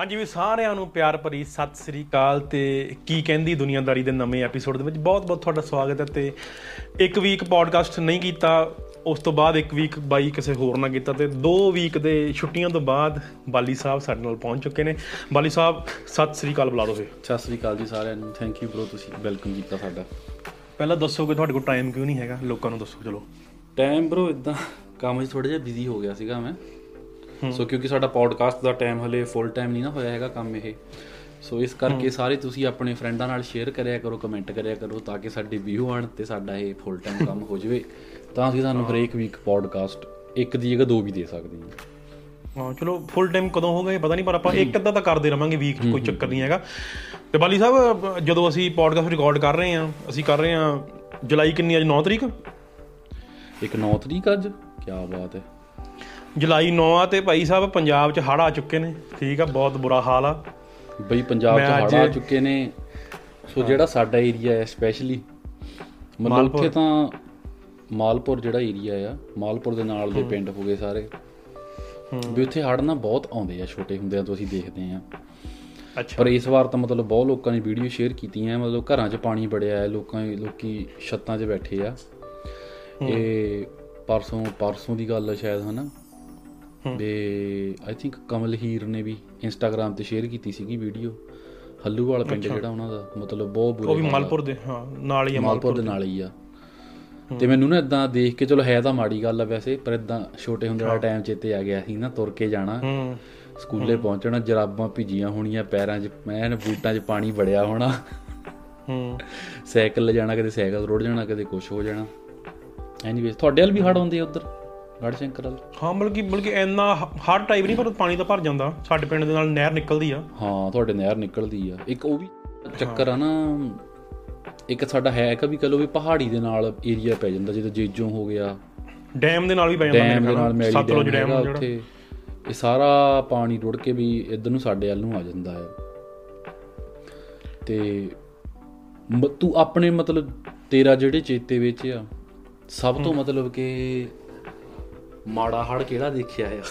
ਹਾਂਜੀ ਵੀ ਸਾਰਿਆਂ ਨੂੰ ਪਿਆਰ ਭਰੀ ਸਤਿ ਸ੍ਰੀ ਅਕਾਲ ਤੇ ਕੀ ਕਹਿੰਦੀ ਦੁਨੀਆਦਾਰੀ ਦੇ ਨਵੇਂ ਐਪੀਸੋਡ ਦੇ ਵਿੱਚ? ਬਹੁਤ-ਬਹੁਤ ਤੁਹਾਡਾ ਸਵਾਗਤ ਹੈ ਤੇ ਇੱਕ ਵੀਕ ਪੋਡਕਾਸਟ ਨਹੀਂ ਕੀਤਾ ਉਸ ਤੋਂ ਬਾਅਦ ਇੱਕ ਵੀਕ ਬਾਈ ਕਿਸੇ ਹੋਰ ਨਾਲ ਕੀਤਾ ਤੇ ਦੋ ਵੀਕ ਦੇ ਛੁੱਟੀਆਂ ਤੋਂ ਬਾਅਦ ਬਾਲੀ ਸਾਹਿਬ ਸਾਡੇ ਨਾਲ ਪਹੁੰਚ ਚੁੱਕੇ ਨੇ। ਬਾਲੀ ਸਾਹਿਬ ਸਤਿ ਸ੍ਰੀ ਅਕਾਲ ਬੁਲਾ ਦਿਓ ਫੇ ਸਤਿ ਸ੍ਰੀ ਅਕਾਲ ਜੀ ਸਾਰਿਆਂ ਨੂੰ। ਥੈਂਕ ਯੂ ਬ్రో ਤੁਸੀਂ ਵੈਲਕਮ ਕੀਤਾ ਸਾਡਾ। ਪਹਿਲਾਂ ਦੱਸੋ ਕਿ ਤੁਹਾਡੇ ਕੋਲ ਟਾਈਮ ਕਿਉਂ ਨਹੀਂ ਹੈਗਾ? ਲੋਕਾਂ ਨੂੰ ਦੱਸੋ ਚਲੋ। ਟਾਈਮ ਬ్రో ਇਦਾਂ ਕੰਮ 'ਚ ਥੋੜਾ ਜਿਹਾ ਬਿਜ਼ੀ ਹੋ ਗਿਆ ਸੀਗਾ ਮੈਂ। ਸੋ ਕਿਉਂਕਿ ਸਾਡਾ ਪੋਡਕਾਸਟ ਦਾ ਟਾਈਮ ਹਲੇ ਫੁੱਲ ਟਾਈਮ ਨਹੀਂ ਨਾ ਹੋਇਆ ਹੈਗਾ ਕੰਮ ਇਹ। ਸੋ ਇਸ ਕਰਕੇ ਸਾਰੇ ਤੁਸੀਂ ਆਪਣੇ ਫਰੈਂਡਾਂ ਨਾਲ ਸ਼ੇਅਰ ਕਰਿਆ ਕਰੋ ਕਮੈਂਟ ਕਰਿਆ ਕਰੋ ਤਾਂ ਕਿ ਸਾਡੇ ਵਿਊ ਆਣ ਤੇ ਸਾਡਾ ਇਹ ਫੁੱਲ ਟਾਈਮ ਕੰਮ ਹੋ ਜਾਵੇ। ਤਾਂ ਅਸੀਂ ਤੁਹਾਨੂੰ ਹਰੇਕ ਵੀਕ ਪੋਡਕਾਸਟ ਇੱਕ ਦੀ ਜਗ੍ਹਾ ਦੋ ਵੀ ਦੇ ਸਕਦੇ ਹਾਂ। ਹਾਂ ਚਲੋ ਫੁੱਲ ਟਾਈਮ ਕਦੋਂ ਹੋਗਾ ਇਹ ਪਤਾ ਨਹੀਂ ਪਰ ਆਪਾਂ ਇੱਕ ਅੱਧਾ ਤਾਂ ਕਰਦੇ ਰਵਾਂਗੇ ਵੀਕ 'ਚ ਕੋਈ ਚੱਕਰ ਨਹੀਂ ਹੈਗਾ। ਤੇ ਬਾਲੀ ਸਾਹਿਬ ਜਦੋਂ ਅਸੀਂ ਪੋਡਕਾਸਟ ਰਿਕਾਰਡ ਕਰ ਰਹੇ ਹਾਂ ਅਸੀਂ ਕਰ ਰਹੇ ਹਾਂ ਜੁਲਾਈ ਕਿੰਨੀ ਅੱਜ 9 ਤਰੀਕ? ਇੱਕ 9 ਤਰੀਕ ਅੱਜ? ਕੀ ਬਾਤ ਹੈ। ਜੁਲਾਈ 9 ਆ ਤੇ ਭਾਈ ਸਾਹਿਬ ਪੰਜਾਬ 'ਚ ਹੜ੍ਹ ਆ ਚੁੱਕੇ ਨੇ। ਠੀਕ ਆ ਬਹੁਤ ਬੁਰਾ ਹਾਲ ਆ। ਬਈ ਪੰਜਾਬ 'ਚ ਹੜ੍ਹ ਆ ਚੁੱਕੇ ਨੇ। ਸੋ ਜਿਹੜਾ ਸਾਡਾ ਏਰੀਆ ਹੈ ਸਪੈਸ਼ਲੀ ਮਤਲਬ ਉੱਥੇ ਤਾਂ ਮਾਲਪੁਰ ਜਿਹੜਾ ਏਰੀਆ ਆ ਮਾਲਪੁਰ ਦੇ ਨਾਲ ਦੇ ਪਿੰਡ ਹੋ ਗਏ ਸਾਰੇ। ਵੀ ਉੱਥੇ ਹੜ੍ਹ ਨਾ ਬਹੁਤ ਆਉਂਦੇ ਆ ਛੋਟੇ ਹੁੰਦਿਆਂ ਤੋਂ ਅਸੀਂ ਦੇਖਦੇ ਆ ਅੱਛਾ। ਪਰ ਇਸ ਵਾਰ ਤਾਂ ਮਤਲਬ ਬਹੁਤ ਲੋਕਾਂ ਨੇ ਵੀਡੀਓ ਸ਼ੇਅਰ ਕੀਤੀਆਂ ਮਤਲਬ ਘਰਾਂ 'ਚ ਪਾਣੀ ਬੜਿਆ ਹੈ ਲੋਕਾਂ ਲੋਕੀ ਛੱਤਾਂ 'ਚ ਬੈਠੇ ਆ। ਇਹ ਪਰਸੋਂ ਪਰਸੋਂ ਦੀ ਗੱਲ ਹੈ ਸ਼ਾਇਦ ਹਨਾ? ਤੇ ਆਈ ਥਿੰਕ ਕਮਲ ਹੀਰ ਨੇ ਵੀ ਇੰਸਟਾਗ੍ਰam ਤੇ ਸ਼ੇਅਰ ਕੀਤੀ ਸੀਗੀ ਵੀਡੀਓ ਹੱਲੂਵਾਲ ਪਿੰਡ ਜਿਹੜਾ ਉਹਨਾਂ ਦਾ ਮਤਲਬ ਬਹੁਤ ਉਹ ਬੁਰੇ ਵੀ ਮਾਲਪੁਰ ਦੇ ਹਾਂ ਨਾਲ ਹੀ ਆ ਮਾਲਪੁਰ ਦੇ ਨਾਲ ਹੀ ਆ। ਤੇ ਮੈਨੂੰ ਨਾ ਇਦਾਂ ਦੇਖ ਕੇ ਚਲੋ ਹੈ ਤਾਂ ਮਾੜੀ ਗੱਲ ਆ ਵੈਸੇ ਪਰ ਇਦਾਂ ਛੋਟੇ ਹੁੰਦੇ ਵਾਲਾ ਟਾਈਮ ਚੇਤੇ ਆ ਗਿਆ ਸੀ ਨਾ ਤੁਰ ਕੇ ਜਾਣਾ। ਸਕੂਲੇ ਪਹੁੰਚਣਾ ਜਰਾਬਾਂ ਭਿੱਜੀਆਂ ਹੋਣੀਆਂ ਪੈਰਾਂ 'ਚ ਮੈਨ ਬੂਟਾਂ 'ਚ ਪਾਣੀ ਵੜਿਆ ਹੋਣਾ। ਹੂੰ। ਸਾਈਕਲ ਲੈ ਜਾਣਾ ਕਦੇ ਸਾਈਕਲ ਰੋੜ ਜਾਣਾ ਕਦੇ ਕੁਝ ਹੋ ਜਾਣਾ। ਐਨੀਵੇਜ਼ ਤੁਹਾਡੇ ਵੱਲ ਵੀ ਹੜ ਆ ਉਧਰ? ਗੜ ਸ਼ੰਕਰ ਵੱਲ। ਹਾਂ ਬਲਕਿ ਬਲਕਿ ਇੰਨਾ ਹਰ ਟਾਈਪ ਨਹੀਂ ਪਰ ਪਾਣੀ ਤਾਂ ਭਰ ਜਾਂਦਾ। ਸਾਡੇ ਪਿੰਡ ਦੇ ਨਾਲ ਨਹਿਰ ਨਿਕਲਦੀ ਆ। ਹਾਂ ਤੁਹਾਡੇ ਨਹਿਰ ਨਿਕਲਦੀ ਆ। ਇੱਕ ਉਹ ਵੀ ਚੱਕਰ ਆ ਨਾ ਇੱਕ ਸਾਡਾ ਹੈ ਕਿ ਵੀ ਕਹ ਲੋ ਵੀ ਪਹਾੜੀ ਦੇ ਨਾਲ ਏਰੀਆ ਪੈ ਜਾਂਦਾ ਜਿੱਦਾਂ ਜੇਜੋਂ ਹੋ ਗਿਆ। ਡੈਮ ਦੇ ਨਾਲ ਵੀ ਪੈ ਜਾਂਦਾ ਡੈਮ ਦੇ ਨਾਲ ਮੈਲੀ ਸਤਲੁਜ ਡੈਮ ਜਿਹੜਾ। ਉੱਥੇ। ਇਹ ਸਾਰਾ ਪਾਣੀ ਰੁੜ ਕੇ ਵੀ ਇਧਰ ਨੂੰ ਸਾਡੇ ਵੱਲ ਨੂੰ ਆ ਜਾਂਦਾ ਹੈ ਤੇ ਤੂੰ ਆਪਣੇ ਮਤਲਬ ਤੇਰਾ ਜਿਹੜੇ ਚੇਤੇ ਵਿੱਚ ਆ ਸਭ ਤੋਂ ਮਤਲਬ ਕਿ ਮਾੜਾ ਹੜ ਕਿਹੜਾ ਦੇਖਿਆ ਆ?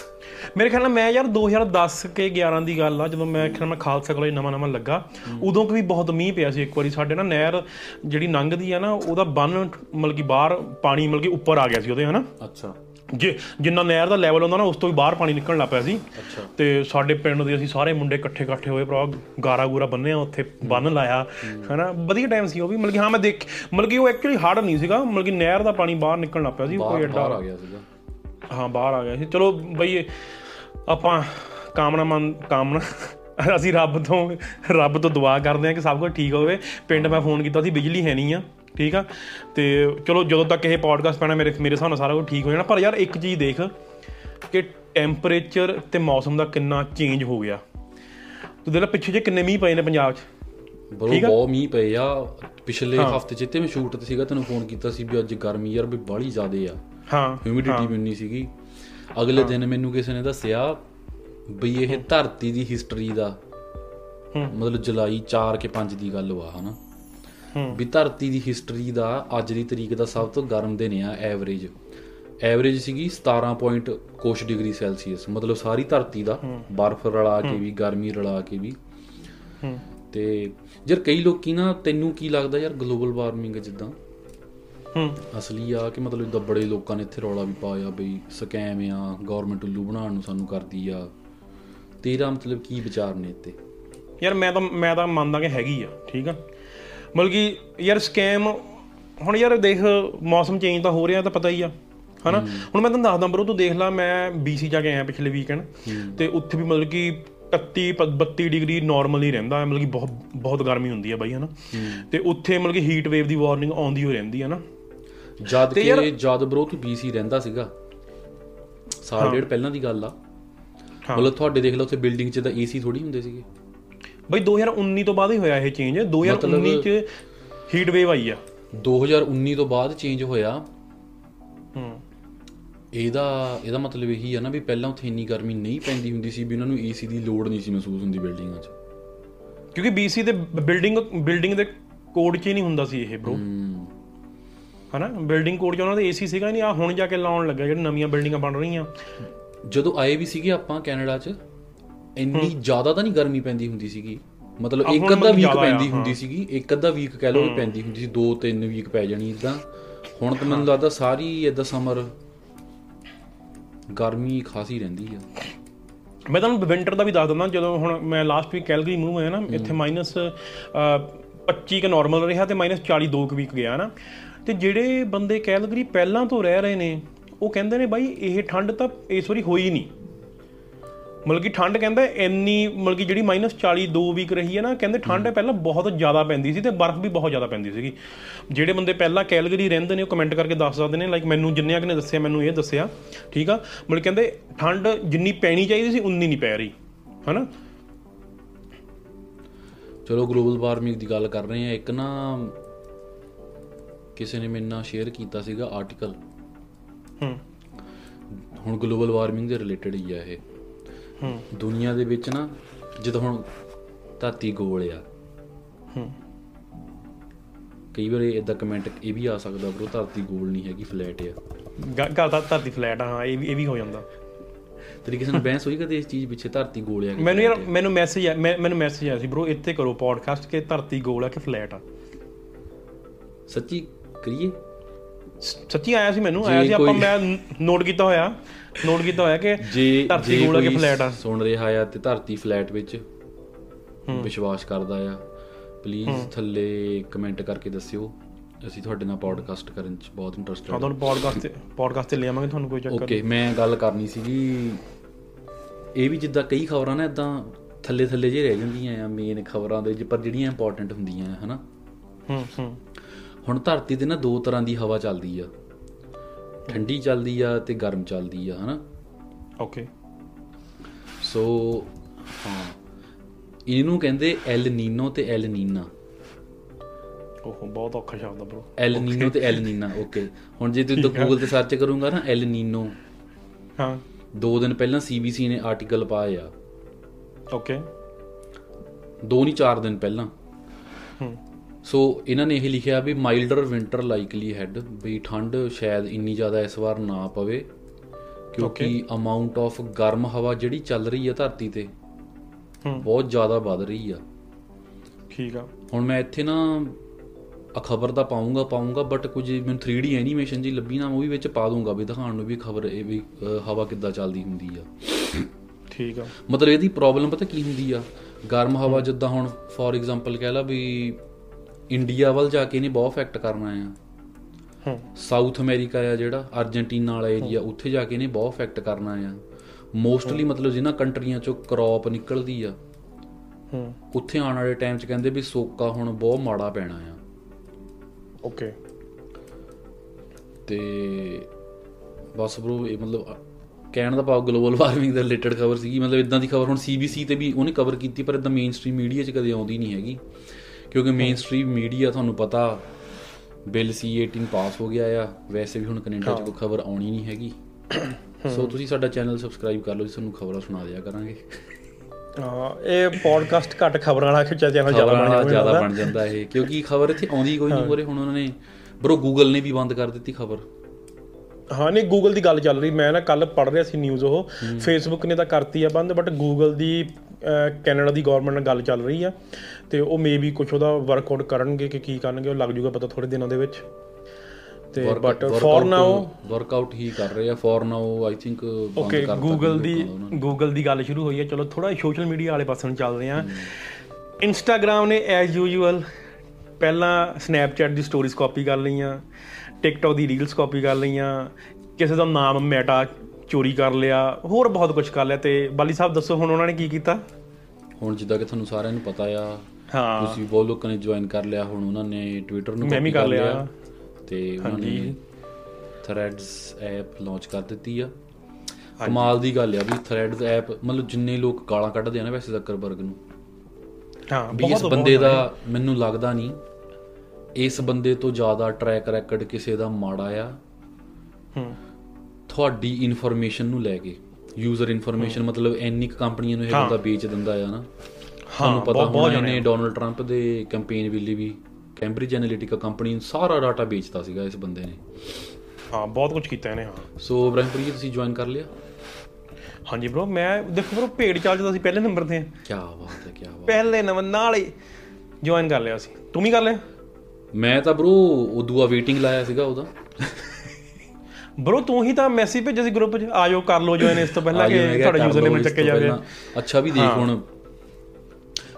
ਮੇਰੇ ਖਿਆਲ ਨਾਲ ਮੈਂ ਯਾਰ 2010 ਕੇ 11 ਦੀ ਗੱਲ ਆ ਜਦੋਂ ਮੈਂ ਖਿਆਲ ਮੈਂ ਖਾਲਸਾ ਕਾਲਜ ਨਵਾਂ ਨਵਾਂ ਲੱਗਾ ਉਦੋਂ ਵੀ ਬਹੁਤ ਮੀਂਹ ਪਿਆ ਸੀ ਇੱਕ ਵਾਰੀ। ਸਾਡੇ ਨਾ ਨਹਿਰ ਜਿਹੜੀ ਲੰਘਦੀ ਆ ਨਾ ਉਹਦਾ ਬੰਨ ਮਤਲਬ ਕਿ ਬਾਹਰ ਪਾਣੀ ਮਤਲਬ ਕਿ ਉੱਪਰ ਆ ਗਿਆ ਸੀ ਉਹਦੇ ਹਨਾ? ਅੱਛਾ। ਜੇ ਜਿੰਨਾ ਨਹਿਰ ਦਾ ਲੈਵਲ ਹੁੰਦਾ ਨਾ ਉਸ ਤੋਂ ਵੀ ਬਾਹਰ ਪਾਣੀ ਨਿਕਲਣ ਲੱਗ ਪਿਆ ਸੀ। ਅੱਛਾ। ਤੇ ਸਾਡੇ ਪਿੰਡ ਦੇ ਅਸੀਂ ਸਾਰੇ ਮੁੰਡੇ ਇਕੱਠੇ ਇਕੱਠੇ ਹੋਏ ਭਰਾ ਗਾਰਾ ਗੂਰਾ ਬੰਨਿਆ ਉੱਥੇ ਬੰਨ ਲਾਇਆ ਹਨਾ? ਵਧੀਆ ਟਾਈਮ ਸੀ ਉਹ ਵੀ। ਮਤਲਬ ਕਿ ਹਾਂ ਮੈਂ ਦੇਖ ਮਤਲਬ ਕਿ ਉਹ ਐਕਚੁਅਲੀ ਹੜ ਨਹੀਂ ਸੀਗਾ ਮਤਲਬ ਕਿ ਨਹਿਰ ਦਾ ਪਾਣੀ ਬਾਹਰ ਨਿਕਲਣ ਲੱਗ ਪਿਆ ਸੀ ਕੋਈ ਐਡਾ ਆ ਗਿਆ ਸੀਗਾ। ਹਾਂ ਬਾਹਰ ਆ ਗਿਆ ਸੀ ਚਲੋ ਬਈ ਆਪਾਂ ਕਾਮਨਾ ਮੰਨ ਕਾਮਨਾ ਅਸੀਂ ਰੱਬ ਤੋਂ ਰੱਬ ਤੋਂ ਦੁਆ ਕਰਦੇ ਹਾਂ ਕਿ ਸਭ ਕੁਝ ਠੀਕ ਹੋਵੇ। ਪਿੰਡ ਮੈਂ ਫੋਨ ਕੀਤਾ ਸੀ ਬਿਜਲੀ ਹੈ ਨਹੀਂ ਆ ਠੀਕ ਆ? ਤੇ ਚਲੋ ਜਦੋਂ ਤੱਕ ਇਹ ਪੋਡਕਾਸਟ ਪੈਣਾ ਮੇਰੇ ਮੇਰੇ ਹਿਸਾਬ ਨਾਲ ਸਾਰਾ ਕੁਝ ਠੀਕ ਹੋ ਜਾਣਾ। ਪਰ ਯਾਰ ਇੱਕ ਚੀਜ਼ ਦੇਖ ਕਿ ਟੈਂਪਰੇਚਰ ਤੇ ਮੌਸਮ ਦਾ ਕਿੰਨਾ ਚੇਂਜ ਹੋ ਗਿਆ। ਤੂੰ ਦੇਖ ਲੈ ਪਿੱਛੇ ਜੇ ਕਿੰਨੇ ਮੀਂਹ ਪਏ ਨੇ ਪੰਜਾਬ 'ਚ। ਬਰੋ ਬਹੁਤ ਮੀਂਹ ਪਏ ਆ। ਪਿਛਲੇ ਹਫ਼ਤੇ ਜਿੱਤੇ ਮੈਂ ਸ਼ੂਟ ਤੇ ਸੀਗਾ ਤੈਨੂੰ ਫੋਨ ਕੀਤਾ ਸੀ ਵੀ ਅੱਜ ਗਰਮੀ ਯਾਰ ਵੀ ਬਾਹਲੀ ਜ਼ਿਆਦੇ ਆ। ਹਾਂ ਹਿਊਮਿਡਿਟੀ ਵੀ ਉਨੀ ਸੀਗੀ। ਅਗਲੇ ਦਿਨ ਮੈਨੂੰ ਕਿਸੇ ਨੇ ਦੱਸਿਆ ਬਈ ਇਹ ਧਰਤੀ ਦੀ ਹਿਸਟਰੀ ਦਾ ਮਤਲਬ ਜੁਲਾਈ 4 ਕੇ 5 ਦੀ ਗੱਲ ਵਾ ਹਨਾ? ਵੀ ਧਰਤੀ ਦੀ ਹਿਸਟਰੀ ਦਾ ਅੱਜ ਦੀ ਤਰੀਕ ਦਾ ਸਭ ਤੋਂ ਗਰਮ ਦਿਨ ਆ ਐਵਰੇਜ ਐਵਰੇਜ ਸੀਗੀ 17 ਪੁਆਇੰਟ ਕੁਛ ਡਿਗਰੀ ਸੈਲਸੀਅਸ ਮਤਲਬ ਸਾਰੀ ਧਰਤੀ ਦਾ ਬਰਫ਼ ਰਲਾ ਕੇ ਵੀ ਗਰਮੀ ਰਲਾ ਕੇ ਵੀ। ਤੇ ਯਾਰ ਕਈ ਲੋਕੀ ਨਾ ਤੈਨੂੰ ਕੀ ਲੱਗਦਾ ਯਾਰ ਗਲੋਬਲ ਵਾਰਮਿੰਗ ਜਿੱਦਾਂ? ਹੂੰ। ਅਸਲੀ ਆ ਕਿ ਮਤਲਬ ਇਦਾਂ ਬੜੇ ਲੋਕਾਂ ਨੇ ਇੱਥੇ ਰੌਲਾ ਵੀ ਪਾਇਆ ਬਈ ਸਕੈਮ ਆ ਗਵਰਨਮੈਂਟ ਉੱਲੂ ਬਣਾਉਣ ਨੂੰ ਸਾਨੂੰ ਕਰਦੀ ਆ। ਤੇਰਾ ਮਤਲਬ ਕੀ ਵਿਚਾਰ ਨੇ ਇੱਥੇ? ਯਾਰ ਮੈਂ ਤਾਂ ਮੈਂ ਤਾਂ ਮੰਨਦਾ ਕਿ ਹੈਗੀ ਆ ਠੀਕ ਆ। ਮਤਲਬ ਕਿ ਯਾਰ ਸਕੈਮ ਹੁਣ ਯਾਰ ਦੇਖ ਮੌਸਮ ਚੇਂਜ ਤਾਂ ਹੋ ਰਿਹਾ ਤਾਂ ਪਤਾ ਹੀ ਆ ਹਨਾ? ਹੁਣ ਮੈਂ ਤੁਹਾਨੂੰ ਦੱਸਦਾ ਬਰੋ ਤੂੰ ਦੇਖ ਲੈ ਮੈਂ ਬੀਸੀ ਜਾ ਕੇ ਆਇਆ ਪਿਛਲੇ ਵੀਕਐਂਡ ਤੇ ਉੱਥੇ ਵੀ ਮਤਲਬ ਕਿ 31 ਪ- 32 ਡਿਗਰੀ ਨਾਰਮਲ ਹੀ ਰਹਿੰਦਾ ਹੈ ਮਤਲਬ ਕਿ ਬਹੁਤ ਬਹੁਤ ਗਰਮੀ ਹੁੰਦੀ ਹੈ ਬਾਈ ਹਨਾ? ਤੇ ਉੱਥੇ ਮਤਲਬ ਕਿ ਹੀਟ ਵੇਵ ਦੀ ਵਾਰਨਿੰਗ ਆਉਂਦੀ ਹੋ ਰਹਿੰਦੀ ਹੈ ਨਾ ਜਦ ਕਿ ਜਦ ਬਰੋ ਤੂੰ ਬੀਸੀ ਰਹਿੰਦਾ ਸੀਗਾ ਸਾਲ ਡੇਢ ਪਹਿਲਾਂ ਦੀ ਗੱਲ ਆ। ਮਤਲਬ ਤੁਹਾਡੇ ਦੇਖ ਲਓ ਉੱਥੇ ਬਿਲਡਿੰਗ 'ਚ ਤਾਂ ਏਸੀ ਥੋੜੀ ਹੁੰਦੇ ਸੀਗੇ। ਬਈ 2019 ਤੋਂ ਬਾਅਦ ਹੀ ਹੋਇਆ ਇਹ ਚੇਂਜ 2019 ਚ ਹੀਟ ਵੇਵ ਆਈ ਆ। 2019 ਤੋਂ ਬਾਅਦ ਚੇਂਜ ਹੋਇਆ। ਹੂੰ। ਇਹਦਾ ਇਹਦਾ ਮਤਲਬ ਇਹੀ ਆ ਨਾ ਵੀ ਪਹਿਲਾਂ ਉੱਥੇ ਇੰਨੀ ਗਰਮੀ ਨਹੀਂ ਪੈਂਦੀ ਹੁੰਦੀ ਸੀ ਵੀ ਉਹਨਾਂ ਨੂੰ ਏਸੀ ਦੀ ਲੋੜ ਨਹੀਂ ਸੀ ਮਹਿਸੂਸ ਹੁੰਦੀ ਬਿਲਡਿੰਗਾਂ 'ਚ। ਕਿਉਂਕਿ ਬੀਸੀ ਦੇ ਬਿਲਡਿੰਗ ਬਿਲਡਿੰਗ ਦੇ ਕੋਡ 'ਚ ਹੀ ਨਹੀਂ ਹੁੰਦਾ ਸੀ ਇਹ ਬ్రో ਹਮ, ਹਨਾ? ਬਿਲਡਿੰਗ ਕੋਡ 'ਚ ਉਹਨਾਂ ਦੇ ਏਸੀ ਸੀਗਾ ਨਹੀਂ ਆ ਹੁਣ ਜਾ ਕੇ ਲਾਉਣ ਲੱਗਾ ਜਿਹੜੀ ਨਵੀਆਂ ਬਿਲਡਿੰਗਾਂ ਬਣ ਰਹੀਆਂ। ਜਦੋਂ ਆਏ ਵੀ ਸੀਗੇ ਆਪਾਂ ਕੈਨੇਡਾ 'ਚ ਇੰਨੀ ਜ਼ਿਆਦਾ ਤਾਂ ਨਹੀਂ ਗਰਮੀ ਪੈਂਦੀ ਹੁੰਦੀ ਸੀਗੀ। ਮਤਲਬ ਇੱਕ ਅੱਧਾ ਵੀਕ ਪੈਂਦੀ। ਹੁੰਦੀ ਸੀਗੀ ਇੱਕ ਅੱਧਾ ਵੀਕ ਕਹਿ ਲਓ ਪੈਂਦੀ ਹੁੰਦੀ ਸੀ ਦੋ ਤਿੰਨ ਵੀਕ ਪੈ ਜਾਣੀ ਇਦਾਂ ਹੁਣ ਤਾਂ ਮੈਨੂੰ ਲੱਗਦਾ ਸਾਰੀ ਇਦਾਂ ਸਮਰ ਗਰਮੀ ਖਾਸੀ ਰਹਿੰਦੀ ਆ। ਮੈਂ ਤੁਹਾਨੂੰ ਵਿੰਟਰ ਦਾ ਵੀ ਦੱਸ ਦਿੰਦਾ ਜਦੋਂ ਹੁਣ ਮੈਂ ਲਾਸਟ ਵੀਕ ਕੈਲਗਰੀ ਮੂਵ ਹੋਇਆ ਨਾ ਇੱਥੇ ਮਾਈਨਸ 25 ਕ ਨਾਰਮਲ ਰਿਹਾ ਤੇ ਮਾਈਨਸ 40 ਦੋ ਕੁ ਵੀਕ ਗਿਆ ਨਾ। ਤੇ ਜਿਹੜੇ ਬੰਦੇ ਕੈਲਗਰੀ ਪਹਿਲਾਂ ਤੋਂ ਰਹਿ ਰਹੇ ਨੇ ਉਹ ਕਹਿੰਦੇ ਨੇ ਬਾਈ ਇਹ ਠੰਡ ਤਾਂ ਇਸ ਵਾਰੀ ਹੋਈ ਨਹੀਂ। ਮਤਲਬ ਕਿ ਠੰਡ ਕਹਿੰਦਾ ਇੰਨੀ ਮਤਲਬ ਕਿ ਜਿਹੜੀ ਮਾਈਨਸ 40 ਦੋ ਵੀਕ ਰਹੀ ਹੈ ਨਾ ਕਹਿੰਦੇ ਠੰਡ ਪਹਿਲਾਂ ਬਹੁਤ ਜ਼ਿਆਦਾ ਪੈਂਦੀ ਸੀ ਤੇ ਬਰਫ਼ ਵੀ ਬਹੁਤ ਜ਼ਿਆਦਾ ਪੈਂਦੀ ਸੀਗੀ। ਜਿਹੜੇ ਬੰਦੇ ਪਹਿਲਾਂ ਕੈਲਗਰੀ ਰਹਿੰਦੇ ਨੇ ਉਹ ਕਮੈਂਟ ਕਰਕੇ ਦੱਸ ਸਕਦੇ ਨੇ ਲਾਈਕ ਮੈਨੂੰ ਜਿੰਨਿਆਂ ਨੇ ਦੱਸਿਆ ਮੈਨੂੰ ਇਹ ਦੱਸਿਆ ਠੀਕ ਆ? ਮਤਲਬ ਕਹਿੰਦੇ ਠੰਡ ਜਿੰਨੀ ਪੈਣੀ ਚਾਹੀਦੀ ਸੀ ਉਨੀ ਨਹੀਂ ਪੈ ਰਹੀ ਹਨਾ? ਚਲੋ ਗਲੋਬਲ ਵਾਰਮਿੰਗ ਦੀ ਗੱਲ ਕਰ ਰਹੇ ਆ ਇੱਕ ਨਾ ਕਿਸੇ ਨੇ ਮੇਰੇ ਨਾਲ ਸ਼ੇਅਰ ਕੀਤਾ ਸੀਗਾ ਆਰਟੀਕਲ ਹੂੰ। ਹੁਣ ਗਲੋਬਲ ਵਾਰਮਿੰਗ ਦੇ ਰਿਲੇਟਡ ਹੀ ਆ ਇਹ। ਹੂੰ। ਦੁਨੀਆ ਦੇ ਵਿੱਚ ਨਾ ਜਦੋਂ ਹੁਣ ਧਰਤੀ ਗੋਲ ਆ। ਹੂੰ। ਕਈ ਵਾਰ ਇਦਾਂ ਕਮੈਂਟ ਇਹ ਵੀ ਆ ਸਕਦਾ ਬਰੋ ਧਰਤੀ ਗੋਲ ਨਹੀਂ ਹੈਗੀ ਫਲੈਟ ਆ। ਗੱਲ ਤਾਂ ਧਰਤੀ ਫਲੈਟ ਆ ਹਾਂ ਇਹ ਵੀ ਇਹ ਵੀ ਹੋ ਜਾਂਦਾ। ਤੇਰੀ ਕਿਸੇ ਨੂੰ ਬਹਿਸ ਹੋਈ ਕਦੇ ਇਸ ਚੀਜ਼ ਪਿੱਛੇ ਧਰਤੀ ਗੋਲ ਆ ਮੈਨੂੰ ਯਾਰ? ਮੈਨੂੰ ਮੈਸੇਜ ਆ ਮੈਨੂੰ ਮੈਸੇਜ ਆਇਆ ਸੀ ਬ్రో ਇੱਥੇ ਕਰੋ ਪੋਡਕਾਸਟ ਕਿ ਧਰਤੀ ਗੋਲ ਆ ਕਿ ਫਲੈਟ ਆ? ਸੱਚੀ ਕਰੀਏ? ਸੱਚੀ ਆਇਆ ਸੀ ਮੈਨੂੰ ਆਇਆ ਸੀ ਆਪਾਂ ਮੈਂ ਨੋਟ ਕੀਤਾ ਹੋਇਆ ਨੋਟ ਕੀਤਾ ਹੋਇਆ ਕਿ ਧਰਤੀ ਗੋਲ ਆ ਕਿ ਫਲੈਟ ਆ। ਸੁਣ ਰਿਹਾ ਆ ਤੇ ਧਰਤੀ ਫਲੈਟ ਵਿੱਚ ਵਿਸ਼ਵਾਸ ਕਰਦਾ ਆ ਪਲੀਜ਼ ਥੱਲੇ ਕਮੈਂਟ ਕਰਕੇ ਦੱਸਿਓ। ਅਸੀਂ ਤੁਹਾਡੇ ਨਾਲ ਪੋਡਕਾਸਟ ਕਰਨ ਚ ਬਹੁਤ ਹਾਂ ਇੰਟਰਸਟਡ ਤੁਹਾਨੂੰ ਪੋਡਕਾਸਟ ਤੇ ਪੋਡਕਾਸਟ ਤੇ ਲੈ ਆਵਾਂਗੇ ਤੁਹਾਨੂੰ ਕੋਈ ਚੱਕਰ ਓਕੇ ਮੈਂ ਗੱਲ ਕਰਨੀ ਸੀਗੀ ਇਹ ਵੀ ਜਿੱਦਾਂ ਕਈ ਖਬਰਾਂ ਨਾ ਇਦਾਂ ਥੱਲੇ ਥੱਲੇ ਜੇ ਰਹਿ ਜਾਂਦੀਆਂ ਆ ਮੇਨ ਖਬਰਾਂ ਦੇ ਪਰ ਜਿਹੜੀਆਂ ਇੰਪੋਰਟੈਂਟ ਹੁੰਦੀਆਂ ਹਨਾ? ਹੂੰ ਹੂੰ। ਹੁਣ ਧਰਤੀ ਤੇ ਨਾ ਦੋ ਤਰ੍ਹਾਂ ਦੀ ਹਵਾ ਚੱਲਦੀ ਆ। ਠੰਡੀ ਚੱਲਦੀ ਆ ਤੇ ਗਰਮ ਚੱਲਦੀ ਆ ਹਨਾ? ਓਕੇ ਸੋ ਹਾਂ। ਇਹਨੂੰ ਕਹਿੰਦੇ ਐਲ ਨੀਨੋ ਤੇ ਐਲ ਨੀਨਾ। ਓਹੋ ਬਹੁਤ ਔਖਾ ਸ਼ਬਦ ਆ ਬ్రో ਐਲ ਨੀਨੋ ਤੇ ਐਲ ਨੀਨਾ ਓਕੇ ਹੁਣ ਜੇ ਤੁਸੀਂ ਗੂਗਲ ਤੇ ਸਰਚ ਕਰੂੰਗਾ ਨਾ ਐਲ ਨੀਨੋ। ਹਾਂ। ਦੋ ਦਿਨ ਪਹਿਲਾਂ ਸੀਬੀਸੀ ਨੇ ਆਰਟੀਕਲ ਪਾਇਆ ਓਕੇ ਦੋ ਨਹੀਂ ਚਾਰ ਦਿਨ ਪਹਿਲਾਂ। ਹੂੰ। ਸੋ ਇਹਨਾਂ ਨੇ ਇਹ ਲਿਖਿਆ ਵੀ ਮਾਈਲਡਰ ਵਿੰਟਰ ਲਾਈਕਲੀ ਹੈਡ ਵੀ ਠੰਡ ਸ਼ਾਇਦ ਇੰਨੀ ਜ਼ਿਆਦਾ ਇਸ ਵਾਰ ਨਾ ਪਵੇ ਕਿਉਂਕਿ ਅਮਾਉਂਟ ਆਫ ਗਰਮ ਹਵਾ ਜਿਹੜੀ ਚੱਲ ਰਹੀ ਹੈ ਧਰਤੀ ਤੇ ਬਹੁਤ ਜ਼ਿਆਦਾ ਵੱਧ ਰਹੀ ਆ। ਠੀਕ ਆ। ਹੁਣ ਮੈਂ ਇੱਥੇ ਨਾ ਆ ਖਬਰ ਤਾਂ ਪਾਉਂਗਾ ਪਾਉਂਗਾ ਬਟ ਕੁਝ ਮੈਨੂੰ 3D ਐਨੀਮੇਸ਼ਨ ਜੀ ਲੱਭੀ ਨਾ ਉਹ ਵੀ ਵਿੱਚ ਪਾ ਦੂੰਗਾ ਵੀ ਦਿਖਾਉਣ ਨੂੰ ਵੀ ਖਬਰ ਇਹ ਵੀ ਹਵਾ ਕਿੱਦਾਂ ਚੱਲਦੀ ਹੁੰਦੀ ਆ। ਠੀਕ ਆ। ਮਤਲਬ ਇਹਦੀ ਪ੍ਰੋਬਲਮ ਪਤਾ ਕੀ ਹੁੰਦੀ ਆ? ਗਰਮ ਹਵਾ ਜਿੱਦਾਂ ਹੁਣ ਫੋਰ ਐਗਜ਼ਾਮਪਲ ਕਹਿ ਲਾ ਵੀ ਇੰਡੀਆ ਵੱਲ ਜਾ ਕੇ ਇਹਨੇ ਬਹੁਤ ਇਫੈਕਟ ਕਰਨਾ ਆ। ਹੂੰ। ਸਾਊਥ ਅਮਰੀਕਾ ਆ ਜਿਹੜਾ ਅਰਜਨਟੀਨਾ ਵਾਲਾ ਏਰੀਆ ਉੱਥੇ ਜਾ ਕੇ ਇਹਨੇ ਬਹੁਤ ਇਫੈਕਟ ਕਰਨਾ ਆ। ਮੋਸਟਲੀ ਮਤਲਬ ਜਿਨ੍ਹਾਂ ਕੰਟਰੀਆਂ ਚੋਂ ਕ੍ਰੌਪ ਨਿਕਲਦੀ ਆ ਹੂੰ। ਉੱਥੇ ਆਉਣ ਵਾਲੇ ਟਾਈਮ 'ਚ ਕਹਿੰਦੇ ਵੀ ਸੋਕਾ ਹੁਣ ਬਹੁਤ ਮਾੜਾ ਪੈਣਾ ਆ। ਓਕੇ ਤੇ ਬਸ ਬ్రో ਇਹ ਮਤਲਬ ਕਹਿਣ ਦਾ ਭਾਵ ਗਲੋਬਲ ਵਾਰਮਿੰਗ ਦੇ ਰਿਲੇਟਡ ਖਬਰ ਸੀਗੀ। ਮਤਲਬ ਇਦਾਂ ਦੀ ਖਬਰ ਹੁਣ ਸੀਬੀਸੀ ਤੇ ਵੀ ਉਹਨੇ ਕਵਰ ਕੀਤੀ ਪਰ ਇਦਾਂ ਮੇਨ ਸਟ੍ਰੀਮ ਮੀਡੀਆ 'ਚ ਕਦੇ ਆਉਂਦੀ ਨਹੀਂ ਹੈਗੀ। ਕਿਉਂਕਿ ਮੇਨ ਸਟ੍ਰੀਮ ਮੀਡੀਆ ਤੁਹਾਨੂੰ ਪਤਾ ਬਿੱਲ C18 ਪਾਸ ਹੋ ਗਿਆ ਆ ਵੈਸੇ ਵੀ ਹੁਣ ਕੈਨੇਡਾ 'ਚ ਕੋਈ ਖਬਰ ਆਉਣੀ ਨਹੀਂ ਹੈਗੀ। ਸੋ ਤੁਸੀਂ ਸਾਡਾ ਚੈਨਲ ਸਬਸਕ੍ਰਾਈਬ ਕਰ ਲਓ ਜੀ ਤੁਹਾਨੂੰ ਖਬਰਾਂ ਸੁਣਾ ਦਿਆ ਕਰਾਂਗੇ। ਇਹ ਪੋਡਕਾਸਟ ਘੱਟ ਖਬਰਾਂ ਵਾਲਾ ਖਿੱਚਿਆ ਚੈਨਲ ਜ਼ਿਆਦਾ ਬਣ ਜਾਂਦਾ। ਜ਼ਿਆਦਾ ਬਣ ਜਾਂਦਾ ਇਹ ਕਿਉਂਕਿ ਖਬਰ ਇੱਥੇ ਆਉਂਦੀ ਕੋਈ ਨਹੀਂ ਮੋਰੇ ਹੁਣ ਉਹਨਾਂ ਨੇ ਬ్రో ਗੂਗਲ ਨੇ ਵੀ ਬੰਦ ਕਰ ਦਿੱਤੀ ਖਬਰ। ਹਾਂ ਨਹੀਂ ਗੂਗਲ ਦੀ ਗੱਲ ਚੱਲ ਰਹੀ। ਮੈਂ ਨਾ ਕੱਲ ਪੜ੍ਹ ਰਿਹਾ ਸੀ ਨਿਊਜ਼ ਉਹ। ਫੇਸਬੁੱਕ ਨੇ ਤਾਂ ਕਰਤੀ ਆ ਬੰਦ ਬਟ ਗੂਗਲ ਦੀ ਕੈਨੇਡਾ ਦੀ ਗਵਰਨਮੈਂਟ ਨਾਲ ਗੱਲ ਚੱਲ ਰਹੀ ਆ। ਤੇ ਉਹ ਮੇਬੀ ਕੁਝ ਉਹਦਾ ਵਰਕਆਊਟ ਕਰਨਗੇ ਕਿ ਕੀ ਕਰਨਗੇ ਉਹ ਲੱਗ ਜੂਗਾ ਪਤਾ ਥੋੜੇ ਦਿਨਾਂ ਦੇ ਵਿੱਚ। ਤੇ ਬਟ ਫॉर ਨਾਓ ਵਰਕਆਊਟ ਹੀ ਕਰ ਰਹੇ ਆ। ਫॉर ਨਾਓ ਆਈ ਥਿੰਕ ਬੰਦ ਓਕੇ ਗੂਗਲ ਦੀ। ਗੂਗਲ ਦੀ ਗੱਲ ਸ਼ੁਰੂ ਹੋਈ ਹੈ ਚਲੋ ਥੋੜਾ ਸੋਸ਼ਲ ਮੀਡੀਆ ਵਾਲੇ ਪਾਸੇ ਨੂੰ ਚੱਲਦੇ ਆ। ਇੰਸਟਾਗ੍ਰam ਨੇ ਐਜ਼ ਯੂਜੂਅਲ ਪਹਿਲਾਂ ਸਨੈਪਚੈਟ ਦੀ ਸਟੋਰੀਜ਼ ਕਾਪੀ ਕਰ ਲਈਆਂ। ਟਿਕਟੌਕ ਦੀ ਰੀਲਸ ਕਾਪੀ ਕਰ ਲਈਆਂ ਕਿਸੇ ਦਾ ਨਾਮ ਮੈਟਾ ਚੋਰੀ ਕਰ ਲਿਆ ਹੋਰ ਬਹੁਤ ਕੁਝ ਕਰ ਲਿਆ ਤੇ ਬਾਲੀ ਸਾਹਿਬ ਦੱਸੋ ਹੁਣ ਉਹਨਾਂ ਨੇ ਕੀ ਕੀਤਾ? ਹੁਣ ਜਿੱਦਾਂ ਕਿ ਤੁਹਾਨੂੰ ਸਾਰਿਆਂ ਨੂੰ ਪਤਾ ਆ ਹਾਂ। ਤੁਸੀਂ ਬਹੁਤ ਲੋਕਾਂ ਨੇ ਜੁਆਇਨ ਕਰ ਲਿਆ ਹੁਣ ਉਹਨਾਂ ਨੇ ਟਵਿੱਟਰ ਨੂੰ ਮੈਂ ਵੀ ਕਰ ਲਿਆ। ਤੇ ਉਹਨਾਂ ਨੇ। ਥਰੈਡਸ ਐਪ ਲਾਂਚ ਕਰ ਦਿੱਤੀ ਆ। ਕਮਾਲ ਦੀ ਗੱਲ ਆ ਵੀ ਥਰੈਡਸ ਐਪ ਮਤਲਬ ਜਿੰਨੇ ਲੋਕ ਗਾਲਾਂ ਕੱਢਦੇ ਆ ਨਾ ਵੈਸੇ ਜ਼ਕਰਬਰਗ ਨੂੰ। ਹਾਂ ਇਸ ਬੰਦੇ ਦਾ ਮੈਨੂੰ ਲੱਗਦਾ ਨਹੀਂ ਇਸ ਬੰਦੇ ਤੋਂ ਜ਼ਿਆਦਾ ਟਰੈਕ ਰੈਕੋਰਡ ਕਿਸੇ ਦਾ ਮਾੜਾ ਆ? ਹੂੰ। ਤੁਹਾਡੀ ਇਨਫੋਰਮੇਸ਼ਨ ਨੂੰ ਲੈ ਕੇ। ਯੂਜ਼ਰ ਇਨਫੋਰਮੇਸ਼ਨ ਮਤਲਬ ਐਨੀ ਕੰਪਨੀਆਂ ਨੂੰ ਇਹ ਬੰਦਾ ਵੇਚ ਦਿੰਦਾ ਆ ਨਾ। ਤੁਹਾਨੂੰ ਪਤਾ ਹੋਣਾ ਇਹਨੇ ਡੋਨਲਡ ਟਰੰਪ ਦੇ ਕੈਂਪੇਨ ਵੇਲੇ ਵੀ ਕੈਂਬਰਿਜ ਐਨਾਲਿਟਿਕਾ ਕੰਪਨੀ ਨੂੰ ਸਾਰਾ ਡਾਟਾ ਵੇਚਦਾ ਸੀਗਾ ਇਸ ਬੰਦੇ ਨੇ। ਹਾਂ ਬਹੁਤ ਕੁਝ ਕੀਤਾ ਇਹਨੇ ਹਾਂ। ਸੋ ਇਬਰਾਹਿਮਪੁਰੀ ਜੀ ਤੁਸੀਂ ਜੁਆਇਨ ਕਰ ਲਿਆ? ਹਾਂਜੀ ਬ్రో ਮੈਂ ਦੇਖੋ ਬ్రో ਪੇਡ ਚੱਲਦਾ ਸੀ ਪਹਿਲੇ ਨੰਬਰ ਤੇ ਕੀ ਬਾਤ ਹੈ ਕੀ ਬਾਤ ਪਹਿਲੇ ਨੰਬਰ ਨਾਲ ਹੀ ਜੁਆਇਨ ਕਰ ਲਿਆ ਸੀ। ਤੂੰ ਵੀ ਕਰ ਲਿਆ? ਮੈਂ ਤਾਂ ਬ్రో ਉਹ ਦੂਆ ਵੇਟਿੰਗ ਲਾਇਆ ਸੀਗਾ ਉਹਦਾ। ਬ్రో ਤੂੰ ਹੀ ਤਾਂ ਮੈਸੇਜ ਭੇਜਿਆ ਸੀ ਗਰੁੱਪ 'ਚ। ਆਜੋ ਕਰ ਲਓ ਜੁਆਇਨ ਇਸ ਤੋਂ ਪਹਿਲਾਂ ਕਿ ਤੁਹਾਡਾ ਯੂਜ਼ਰ ਨੇਮ ਚੱਕੇ ਜਾਵੇ। ਅੱਛਾ ਵੀ ਦੇਖ ਹੁਣ।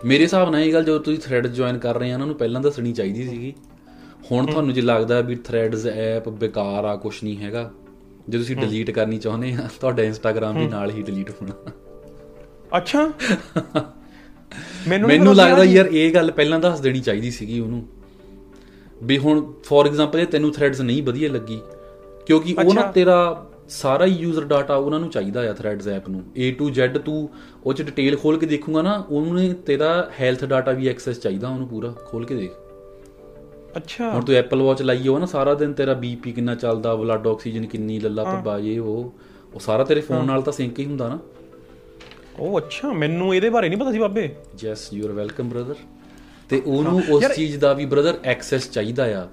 ਮੇਰੇ ਹਿਸਾਬ ਨਾਲ ਇਹ ਗੱਲ ਜਦੋਂ ਤੁਸੀਂ ਥ੍ਰੈਡ ਜੁਆਇਨ ਕਰ ਰਹੇ ਆ ਉਹਨਾਂ ਨੂੰ ਪਹਿਲਾਂ ਦੱਸਣੀ ਚਾਹੀਦੀ ਸੀਗੀ। ਹੁਣ ਤੁਹਾਨੂੰ ਜੇ ਲੱਗਦਾ ਵੀ ਥ੍ਰੈਡਸ ਐਪ ਬੇਕਾਰ ਆ ਕੁਝ ਨਹੀਂ ਹੈਗਾ ਜੇ ਤੁਸੀਂ ਡਿਲੀਟ ਕਰਨੀ ਚਾਹੁੰਦੇ ਆ ਤੁਹਾਡਾ ਇੰਸਟਾਗ੍ਰam ਵੀ ਨਾਲ ਹੀ ਡਿਲੀਟ ਹੋਣਾ। ਅੱਛਾ। ਮੈਨੂੰ ਮੈਨੂੰ ਲੱਗਦਾ ਯਾਰ ਇਹ ਗੱਲ ਪਹਿਲਾਂ ਦੱਸ ਦੇਣੀ ਚਾਹੀਦੀ ਸੀਗੀ ਉਹਨੂੰ। ਵੀ ਹੁਣ ਫੋਰ ਐਗਜ਼ਾਮਪਲ ਜੇ ਤੈਨੂੰ ਥ੍ਰੈਡਸ ਨਹੀਂ ਵਧੀਆ ਲੱਗੀ ਕਿਉਂਕਿ ਉਹ ਨਾ। ਤੇਰਾ ਸਾਰਾ ਯੂਜ਼ਰ ਡਾਟਾ ਉਹਨਾਂ ਨੂੰ ਚਾਹੀਦਾ ਆ ਥ੍ਰੈਡਸ ਐਪ ਨੂੰ। A to Z ਤੂੰ ਉਹ ਚ ਡਿਟੇਲ ਖੋਲ ਕੇ ਦੇਖੂਗਾ ਨਾ ਉਹਨੂੰ ਤੇਰਾ ਹੈਲਥ ਡਾਟਾ ਵੀ ਐਕਸੈਸ ਚਾਹੀਦਾ ਉਹਨੂੰ ਪੂਰਾ ਖੋਲ ਕੇ ਦੇਖ। ਅੱਛਾ। ਹੁਣ ਤੂੰ ਐਪਲ ਵਾਚ ਲਾਈ ਹੋ ਨਾ ਸਾਰਾ ਦਿਨ ਤੇਰਾ ਬੀਪੀ ਕਿੰਨਾ ਚੱਲਦਾ ਬਲੱਡ ਆਕਸੀਜਨ ਕਿੰਨੀ ਲੱਲਾ ਪੱਬਾ ਇਹ ਉਹ ਉਹ ਸਾਰਾ ਤੇਰੇ ਫੋਨ ਨਾਲ ਤਾਂ ਸਿੰਕ ਹੀ ਹੁੰਦਾ ਨਾ। ਉਹ ਅੱਛਾ ਮੈਨੂੰ ਇਹਦੇ ਬਾਰੇ ਨਹੀਂ ਪਤਾ ਸੀ ਬਾਬੇ। Yes you are welcome brother ਤੇ ਉਹਨੂੰ ਉਸ ਚੀਜ਼ ਦਾ ਵੀ ਬ੍ਰਦਰ ਐਕਸੈਸ ਚਾਹੀਦਾ ਆ।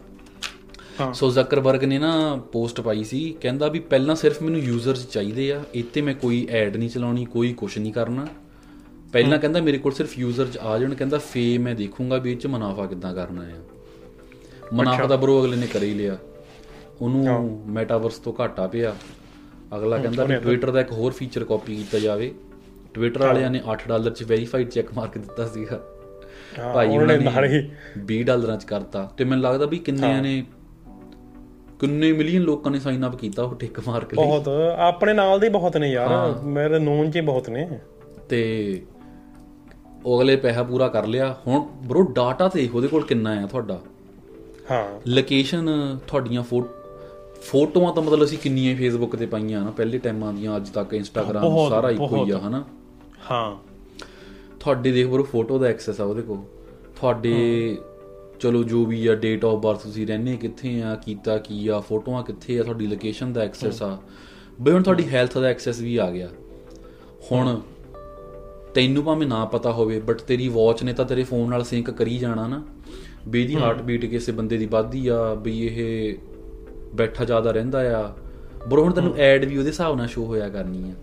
ਹਾਂ। ਸੋ ਜ਼ਕਰਬਰਗ ਨੇ ਨਾ ਪੋਸਟ ਪਾਈ ਸੀ ਕਹਿੰਦਾ ਵੀ ਪਹਿਲਾਂ ਸਿਰਫ ਮੈਨੂੰ ਯੂਜ਼ਰਸ ਚਾਹੀਦੇ ਆ ਇੱਥੇ ਮੈਂ ਕੋਈ ਐਡ ਨਹੀਂ ਚਲਾਉਣੀ ਕੋਈ ਕੁਝ ਨਹੀਂ ਕਰਨਾ। ਪਹਿਲਾਂ ਕਹਿੰਦਾ ਮੇਰੇ ਕੋਲ ਸਿਰਫ ਯੂਜ਼ਰਸ ਆ ਜਾਣ ਕਹਿੰਦਾ ਫੇ ਮੈਂ ਦੇਖੂੰਗਾ ਵੀ ਇਹ ਚ ਮੁਨਾਫਾ ਕਿੱਦਾਂ ਕਰਨਾ ਆ। ਮੁਨਾਫਾ ਤਾਂ ਬਰੋ ਅਗਲੇ ਨੇ ਕਰ ਹੀ ਲਿਆ। ਉਹਨੂੰ ਮੈਟਾਵਰਸ ਤੋਂ ਘਾਟਾ ਪਿਆ। ਅਗਲਾ ਕਹਿੰਦਾ ਵੀ ਟਵਿੱਟਰ ਦਾ ਇੱਕ ਹੋਰ ਫੀਚਰ ਕਾਪੀ ਕੀਤਾ ਜਾਵੇ। ਟਵਿੱਟਰ ਵਾਲਿਆਂ ਨੇ 8 ਡਾਲਰ ਚ ਵੈਰੀਫਾਈਡ ਚੈੱਕ ਮਾਰਕ ਦਿੱਤਾ ਸੀਗਾ। ਹਾਂ, ਭਾਈ ਉਹਨਾਂ ਨੇ ਨਾਲ ਹੀ ਨੇ 20 ਡਾਲਰਾਂ ਚ ਕਰਤਾ। ਤੇ ਮੈਨੂੰ ਲੱਗਦਾ ਵੀ ਕਿੰਨਿਆਂ ਨੇ ਕਿੰਨੇ ਮਿਲੀਅਨ ਲੋਕਾਂ ਨੇ ਸਾਈਨ ਅਪ ਕੀਤਾ ਉਹ ਟਿਕ ਮਾਰ ਕੇ ਲਈ। ਬਹੁਤ ਆਪਣੇ ਨਾਲ ਦੇ ਬਹੁਤ ਨੇ ਯਾਰ ਮੇਰੇ ਨੋਨ 'ਚ ਬਹੁਤ ਨੇ। ਤੇ ਉਹ ਅਗਲੇ ਪੈਸਾ ਪੂਰਾ ਕਰ ਲਿਆ। ਹੁਣ ਬ్రో ਡਾਟਾ ਤੇ ਉਹਦੇ ਕੋਲ ਕਿੰਨਾ ਆ ਤੁਹਾਡਾ? ਹਾਂ। ਲੋਕੇਸ਼ਨ ਤੁਹਾਡੀਆਂ ਫੋਟੋ ਫੋਟੋਆਂ ਤਾਂ ਮਤਲਬ ਅਸੀਂ ਕਿੰਨੀਆਂ ਫੇਸਬੁੱਕ ਤੇ ਪਾਈਆਂ ਨਾ ਪਹਿਲੇ ਟਾਈਮਾਂ ਦੀਆਂ ਅੱਜ ਤੱਕ ਇੰਸਟਾਗ੍ਰam ਸਾਰਾ ਇੱਕੋ ਹੀ ਆ ਹਨਾ? ਹਾਂ। ਤੁਹਾਡੇ ਦੇਖ ਬਰੋ ਫੋਟੋ ਦਾ ਐਕਸੈਸ ਆ ਉਹਦੇ ਕੋਲ। ਤੁਹਾਡੇ ਚਲੋ ਜੋ ਵੀ ਆ ਡੇਟ ਆਫ ਬਰਥ ਤੁਸੀਂ ਰਹਿੰਦੇ ਕਿੱਥੇ ਆ ਕੀਤਾ ਕੀ ਆ ਫੋਟੋਆਂ ਕਿੱਥੇ ਆ ਤੁਹਾਡੀ ਲੋਕੇਸ਼ਨ ਦਾ ਐਕਸੈਸ ਆ। ਬਈ ਹੁਣ ਤੁਹਾਡੀ ਹੈਲਥ ਦਾ ਐਕਸੈਸ ਵੀ ਆ ਗਿਆ। ਹੁਣ ਤੈਨੂੰ ਭਾਵੇਂ ਨਾ ਪਤਾ ਹੋਵੇ ਬਟ ਤੇਰੀ ਵਾਚ ਨੇ ਤਾਂ ਤੇਰੇ ਫੋਨ ਨਾਲ ਸਿੰਕ ਕਰੀ ਜਾਣਾ ਨਾ। ਵੀ ਇਹਦੀ ਹਾਰਟ ਬੀਟ ਕਿਸੇ ਬੰਦੇ ਦੀ ਵੱਧਦੀ ਆ ਵੀ ਇਹ ਬੈਠਾ ਜ਼ਿਆਦਾ ਰਹਿੰਦਾ ਆ। ਬਰੋ ਹੁਣ ਤੈਨੂੰ ਐਡ ਵੀ ਉਹਦੇ ਹਿਸਾਬ ਨਾਲ ਸ਼ੋ ਹੋਇਆ ਕਰਨੀ ਆ।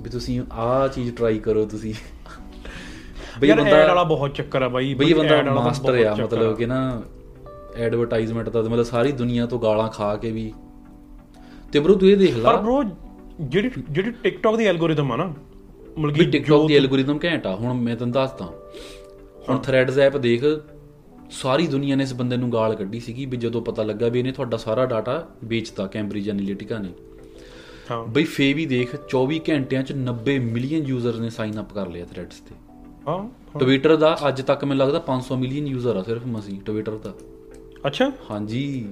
ਵੀ ਤੁਸੀਂ ਆਹ ਚੀਜ਼ ਟਰਾਈ ਕਰੋ ਤੁਸੀਂ। ਬਈ ਬੰਦਾ ਐਡ ਵਾਲਾ ਬਹੁਤ ਚੱਕਰ ਆ ਬਾਈ ਬਈ ਬੰਦਾ ਮਾਸਟਰ ਆ ਮਤਲਬ ਕਿ ਨਾ ਐਡਵਰਟਾਈਜ਼ਮੈਂਟ ਦਾ ਮਤਲਬ ਸਾਰੀ ਦੁਨੀਆ ਤੋਂ ਗਾਲਾਂ ਖਾ ਕੇ ਵੀ। ਤੇ ਬਰੋ ਤੂੰ ਇਹ ਦੇਖ ਪਰ ਲਾ ਬ్రో ਜਿਹੜੀ ਜਿਹੜੀ ਟਿਕਟੌਕ ਦੀ ਐਲਗੋਰਿਦਮ ਆ ਨਾ ਮਤਲਬ ਕਿ ਟਿਕਟੌਕ ਦੀ ਐਲਗੋਰਿਦਮ ਘੈਂਟ ਆ ਹੁਣ ਮੈਂ ਤੈਨੂੰ ਦੱਸਦਾ। ਹੁਣ ਥ੍ਰੈਡਸ ਐਪ ਦੇਖ ਸਾਰੀ ਦੁਨੀਆ ਨੇ ਇਸ ਬੰਦੇ ਨੂੰ ਗਾਲ ਕੱਢੀ ਸੀਗੀ ਵੀ ਜਦੋਂ ਪਤਾ ਲੱਗਾ ਵੀ ਇਹਨੇ ਤੁਹਾਡਾ ਸਾਰਾ ਡਾਟਾ ਵੇਚਤਾ ਕੈਂਬਰਿਜ ਐਨਾਲਿਟਿਕਾ ਨੇ। ਹਾਂ। ਬਈ ਫੇ ਵੀ ਦੇਖ 24 ਘੰਟਿਆਂ ਚ 90 ਮਿਲੀਅਨ ਯੂਜ਼ਰ ਨੇ ਸਾਈਨ ਅਪ ਕਰ ਲਿਆ ਥ੍ਰੈਡਸ ਤੇ। ਹਾਂ ਟਵਿੱਟਰ ਦਾ ਅੱਜ ਤੱਕ ਮੈਨੂੰ ਲੱਗਦਾ 500 ਮਿਲੀਅਨ ਯੂਜ਼ਰ ਆ ਸਿਰਫ ਮਸੀ ਟਵਿੱਟਰ ਦਾ। ਅੱਛਾ। ਹਾਂਜੀ।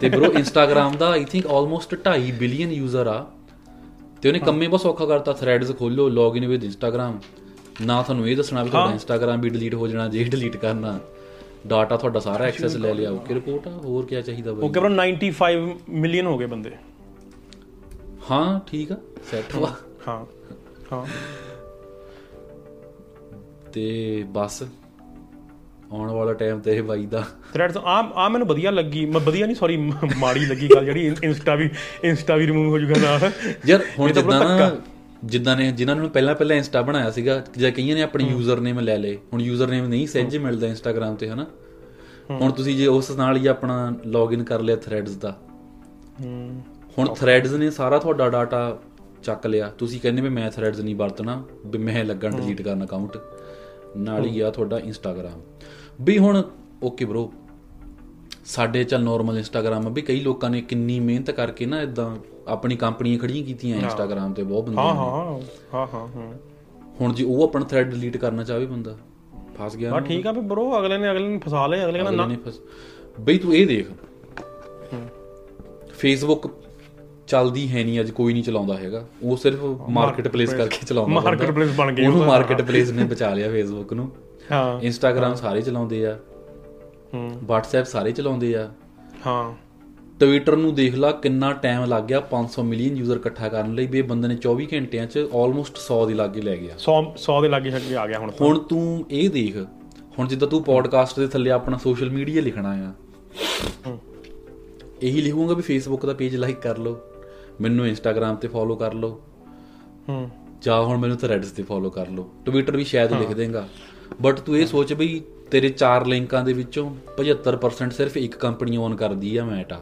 ਤੇ bro Instagram the I think almost 2.5 billion user ਆ। ਤੇ ਉਹਨੇ ਕੰਮੇ ਬਸ ਔਖਾ ਕਰਤਾ ਥ੍ਰੈਡਸ ਖੋਲੋ ਲੌਗਇਨ ਵਿਦ ਇੰਸਟਾਗ੍ਰam ਨਾ ਤੁਹਾਨੂੰ ਇਹ ਦੱਸਣਾ ਵੀ ਤੁਹਾਡਾ ਇੰਸਟਾਗ੍ਰam ਵੀ ਡਿਲੀਟ ਹੋ ਜਾਣਾ ਜੇ ਡਿਲੀਟ ਕਰਨਾ। ਡਾਟਾ ਤੁਹਾਡਾ ਸਾਰਾ ਐਕਸੈਸ ਲੈ ਲਿਆ ਓਕੇ ਰਿਪੋਰਟ ਆ ਹੋਰ ਕੀ ਚਾਹੀਦਾ ਬਈ? ਓਕੇ ਬ్రో 95 ਮਿਲੀਅਨ ਹੋ ਗਏ ਬੰਦੇ। ਹਾਂ ਠੀਕ ਆ ਸੈੱਟ ਵਾ। ਹਾਂ ਹਾਂ। ਤੇ ਬਸ ਆਉਣ ਵਾਲਾ ਟਾਈਮ ਤੇ ਇਹ ਬਾਈ ਦਾ। ਥ੍ਰੈਡਸ ਆ ਆ ਮੈਨੂੰ ਵਧੀਆ ਲੱਗੀ। ਮੈਂ ਵਧੀਆ ਨਹੀਂ ਸੌਰੀ ਮਾੜੀ ਲੱਗੀ ਗੱਲ ਜਿਹੜੀ। ਇੰਸਟਾ ਵੀ ਇੰਸਟਾ ਵੀ ਰਿਮੂਵ ਹੋ ਜੂਗਾ ਨਾਲ। ਯਾਰ ਹੁਣ ਤਾਂ ਜਿੱਦਾਂ ਜਿੱਦਾਂ ਨੇ ਜਿਨ੍ਹਾਂ ਨੂੰ ਪਹਿਲਾਂ ਪਹਿਲਾਂ ਇੰਸਟਾ ਬਣਾਇਆ ਸੀਗਾ ਜਾਂ ਕਈਆਂ ਨੇ ਆਪਣੇ ਯੂਜ਼ਰ ਨੇਮ ਲੈ ਲਏ। ਹੁਣ ਯੂਜ਼ਰ ਨੇਮ ਨਹੀਂ ਸਹਿਜ ਮਿਲਦਾ ਇੰਸਟਾਗ੍ਰam ਤੇ ਹਨਾ? ਹੁਣ ਤੁਸੀਂ ਜੇ ਉਸ ਨਾਲ ਹੀ ਆਪਣਾ ਲੌਗਇਨ ਕਰ ਲਿਆ ਥ੍ਰੈਡਸ ਦਾ। ਹੁਣ ਥ੍ਰੈਡਸ ਨੇ ਸਾਰਾ ਤੁਹਾਡਾ ਡਾਟਾ ਚੱਕ ਲਿਆ। ਤੁਸੀਂ ਕਹਿੰਦੇ ਵੀ ਮੈਂ ਥ੍ਰੈਡਸ ਨਹੀਂ ਵਰਤਣਾ ਵੀ ਮੈਂ ਲੱਗਣ ਡਿਲੀਟ ਕਰਨ ਅਕਾਊਂਟ ਨਾਲ ਹੀ ਆ ਤੁਹਾਡਾ ਇੰਸਟਾਗ੍ਰam ਵੀ ਹੁਣ ਓਕੇ ਬ్రో ਸਾਡੇ ਚੱਲ ਨਾਰਮਲ ਇੰਸਟਾਗ੍ਰam ਆ। ਵੀ ਕਈ ਲੋਕਾਂ ਨੇ ਕਿੰਨੀ ਮਿਹਨਤ ਕਰਕੇ ਨਾ ਇਦਾਂ ਆਪਣੀ ਕੰਪਨੀਆਂ ਖੜੀਆਂ ਕੀਤੀਆਂ ਇੰਸਟਾਗ੍ਰam ਤੇ ਬਹੁਤ ਬੰਦੇ ਹਾਂ। ਹਾਂ ਹਾਂ ਹਾਂ ਹਾਂ। ਹੁਣ ਜੇ ਉਹ ਆਪਣਾ ਥ੍ਰੈਡ ਡਿਲੀਟ ਕਰਨਾ ਚਾਹਵੇ ਬੰਦਾ ਫਸ ਗਿਆ। ਬਾ ਠੀਕ ਆ ਵੀ ਬ్రో ਅਗਲੇ ਨੇ ਅਗਲੇ ਨੇ ਫਸਾ ਲਿਆ ਅਗਲੇ ਕਹਿੰਦਾ ਨੇ ਫਸ ਬਈ ਤੂੰ ਇਹ ਦੇਖ। ਫੇਸਬੁੱਕ ਚੱਲਦੀ ਹੈ ਨਹੀਂ ਅੱਜ ਕੋਈ ਨਹੀਂ ਚਲਾਉਂਦਾ ਹੈਗਾ। ਉਹ ਸਿਰਫ ਮਾਰਕੀਟ ਪਲੇਸ ਕਰਕੇ ਚਲਾਉਂਦਾ ਬੰਦਾ। Marketplace ਬਣ ਗਈ ਉਹ ਉਹਨੂੰ। ਮਾਰਕੀਟ ਪਲੇਸ ਨੇ ਬਚਾ ਲਿਆ ਫੇਸਬੁੱਕ ਨੂੰ। ਹਾਂ। ਇੰਸਟਾਗ੍ਰam ਸਾਰੇ ਚਲਾਉਂਦੇ ਆ। ਹੂੰ। WhatsApp ਸਾਰੇ ਚਲਾਉਂਦੇ ਆ। ਹਾਂ। ਟਵਿੱਟਰ ਨੂੰ ਦੇਖ ਲਾ ਕਿੰਨਾ ਟਾਈਮ ਲੱਗ ਗਿਆ 500 ਮਿਲੀਅਨ ਯੂਜ਼ਰ ਇਕੱਠਾ ਕਰਨ ਲਈ। ਵੀ ਇਹ ਬੰਦੇ ਨੇ 24 ਘੰਟਿਆਂ 'ਚ ਆਲਮੋਸਟ 100 ਦੇ ਲਾਗੇ ਲੈ ਗਿਆ। 100 100 ਦੇ ਲਾਗੇ ਛੱਗੇ ਆ ਗਿਆ ਹੁਣ। ਹੁਣ ਤੂੰ ਇਹ ਦੇਖ ਹੁਣ ਜਿੱਦਾਂ ਤੂੰ ਪੋਡਕਾਸਟ ਦੇ ਥੱਲੇ ਆਪਣਾ ਸੋਸ਼ਲ ਮੀਡੀਆ ਲਿਖਣਾ ਆ। ਇਹੀ ਲਿਖੂੰਗਾ ਵੀ ਫੇਸਬੁੱਕ ਦਾ ਪੇਜ ਲਾਈਕ ਕਰ ਲਓ। ਮੈਨੂੰ ਇੰਸਟਾਗ੍ਰam ਤੇ ਫੋਲੋ ਕਰ ਲਓ। ਹੂੰ। ਜਾਂ ਹੁਣ ਮੈਨੂੰ ਥ੍ਰੈਡਸ ਤੇ ਫੋਲੋ ਕਰ ਲਓ। ਟਵਿੱਟਰ ਵੀ ਸ਼ਾਇਦ ਲਿਖ ਦੇਗਾ। ਬਟ ਤੂੰ ਇਹ ਸੋਚ ਬਈ ਤੇਰੇ ਚਾਰ ਲਿੰਕਾਂ ਦੇ ਵਿੱਚੋਂ 75% ਸਿਰਫ ਇੱਕ ਕੰਪਨੀ ਓਨ ਕਰਦੀ ਆ ਮੈਟਾ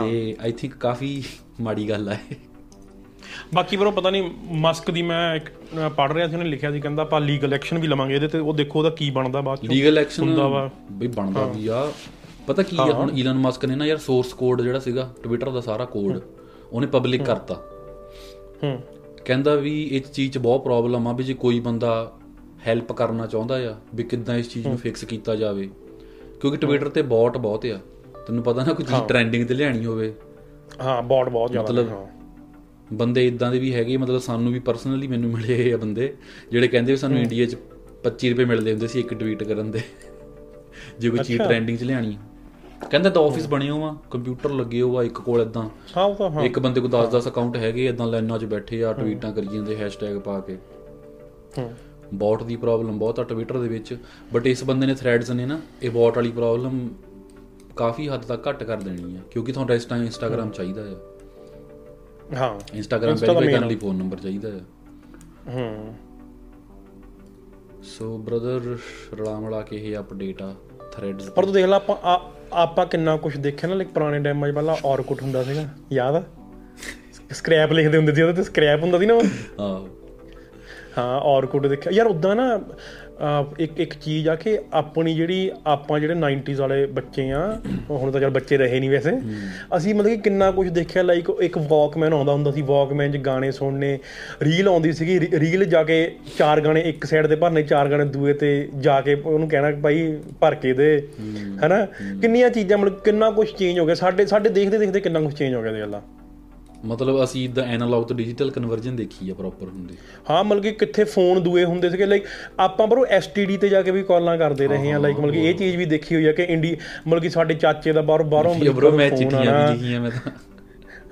ਤੇ ਆਈ ਥਿੰਕ ਕਾਫੀ ਮਾੜੀ ਗੱਲ ਇਹ। ਬਾਕੀ ਬਰੋ ਪਤਾ ਨਹੀਂ ਮਸਕ ਦੀ ਮੈਂ ਇੱਕ ਪੜ ਰਿਹਾ ਸੀ ਉਹਨੇ ਲਿਖਿਆ ਸੀ ਕਹਿੰਦਾ ਆਪਾਂ ਲੀਗਲ ਐਕਸ਼ਨ ਵੀ ਲਵਾਂਗੇ ਇਹਦੇ ਤੇ ਉਹ ਦੇਖੋ ਉਹਦਾ ਕੀ ਬਣਦਾ ਬਾਅਦ ਚ। ਲੀਗਲ ਐਕਸ਼ਨ ਹੁੰਦਾ ਵਾ। ਬਈ ਬਣਦਾ ਵੀ ਆ। ਪਤਾ ਕੀ ਆ ਹੁਣ ਈਲਨ ਮਸਕ ਨੇ ਨਾ ਯਾਰ ਸੋਰਸ ਕੋਡ ਜਿਹੜਾ ਸੀਗਾ ਟਵਿੱਟਰ ਦਾ ਸਾਰਾ ਕੋਡ ਉਹਨੇ ਪਬਲਿਕ ਕਰਤਾ। ਹੂੰ। ਕਹਿੰਦਾ ਵੀ ਇਸ ਚੀਜ਼ 'ਚ ਬਹੁਤ ਪ੍ਰੋਬਲਮ ਆ ਵੀ ਜੇ ਕੋਈ ਬੰਦਾ ਹੈਲਪ ਕਰਨਾ ਚਾਹੁੰਦਾ ਆ ਵੀ ਕਿੱਦਾਂ ਇਸ ਚੀਜ਼ ਨੂੰ ਫਿਕਸ ਕੀਤਾ ਜਾਵੇ। ਕਿਉਂਕਿ ਟਵਿੱਟਰ ਤੇ ਬੌਟ ਬਹੁਤ ਆ। ਤੈਨੂੰ ਪਤਾ ਨਾ ਕੋਈ ਚੀਜ਼ ਟ੍ਰੈਂਡਿੰਗ ਤੇ ਲਿਆਣੀ ਹੋਵੇ। ਹਾਂ ਬੌਟ ਬਹੁਤ ਜ਼ਿਆਦਾ ਮਤਲਬ। ਬੰਦੇ ਇਦਾਂ ਦੇ ਵੀ ਹੈਗੇ ਮਤਲਬ ਸਾਨੂੰ ਵੀ ਪਰਸਨਲੀ ਮੈਨੂੰ ਮਿਲੇ ਆ ਬੰਦੇ ਜਿਹੜੇ ਕਹਿੰਦੇ ਵੀ ਸਾਨੂੰ ਇੰਡੀਆ 'ਚ 25 ਰੁਪਏ ਮਿਲਦੇ ਹੁੰਦੇ ਸੀ ਇੱਕ ਟਵੀਟ ਕਰਨ ਦੇ। ਜੇ ਕੋਈ ਚੀਜ਼ ਟ੍ਰੈਂਡਿੰਗ 'ਚ ਲਿਆਣੀ। ਕਹਿੰਦਾ ਤਾਂ ਆਫਿਸ ਬਣੇ ਹੋਆ ਕੰਪਿਊਟਰ ਲੱਗੇ ਹੋਆ ਇੱਕ ਕੋਲ ਇਦਾਂ ਹਾਂ ਉਹ ਤਾਂ ਹਾਂ। ਇੱਕ ਬੰਦੇ ਕੋਲ 10-10 ਅਕਾਊਂਟ ਹੈਗੇ ਇਦਾਂ ਲਾਈਨਾਂ 'ਚ ਬੈਠੇ ਆ ਟਵੀਟਾਂ ਕਰੀ ਜਾਂਦੇ ਹੈਸ਼ਟੈਗ ਪਾ ਕੇ। ਹੂੰ। ਬੌਟ ਦੀ ਪ੍ਰੋਬਲਮ ਬਹੁਤ ਆ ਟਵਿੱਟਰ ਦੇ ਵਿੱਚ ਬਟ ਇਸ ਬੰਦੇ ਨੇ ਥ੍ਰੈਡਸ ਨੇ ਨਾ ਇਹ ਬੌਟ ਵਾਲੀ ਪ੍ਰੋਬਲਮ ਕਾਫੀ ਹੱਦ ਤੱਕ ਘੱਟ ਕਰ ਦੇਣੀ ਆ ਕਿਉਂਕਿ ਤੁਹਾਨੂੰ ਰੈਸਟਾ ਇੰਸਟਾਗ੍ਰam ਚਾਹੀਦਾ ਆ। ਹਾਂ। ਇੰਸਟਾਗ੍ਰam ਵੈਰੀਫਾਈ ਕਰਨ ਲਈ ਫੋਨ ਨੰਬਰ ਚਾਹੀਦਾ ਆ। ਹੂੰ। ਸੋ ਬ੍ਰਦਰ ਰਲਾ ਮਿਲਾ ਕੇ ਇਹ ਅਪਡੇਟ ਆ ਥ੍ਰੈਡਸ ਪਰ ਤੂੰ ਦੇਖ ਲੈ ਆਪਾਂ ਆਪਾਂ ਕਿੰਨਾ ਕੁਝ ਦੇਖਿਆ ਨਾ ਲਾਈਕ ਪੁਰਾਣੇ ਟਾਈਮਾਂ 'ਚ ਪਹਿਲਾਂ ਔਰਕੁੱਟ ਹੁੰਦਾ ਸੀਗਾ ਯਾਦ ਆ? ਸਕ੍ਰੈਪ ਲਿਖਦੇ ਹੁੰਦੇ ਸੀ ਉਹਦੇ ਤੇ ਸਕ੍ਰੈਪ ਹੁੰਦਾ ਸੀ ਨਾ। ਹਾਂ। ਹਾਂ ਔਰਕੁੱਟ ਦੇਖਿਆ। ਯਾਰ ਉਦਾਂ ਨਾ ਇੱਕ ਇੱਕ ਚੀਜ਼ ਆ ਕਿ ਆਪਣੀ ਜਿਹੜੀ ਆਪਾਂ ਜਿਹੜੇ 90s ਵਾਲੇ ਬੱਚੇ ਆ ਹੁਣ ਤਾਂ ਚਲ ਬੱਚੇ ਰਹੇ ਨਹੀਂ ਵੈਸੇ। ਅਸੀਂ ਮਤਲਬ ਕਿ ਕਿੰਨਾ ਕੁਝ ਦੇਖਿਆ ਲਾਈਕ ਇੱਕ ਵਾਕਮੈਨ ਆਉਂਦਾ ਹੁੰਦਾ ਸੀ ਵਾਕਮੈਨ 'ਚ ਗਾਣੇ ਸੁਣਨੇ ਰੀਲ ਆਉਂਦੀ ਸੀਗੀ ਰੀਲ ਜਾ ਕੇ ਚਾਰ ਗਾਣੇ ਇੱਕ ਸਾਈਡ ਤੇ ਭਰਨੇ ਚਾਰ ਗਾਣੇ ਦੂਏ ਤੇ ਜਾ ਕੇ ਉਹਨੂੰ ਕਹਿਣਾ ਕਿ ਭਾਈ ਭਰ ਕੇ ਦੇ। ਹੈਨਾ? ਕਿੰਨੀਆਂ ਚੀਜ਼ਾਂ ਮਤਲਬ ਕਿੰਨਾ ਕੁਝ ਚੇਂਜ ਹੋ ਗਿਆ। ਸਾਡੇ ਸਾਡੇ ਦੇਖਦੇ ਦੇਖਦੇ ਕਿੰਨਾ ਕੁਝ ਚੇਂਜ ਹੋ ਗਿਆ ਦੇਖ ਲਾ ਮਤਲਬ ਅਸੀਂ ਇਦਾਂ ਐਨਾਲੌਗ ਤੋਂ ਡਿਜੀਟਲ ਕਨਵਰਜਨ ਦੇਖੀ ਆ ਪ੍ਰੋਪਰ ਹੁੰਦੀ। ਹਾਂ ਮਤਲਬ ਕਿ ਕਿੱਥੇ ਫੋਨ ਦੂਏ ਹੁੰਦੇ ਸੀਗੇ ਲਾਈਕ ਆਪਾਂ ਬਰੋ ਐਸਟੀਡੀ ਤੇ ਜਾ ਕੇ ਵੀ ਕਾਲਾਂ ਕਰਦੇ ਰਹੇ ਹਾਂ ਲਾਈਕ ਮਤਲਬ ਕਿ ਇਹ ਚੀਜ਼ ਵੀ ਦੇਖੀ ਹੋਈ ਆ ਕਿ ਇੰਡੀ ਮਤਲਬ ਕਿ ਸਾਡੇ ਚਾਚੇ ਦਾ ਬਾਹਰੋਂ ਬਾਹਰੋਂ ਬ్రో ਮੈਂ ਚਿੱਠੀਆਂ। ਵੀ ਲਿਖੀਆਂ ਮੈਂ ਤਾਂ।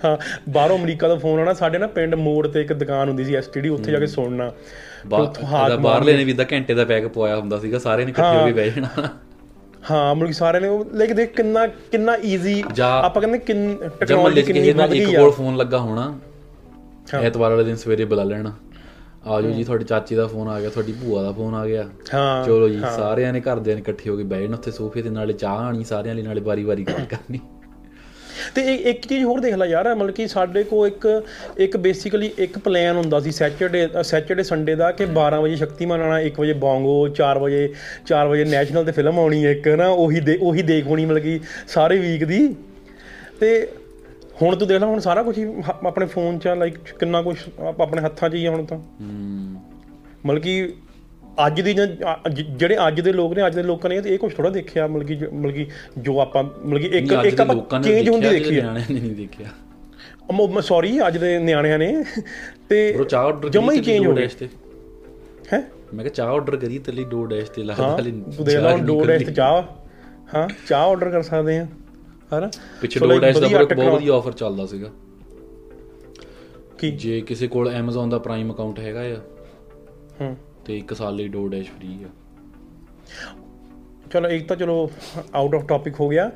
ਹਾਂ ਬਾਹਰੋਂ ਅਮਰੀਕਾ ਦਾ ਫੋਨ ਆਣਾ ਸਾਡੇ ਨਾ ਪਿੰਡ ਮੋੜ ਤੇ ਇੱਕ ਦੁਕਾਨ ਹੁੰਦੀ ਸੀ ਐਸਟੀਡੀ ਉੱਥੇ ਜਾ ਕੇ ਸੁਣਨਾ। ਬਾਹਰ ਬਾਹਰਲੇ ਨੇ ਵੀ ਇਦਾਂ ਘੰਟੇ ਦਾ ਪੈਕ ਪਵਾਇਆ ਹੁੰਦਾ ਸੀਗਾ ਸਾਰੇ ਨੇ ਇਕੱਠੇ ਹੋ ਕੇ ਬਹਿ ਜਾਣਾ। ਹਾਂ ਮਤਲਬ ਕਿ ਸਾਰਿਆਂ ਨੇ ਲਾਈਕ ਦੇਖ ਕਿੰਨਾ ਕਿੰਨਾ ਈਜ਼ੀ ਆਪਾਂ ਕਹਿੰਦੇ ਕਿੰਨ ਟੈਕਨੋਲੋਜੀ ਕਿੰਨੀ ਵੱਧ ਇੱਕ ਗਈ ਆ। ਕੋਲ ਫੋਨ ਲੱਗਾ ਹੋਣਾ ਐਤਵਾਰ ਵਾਲੇ ਦਿਨ ਸਵੇਰੇ ਬੁਲਾ ਲੈਣਾ। ਆਜੋ ਜੀ ਤੁਹਾਡੇ ਚਾਚੇ ਦਾ ਫੋਨ ਆ ਗਿਆ ਤੁਹਾਡੀ ਭੂਆ ਦਾ ਫੋਨ ਆ ਗਿਆ। ਹਾਂ ਚਲੋ ਜੀ ਸਾਰਿਆਂ ਨੇ ਘਰਦਿਆਂ ਨੇ ਇਕੱਠੇ ਹੋ ਕੇ ਬਹਿ ਜਾਣਾ ਉੱਥੇ ਸੋਫੇ ਤੇ ਨਾਲੇ ਚਾਹ ਆਣੀ ਸਾਰਿਆਂ ਲਈ ਨਾਲੇ ਵਾਰੀ-ਵਾਰੀ ਗੱਲ ਕਰਨੀ। ਤੇ ਇਹ ਇੱਕ ਚੀਜ਼ ਹੋਰ ਦੇਖ ਲੈ ਯਾਰ ਮਤਲਬ ਕਿ ਸਾਡੇ ਕੋ ਇੱਕ ਇੱਕ ਬੇਸਿਕਲੀ ਇੱਕ ਪਲਾਨ ਹੁੰਦਾ ਸੀ ਸੈਚਰਡੇ ਸੈਚਰਡੇ ਸੰਡੇ ਦਾ ਕਿ 12 ਵਜੇ ਸ਼ਕਤੀਮਾਨ ਆਣਾ 1 ਵਜੇ ਬੋਂਗੋ 4 ਵਜੇ 4 ਵਜੇ ਨੈਸ਼ਨਲ ਤੇ ਫਿਲਮ ਆਉਣੀ ਹੈ ਇੱਕ ਨਾ ਉਹੀ ਦੇ ਉਹੀ ਦੇਖ ਹੋਣੀ ਮਤਲਬ ਕਿ ਸਾਰੇ ਵੀਕ ਦੀ। ਤੇ ਹੁਣ ਤੂੰ ਦੇਖ ਲੈ ਹੁਣ ਸਾਰਾ ਕੁਝ ਆਪਣੇ ਫੋਨ 'ਚ ਲਾਈਕ ਕਿੰਨਾ ਕੁਝ ਆਪਣੇ ਹੱਥਾਂ 'ਚ ਹੀ ਆ ਹੁਣ ਤਾਂ। ਮਤਲਬ ਕਿ ਅੱਜ ਦੀ ਜਿਹੜੇ ਅੱਜ ਦੇ ਲੋਕ ਨੇ ਅੱਜ ਦੇ ਲੋਕਾਂ ਨੇ ਇਹ ਕੁਝ ਥੋੜਾ ਦੇਖਿਆ ਮਤਲਬ ਕਿ ਜੋ- ਮਤਲਬ ਕਿ ਜੋ ਆਪਾਂ ਮਤਲਬ ਕਿ ਇੱਕ ਇੱਕ ਆਪਾਂ ਚੇਂਜ ਹੁੰਦੀ ਦੇਖੀ ਹੈ ਨਹੀਂ ਦੇਖਿਆ। ਮੈਂ ਸੌਰੀ ਅੱਜ ਦੇ ਨਿਆਣਿਆਂ ਨੇ। ਤੇ ਜਮਾ ਹੀ ਚੇਂਜ ਹੋ ਤੇ। ਹੈ? ਮੈਂ ਕਿਹਾ ਚਾਹ ਆਰਡਰ ਕਰੀ ਤੇ ਲਈ ਦੋ ਡੈਸ਼ ਤੇ ਲਾ ਹਾਂ ਹਾਲੇ ਤੂੰ ਦੇਖ ਲਾ ਚਾਹ ਦੋ ਨਹੀਂ ਡੈਸ਼ ਤੇ। ਚਾਹ। ਹਾਂ ਚਾਹ ਆਰਡਰ ਕਰ ਸਕਦੇ ਆ। ਹਨਾ? ਪਿੱਛੇ So, ਦੋ like ਡੈਸ਼ ਦਾ ਬਹੁਤ ਵਧੀਆ ਆਫਰ ਚੱਲਦਾ ਸੀਗਾ। ਕੀ? ਜੇ ਕਿਸੇ ਕੋਲ Amazon ਦਾ ਪ੍ਰਾਈਮ ਅਕਾਊਂਟ ਹੈਗਾ ਆ ਹੂੰ। ਤੇ 1 ਸਾਲ ਲਈ ਦੋ ਡੈਸ਼ ਫ੍ਰੀ ਆ। ਚਲੋ ਇੱਕ ਤਾਂ ਚਲੋ ਆਊਟ ਆਫ ਟਾਪਿਕ ਹੋ ਗਿਆ।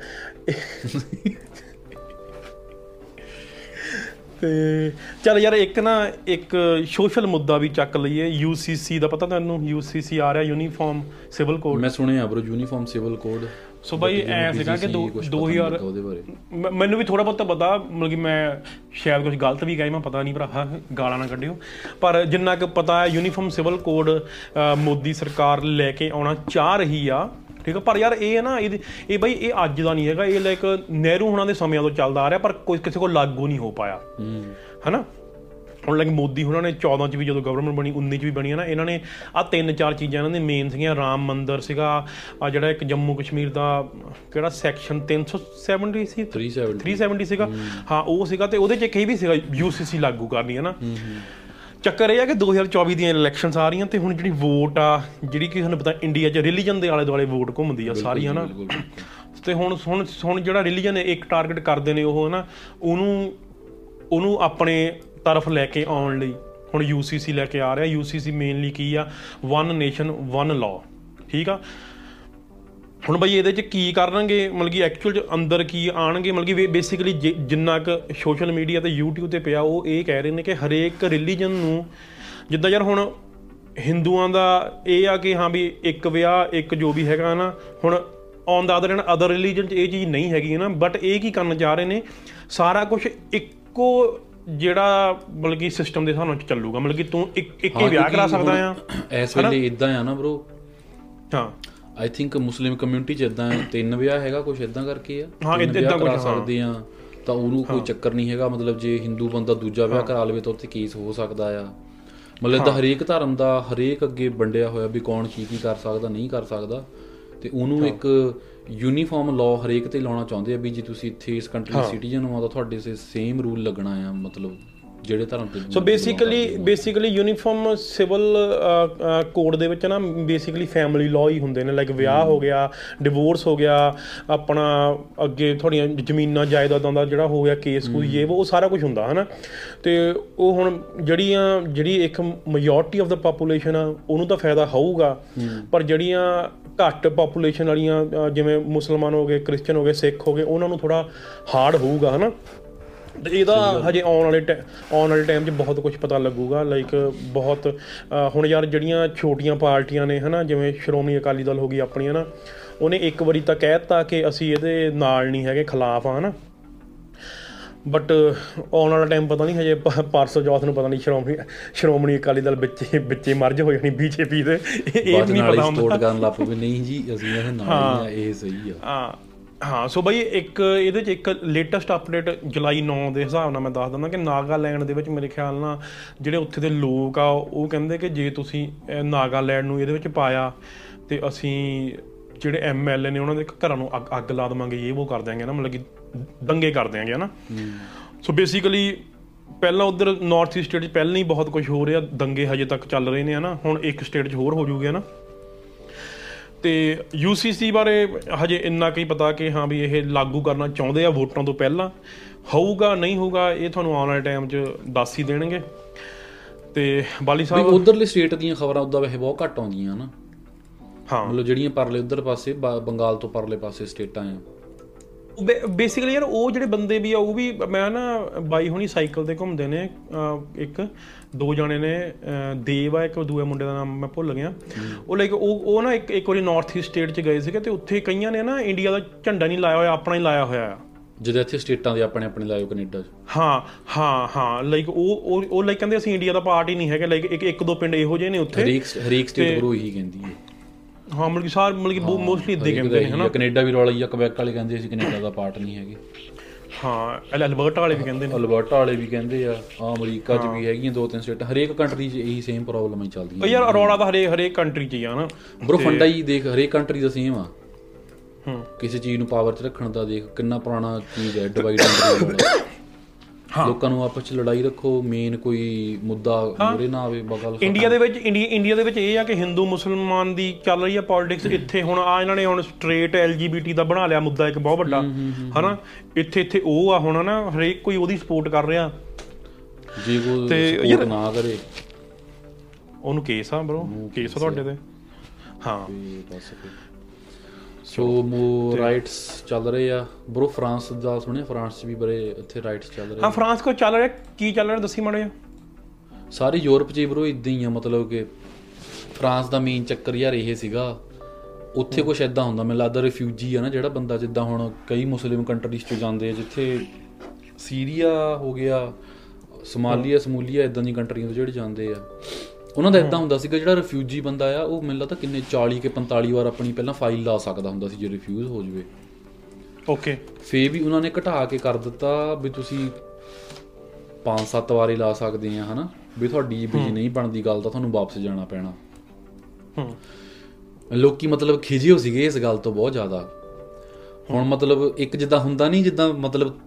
ਤੇ ਚਲ ਯਾਰ ਇੱਕ ਨਾ ਇੱਕ ਸੋਸ਼ਲ ਮੁੱਦਾ ਵੀ ਚੱਕ ਲਈਏ। UCC ਦਾ ਪਤਾ ਤੁਹਾਨੂੰ UCC ਆ ਰਿਹਾ ਯੂਨੀਫਾਰਮ ਸਿਵਲ ਕੋਡ ਮੈਂ ਸੁਣਿਆ bro uniform civil code so ਬਾਈ ਐ ਸੀਗਾ ਕਿ ਦੋ- 2000 ਉਹਦੇ ਬਾਰੇ। ਮ- ਮੈਨੂੰ ਵੀ ਥੋੜਾ ਬਹੁਤ ਪਤਾ ਮਤਲਬ ਕਿ ਮੈਂ ਸ਼ਾਇਦ ਕੁਝ ਗਲਤ ਵੀ ਕਹੀ ਮੈਂ ਪਤਾ ਨਹੀਂ ਭਰਾ ਗਾਲਾਂ ਨਾ ਕੱਢਿਓ। ਪਰ ਜਿੰਨਾ ਕੁ ਪਤਾ ਹੈ ਯੂਨੀਫਾਰਮ ਸਿਵਲ ਕੋਡ ਮੋਦੀ ਸਰਕਾਰ ਲੈ ਕੇ ਆਉਣਾ ਚਾਹ ਰਹੀ ਆ ਠੀਕ ਆ? ਪਰ ਯਾਰ ਇਹ ਹੈ ਨਾ ਇਹ ਇਹ ਬਈ ਇਹ ਅੱਜ ਦਾ ਨਹੀਂ ਹੈਗਾ ਇਹ ਲਾਈਕ ਨਹਿਰੂ ਹੁਣਾਂ ਦੇ ਸਮਿਆਂ ਤੋਂ ਚੱਲਦਾ ਆ ਰਿਹਾ ਪਰ ਕੋਈ ਕਿਸੇ ਕੋਲ ਲਾਗੂ ਨਹੀਂ ਹੋ ਪਾਇਆ। ਹੂੰ। ਹਨਾ? ਹੁਣ ਲਾਈਕ ਮੋਦੀ ਹੁਣਾਂ ਨੇ 14 ਚ ਵੀ ਜਦੋਂ ਗਵਰਨਮੈਂਟ ਬਣੀ 19 ਚ ਵੀ ਬਣੀ ਹੈ ਨਾ ਇਹਨਾਂ ਨੇ ਆ ਤਿੰਨ ਚਾਰ ਚੀਜ਼ਾਂ ਇਹਨਾਂ ਦੇ ਮੇਨ ਸੀਗੀਆਂ ਰਾਮ ਮੰਦਿਰ ਸੀਗਾ ਆ ਜਿਹੜਾ ਇੱਕ ਜੰਮੂ ਕਸ਼ਮੀਰ ਦਾ ਕਿਹੜਾ ਸੈਕਸ਼ਨ 370 ਸੀ 370 370 ਸੀਗਾ। ਹਾਂ। ਉਹ ਸੀਗਾ ਤੇ ਉਹਦੇ ਚ ਕਹੀ ਵੀ ਸੀਗਾ ਯੂਸੀਸੀ ਲਾਗੂ ਕਰਨੀ ਹੈ ਨਾ। ਚੱਕਰ ਇਹ ਆ ਕਿ 2024 ਦੀਆਂ ਇਲੈਕਸ਼ਨਸ ਆ ਰਹੀਆਂ ਤੇ ਹੁਣ ਜਿਹੜੀ ਵੋਟ ਆ ਜਿਹੜੀ ਕਿ ਤੁਹਾਨੂੰ ਪਤਾ ਇੰਡੀਆ 'ਚ ਰਿਲੀਜਨ ਦੇ ਆਲੇ ਦੁਆਲੇ ਵੋਟ ਘੁੰਮਦੀ ਆ ਸਾਰੀ ਹਨਾ। ਤੇ ਹੁਣ ਹੁਣ ਹੁਣ ਜਿਹੜਾ ਰਿਲੀਜਨ ਇੱਕ ਟਾਰਗੇਟ ਕਰਦੇ ਨੇ ਉਹ ਹਨਾ ਉਹਨੂੰ ਉਹਨੂੰ ਆਪਣੇ ਤਰਫ ਲੈ ਕੇ ਆਉਣ ਲਈ। ਹੁਣ UCC ਲੈ ਕੇ ਆ ਰਿਹਾ। UCC ਮੇਨਲੀ ਕੀ ਆ? ਵਨ ਨੇਸ਼ਨ ਵਨ ਲਾਅ ਠੀਕ ਆ? ਹੁਣ ਬਈ ਇਹਦੇ ਚ ਕੀ ਕਰਨਗੇ? ਮਤਲਬ ਕਿ ਐਕਚੁਅਲ ਚ ਅੰਦਰ ਕੀ ਆਣਗੇ? ਮਤਲਬ ਕਿ ਬੇਸਿਕਲੀ ਜਿੰਨਾ ਕੁ ਸੋਸ਼ਲ ਮੀਡੀਆ ਤੇ YouTube ਤੇ ਪਿਆ, ਉਹ ਇਹ ਕਹਿ ਰਹੇ ਨੇ ਕਿ ਹਰੇਕ ਰਿਲੀਜਨ ਨੂੰ ਜਿੱਦਾਂ ਯਾਰ ਹੁਣ ਹਿੰਦੂਆਂ ਦਾ ਇਹ ਆ ਕਿ ਹਾਂ ਵੀ ਇੱਕ ਵਿਆਹ, ਇੱਕ ਜੋ ਵੀ ਹੈਗਾ ਨਾ, ਹੁਣ on the other end other religion ਚ ਇਹ ਚੀਜ਼ ਨਹੀਂ ਹੈਗੀ ਨਾ ਬਟ ਇਹ ਕੀ ਕਰਨ ਜਾ ਰਹੇ ਨੇ? ਸਾਰਾ ਕੁਝ ਇੱਕੋ ਜਿਹੜਾ ਮਤਲਬ ਕਿ ਸਿਸਟਮ ਦੇ ਨਾਲ ਚੱਲੂਗਾ ਮਤਲਬ ਕਿ ਤੂੰ ਇੱਕ ਇੱਕ ਹੀ ਵਿਆਹ ਕਰਾ ਸਕਦਾ ਆ। ਇਸ ਵੇਲੇ ਇਦਾਂ ਆ ਨਾ ਬ్రో ਹਾਂ। ਆਈ ਥਿੰਕ ਮੁਸਲਿਮ ਕਮਿਊਨਿਟੀ ਚ ਇਦਾਂ ਤਿੰਨ ਵਿਆਹ ਹੈਗਾ ਕੁਝ ਇਦਾਂ ਕਰਕੇ ਆ। ਹਾਂ, ਕਰਾ ਹਾਂ। ਸਕਦੇ ਆ ਤਾਂ ਉਹਨੂੰ ਕੋਈ ਚੱਕਰ ਨਹੀਂ ਹੈਗਾ ਮਤਲਬ ਜੇ ਹਿੰਦੂ ਬੰਦਾ ਦੂਜਾ ਵਿਆਹ ਕਰਾ ਲਵੇ ਤਾਂ ਉੱਥੇ ਕੇਸ ਹੋ ਸਕਦਾ ਆ। ਮਤਲਬ ਤਾਂ ਹਰੇਕ ਧਰਮ ਦਾ ਹਰੇਕ ਅੱਗੇ ਵੰਡਿਆ ਹੋਇਆ ਵੀ ਕੌਣ ਕੀ ਕੀ ਕਰ ਸਕਦਾ ਨਹੀਂ ਕਰ ਸਕਦਾ। ਤੇ ਉਹਨੂੰ ਇੱਕ ਯੂਨੀਫਾਰਮ ਲਾਅ ਹਰੇਕ ਤੇ ਲਾਉਣਾ ਚਾਹੁੰਦੇ ਆ ਵੀ ਜੇ ਤੁਸੀਂ ਇੱਥੇ ਇਸ ਕੰਟਰੀ ਦੇ ਸਿਟੀਜ਼ਨ ਹੋ ਤਾਂ ਤੁਹਾਡੇ ਸੇ ਸੇਮ ਰੂਲ ਲੱਗਣਾ ਆ ਮਤਲਬ ਜਿਹੜੇ ਧਰਮ ਤੇ so basically basically uniform civil code ਦੇ ਵਿੱਚ ਨਾ ਬੇਸਿਕਲੀ ਫੈਮਿਲੀ ਲਾਅ ਹੀ ਹੁੰਦੇ ਨੇ ਲਾਈਕ ਵਿਆਹ ਹੋ ਗਿਆ ਡਿਵੋਰਸ ਹੋ ਗਿਆ ਆਪਣਾ ਅੱਗੇ ਤੁਹਾਡੀਆਂ ਜ਼ਮੀਨਾਂ ਜਾਇਦਾਦਾਂ ਦਾ ਜਿਹੜਾ ਹੋ ਗਿਆ ਕੇਸ ਕੋਈ ਇਹ ਉਹ ਸਾਰਾ ਕੁਝ ਹੁੰਦਾ ਹਨਾ? ਤੇ ਉਹ ਹੁਣ ਜਿਹੜੀਆਂ ਜਿਹੜੀ ਇੱਕ ਮੈਜੋਰਟੀ ਆਫ ਦਾ ਪੋਪੂਲੇਸ਼ਨ ਆ ਉਹਨੂੰ ਤਾਂ ਫਾਇਦਾ ਹੋਊਗਾ ਪਰ ਜਿਹੜੀਆਂ ਘੱਟ ਪੋਪੂਲੇਸ਼ਨ ਵਾਲੀਆਂ ਜਿਵੇਂ ਮੁਸਲਮਾਨ ਹੋ ਗਏ ਕ੍ਰਿਸਚੀਅਨ ਹੋ ਗਏ ਸਿੱਖ ਹੋ ਗਏ ਉਹਨਾਂ ਨੂੰ ਥੋੜਾ ਹਾਰਡ ਹੋਊਗਾ ਹਨਾ? ਤੇ ਇਹਦਾ ਹਜੇ ਆਉਣ ਵਾਲੇ ਆਉਣ ਵਾਲੇ ਟਾਈਮ 'ਚ ਬਹੁਤ ਕੁਝ ਪਤਾ ਲੱਗੂਗਾ ਲਾਈਕ ਬਹੁਤ ਹੁਣ ਯਾਰ ਜਿਹੜੀਆਂ ਛੋਟੀਆਂ ਪਾਰਟੀਆਂ ਨੇ ਹਨਾ ਜਿਵੇਂ ਸ਼੍ਰੋਮਣੀ ਅਕਾਲੀ ਦਲ ਹੋ ਗਈ ਆਪਣੀ ਹਨਾ ਉਹਨੇ ਇੱਕ ਵਾਰੀ ਤਾਂ ਕਹਿ ਦਿੱਤਾ ਕਿ ਅਸੀਂ ਇਹਦੇ ਨਾਲ ਨਹੀਂ ਹੈਗੇ ਖਿਲਾਫ ਆ ਹਨਾ? ਬਟ ਆਉਣ ਵਾਲਾ ਟਾਈਮ ਪਤਾ ਨਹੀਂ ਹਜੇ ਪਰਸੋਂ ਜੋਤ ਨੂੰ ਪਤਾ ਨਹੀਂ ਸ਼੍ਰੋਮਣੀ ਸ਼੍ਰੋਮਣੀ ਅਕਾਲੀ ਦਲ ਵਿੱਚੇ ਵਿੱਚੇ ਮਰਜ ਹੋ ਜਾਣੀ ਬੀਜੇਪੀ ਦੇ। ਇਹ ਇਹ ਨਹੀਂ ਪਤਾ ਹੁੰਦਾ। ਸਪੋਰਟ ਕਰਨ ਲੱਗ ਪਏ ਵੀ ਨਹੀਂ ਜੀ ਅਸੀਂ ਇਹਦੇ ਨਾਲ ਇਹ ਸਹੀ ਆ। ਹਾਂ। ਹਾਂ ਸੋ ਬਈ ਇੱਕ ਇਹਦੇ ਚ ਇੱਕ ਲੇਟੈਸਟ ਅਪਡੇਟ ਜੁਲਾਈ 9 ਦੇ ਹਿਸਾਬ ਨਾਲ ਮੈਂ ਦੱਸ ਦਿੰਦਾ ਕਿ ਨਾਗਾਲੈਂਡ ਦੇ ਵਿੱਚ ਮੇਰੇ ਖਿਆਲ ਨਾਲ ਜਿਹੜੇ ਉੱਥੇ ਦੇ ਲੋਕ ਆ ਉਹ ਕਹਿੰਦੇ ਕਿ ਜੇ ਤੁਸੀਂ ਇਹ ਨਾਗਾਲੈਂਡ ਨੂੰ ਇਹਦੇ ਵਿੱਚ ਪਾਇਆ ਤੇ ਅਸੀਂ ਜਿਹੜੇ ਐਮਐਲਏ ਨੇ ਉਹਨਾਂ ਦੇ ਘਰਾਂ ਨੂੰ ਅੱਗ ਲਾ ਦੇਵਾਂਗੇ ਇਹ ਉਹ ਕਰ ਦਿਆਂਗੇ ਨਾ। ਮਤਲਬ ਕਿ ਦੰਗੇ ਕਰ ਦਿਆਂਗੇ ਨਾ ਸੋ ਬੇਸਿਕਲੀ ਪਹਿਲਾਂ ਉਧਰ ਨਾਰਥ ਈਸਟ ਸਟੇਟ 'ਚ ਪਹਿਲਾਂ ਹੀ ਬਹੁਤ ਕੁਝ ਹੋ ਰਿਹਾ ਦੰਗੇ ਹਜੇ ਤੱਕ ਚੱਲ ਰਹੇ ਨੇ ਹਨਾ? ਹੁਣ ਇੱਕ ਸਟੇਟ 'ਚ ਹੋਰ ਹੋ ਜੂਗੇ ਨਾ ਤੇ UCC ਬਾਰੇ ਹਜੇ ਇੰਨਾ ਕੀ ਪਤਾ ਕਿ ਹਾਂ ਵੀ ਇਹ ਲਾਗੂ ਕਰਨਾ ਚਾਹੁੰਦੇ ਆ ਵੋਟਾਂ ਤੋਂ ਪਹਿਲਾਂ। ਹੋਊਗਾ ਨਹੀਂ ਹੋਊਗਾ ਇਹ ਤੁਹਾਨੂੰ ਆਉਣ ਵਾਲੇ ਟਾਈਮ 'ਚ ਦੱਸ ਹੀ ਦੇਣਗੇ। ਤੇ ਬਾਲੀ ਸਾਹਿਬ ਉਧਰਲੇ ਸਟੇਟ ਦੀਆਂ ਖਬਰਾਂ ਉਦਾਂ ਵੈਸੇ ਬਹੁਤ ਘੱਟ ਆਉਂਦੀਆਂ ਨਾ ਹਾਂ। ਮਤਲਬ ਜਿਹੜੀਆਂ ਪਰਲੇ ਉਧਰ ਪਾਸੇ ਬੰਗਾਲ ਤੋਂ ਪਰਲੇ ਪਾਸੇ ਸਟੇਟਾਂ ਆ। ਬੇਸਿਕਲੀ ਯਾਰ ਉਹ ਜਿਹੜੇ ਬੰਦੇ ਵੀ ਆ ਉਹ ਵੀ ਮੈਂ ਨਾ ਬਾਈ ਹੁਣੀ ਸਾਈਕਲ ਤੇ ਘੁੰਮਦੇ ਨੇ ਇੱਕ ਦੋ ਜਣੇ ਨੇ ਦੇਵ ਆ ਇੱਕ ਦੂਏ ਮੁੰਡੇ ਦਾ ਨਾਮ ਮੈਂ ਭੁੱਲ ਗਿਆ। ਉਹ ਲਾਈਕ ਉਹ ਉਹ ਨਾ ਇੱਕ ਇੱਕ ਵਾਰੀ ਨਾਰਥ ਈਸਟ ਸਟੇਟ ਚ ਗਏ ਸੀਗੇ ਤੇ ਉੱਥੇ ਕਈਆਂ ਨੇ ਨਾ ਇੰਡੀਆ ਦਾ ਝੰਡਾ ਨਹੀਂ ਲਾਇਆ ਹੋਇਆ ਆਪਣਾ ਹੀ ਲਾਇਆ ਹੋਇਆ ਆ। ਜਦੋਂ ਇੱਥੇ ਸਟੇਟਾਂ ਦੇ ਆਪਣੇ ਆਪਣੇ ਲਾਇਓ ਕੈਨੇਡਾ 'ਚ। ਹਾਂ ਹਾਂ ਹਾਂ ਲਾਈਕ ਉਹ ਉਹ ਲਾਈਕ ਕਹਿੰਦੇ ਅਸੀਂ ਇੰਡੀਆ ਦਾ ਪਾਰਟ ਹੀ ਨਹੀਂ ਹੈਗੇ ਲਾਈਕ ਇੱਕ ਇੱਕ ਦੋ ਪਿੰਡ ਇਹੋ ਜਿਹੇ ਨੇ ਉੱਥੇ। ਹਰੇਕ ਹਰੇਕ ਸਟੇਟ ਬਰੋ ਇਹੀ ਕਹਿੰਦੀ ਹੈ। ਹਾਂ ਮਤਲਬ ਕਿ ਸਾਰ ਮਤਲਬ ਕਿ ਮੋਸਟਲੀ ਇਦਾਂ ਹੀ ਕਹਿੰਦੇ ਨੇ ਹਨਾ? ਕੈਨੇਡਾ ਵੀ ਰੌਲਾ ਹੀ ਆ ਕਵੈਕ ਵਾਲੇ ਕਹਿੰਦੇ ਅਸੀਂ ਕੈਨੇਡਾ ਦਾ ਪਾਰਟ ਨਹੀਂ ਹੈਗੇ। ਹਾਂ ਅਲਬਰਟਾ ਵਾਲੇ ਵੀ ਕਹਿੰਦੇ ਨੇ। ਅਲਬਰਟਾ ਵਾਲੇ ਵੀ ਕਹਿੰਦੇ ਆ ਆ ਅਮਰੀਕਾ 'ਚ ਵੀ ਹੈਗੀਆਂ ਦੋ ਤਿੰਨ ਸਟੇਟ ਹਰੇਕ ਕੰਟਰੀ 'ਚ ਇਹੀ ਸੇਮ ਪ੍ਰੋਬਲਮ ਹੀ ਉਹ ਚੱਲਦੀਆਂ ਯਾਰ ਅਰੋੜਾ ਤਾਂ ਹਰੇ ਹਰੇਕ ਕੰਟਰੀ ਚ ਹੀ ਆ ਨਾ ਬਰੋ ਫੰਡਾ ਹੀ ਦੇਖ ਹਰੇਕ ਕੰਟਰੀ ਦਾ ਸੇਮ ਆ। ਹੂੰ। ਕਿਸੇ ਚੀਜ਼ ਨੂੰ ਪਾਵਰ 'ਚ ਰੱਖਣ ਦਾ ਦੇਖ ਕਿੰਨਾ ਪੁਰਾਣਾ ਚੀਜ਼ ਹੈ ਡਿਵਾਈਡ ਐਂਡ ਰੂਲ ਲੋਕਾਂ ਨੂੰ ਆਪਸ 'ਚ ਲੜਾਈ ਰੱਖੋ ਮੇਨ ਕੋਈ ਮੁੱਦਾ ਮੂਰੇ ਨਾ ਆਵੇ ਬਗਲ ਇੰਡੀਆ ਦੇ ਵਿੱਚ ਇੰਡੀਆ ਇੰਡੀਆ ਦੇ ਵਿੱਚ ਇਹ ਆ ਕਿ ਹਿੰਦੂ ਮੁਸਲਮਾਨ ਦੀ ਚੱਲ ਰਹੀ ਆ ਪੋਲਿਟਿਕਸ ਇੱਥੇ ਹੁਣ ਆ ਇਹਨਾਂ ਨੇ ਹੁਣ ਸਟ੍ਰੇਟ ਐਲਜੀਬੀਟੀ ਦਾ ਬਣਾ ਲਿਆ ਮੁੱਦਾ ਇੱਕ ਬਹੁਤ ਵੱਡਾ। ਹਨਾ? ਇੱਥੇ ਇੱਥੇ ਉਹ ਆ ਹੁਣ ਨਾ ਹਰੇਕ ਕੋਈ ਉਹਦੀ ਸਪੋਰਟ ਕਰ ਰਿਹਾ। ਜੇ ਤੇ ਸਪੋਰਟ ਨਾ ਕਰੇ। ਉਹਨੂੰ ਕੇਸ ਆ ਬ్రో ਕੇਸ ਤੁਹਾਡੇ ਤੇ। ਹਾਂ। ਸੋ ਮੋ ਰਾਈਟਸ ਚੱਲ ਰਹੇ ਆ। ਬਰੋ ਫਰਾਂਸ ਦਾ ਸੁਣਿਆ? ਫਰਾਂਸ 'ਚ ਵੀ ਬੜੇ ਇੱਥੇ ਰਾਈਟਸ ਚੱਲ ਰਹੇ ਹਾਂ ਫਰਾਂਸ ਕੋ ਚੱਲ ਰਿਹਾ? ਕੀ ਚੱਲ ਰਿਹਾ? ਦੱਸੀ ਮਾੜੇ ਸਾਰੇ ਯੂਰਪ 'ਚ ਬਰੋ ਇਦਾਂ ਹੀ ਆ ਮਤਲਬ ਕਿ ਫਰਾਂਸ ਦਾ ਮੇਨ ਚੱਕਰ ਯਾਰ ਇਹ ਸੀਗਾ। ਉੱਥੇ ਕੁਝ ਐਦਾਂ ਹੁੰਦਾ ਮੈਨੂੰ ਲੱਗਦਾ ਰਿਫਿਊਜੀ ਆ ਨਾ ਜਿਹੜਾ ਬੰਦਾ ਜਿੱਦਾਂ ਹੁਣ ਕਈ ਮੁਸਲਿਮ ਕੰਟਰੀਜ਼ 'ਚ ਜਾਂਦੇ ਆ ਜਿੱਥੇ ਸੀਰੀਆ ਹੋ ਗਿਆ ਸੋਮਾਲੀਆ ਸਮੂਲੀਆ ਇਦਾਂ ਦੀ ਕੰਟਰੀਆਂ ਤੋਂ ਜਿਹੜੇ ਜਾਂਦੇ ਆ। ਉਹਨਾਂ ਦਾ ਇਦਾਂ ਹੁੰਦਾ ਸੀਗਾ ਜਿਹੜਾ ਰਿਫਿਊਜੀ ਬੰਦਾ ਆ ਉਹ ਮੈਨੂੰ ਲੱਗਦਾ ਕਿੰਨੇ 40 ਕੇ 45 ਵਾਰ ਆਪਣੀ ਪਹਿਲਾਂ ਫਾਈਲ ਲਾ ਸਕਦਾ ਹੁੰਦਾ ਸੀ ਜੇ ਰਿਫਿਊਜ਼ ਹੋ ਜਵੇ। ਓਕੇ ਫੇ ਵੀ ਉਹਨਾਂ ਨੇ ਘਟਾ ਕੇ ਕਰ ਦਿੱਤਾ ਵੀ ਤੁਸੀਂ 5-7 ਵਾਰੀ ਲਾ ਸਕਦੇ ਆ ਹਨਾ? ਵੀ ਤੁਹਾਡੀ ਵੀ ਨਹੀਂ ਬਣਦੀ ਗੱਲ ਤਾਂ ਤੁਹਾਨੂੰ ਵਾਪਸ ਜਾਣਾ ਪੈਣਾ। ਹੂੰ। ਲੋਕੀ ਮਤਲਬ ਖਿਜੇ ਹੋ ਸੀਗੇ ਇਸ ਗੱਲ ਤੋਂ ਬਹੁਤ ਜ਼ਿਆਦਾ। ਹੁਣ ਮਤਲਬ ਇੱਕ ਜਿੱਦਾਂ ਹੁੰਦਾ ਨਹੀਂ ਜਿੱਦਾਂ ਮਤਲਬ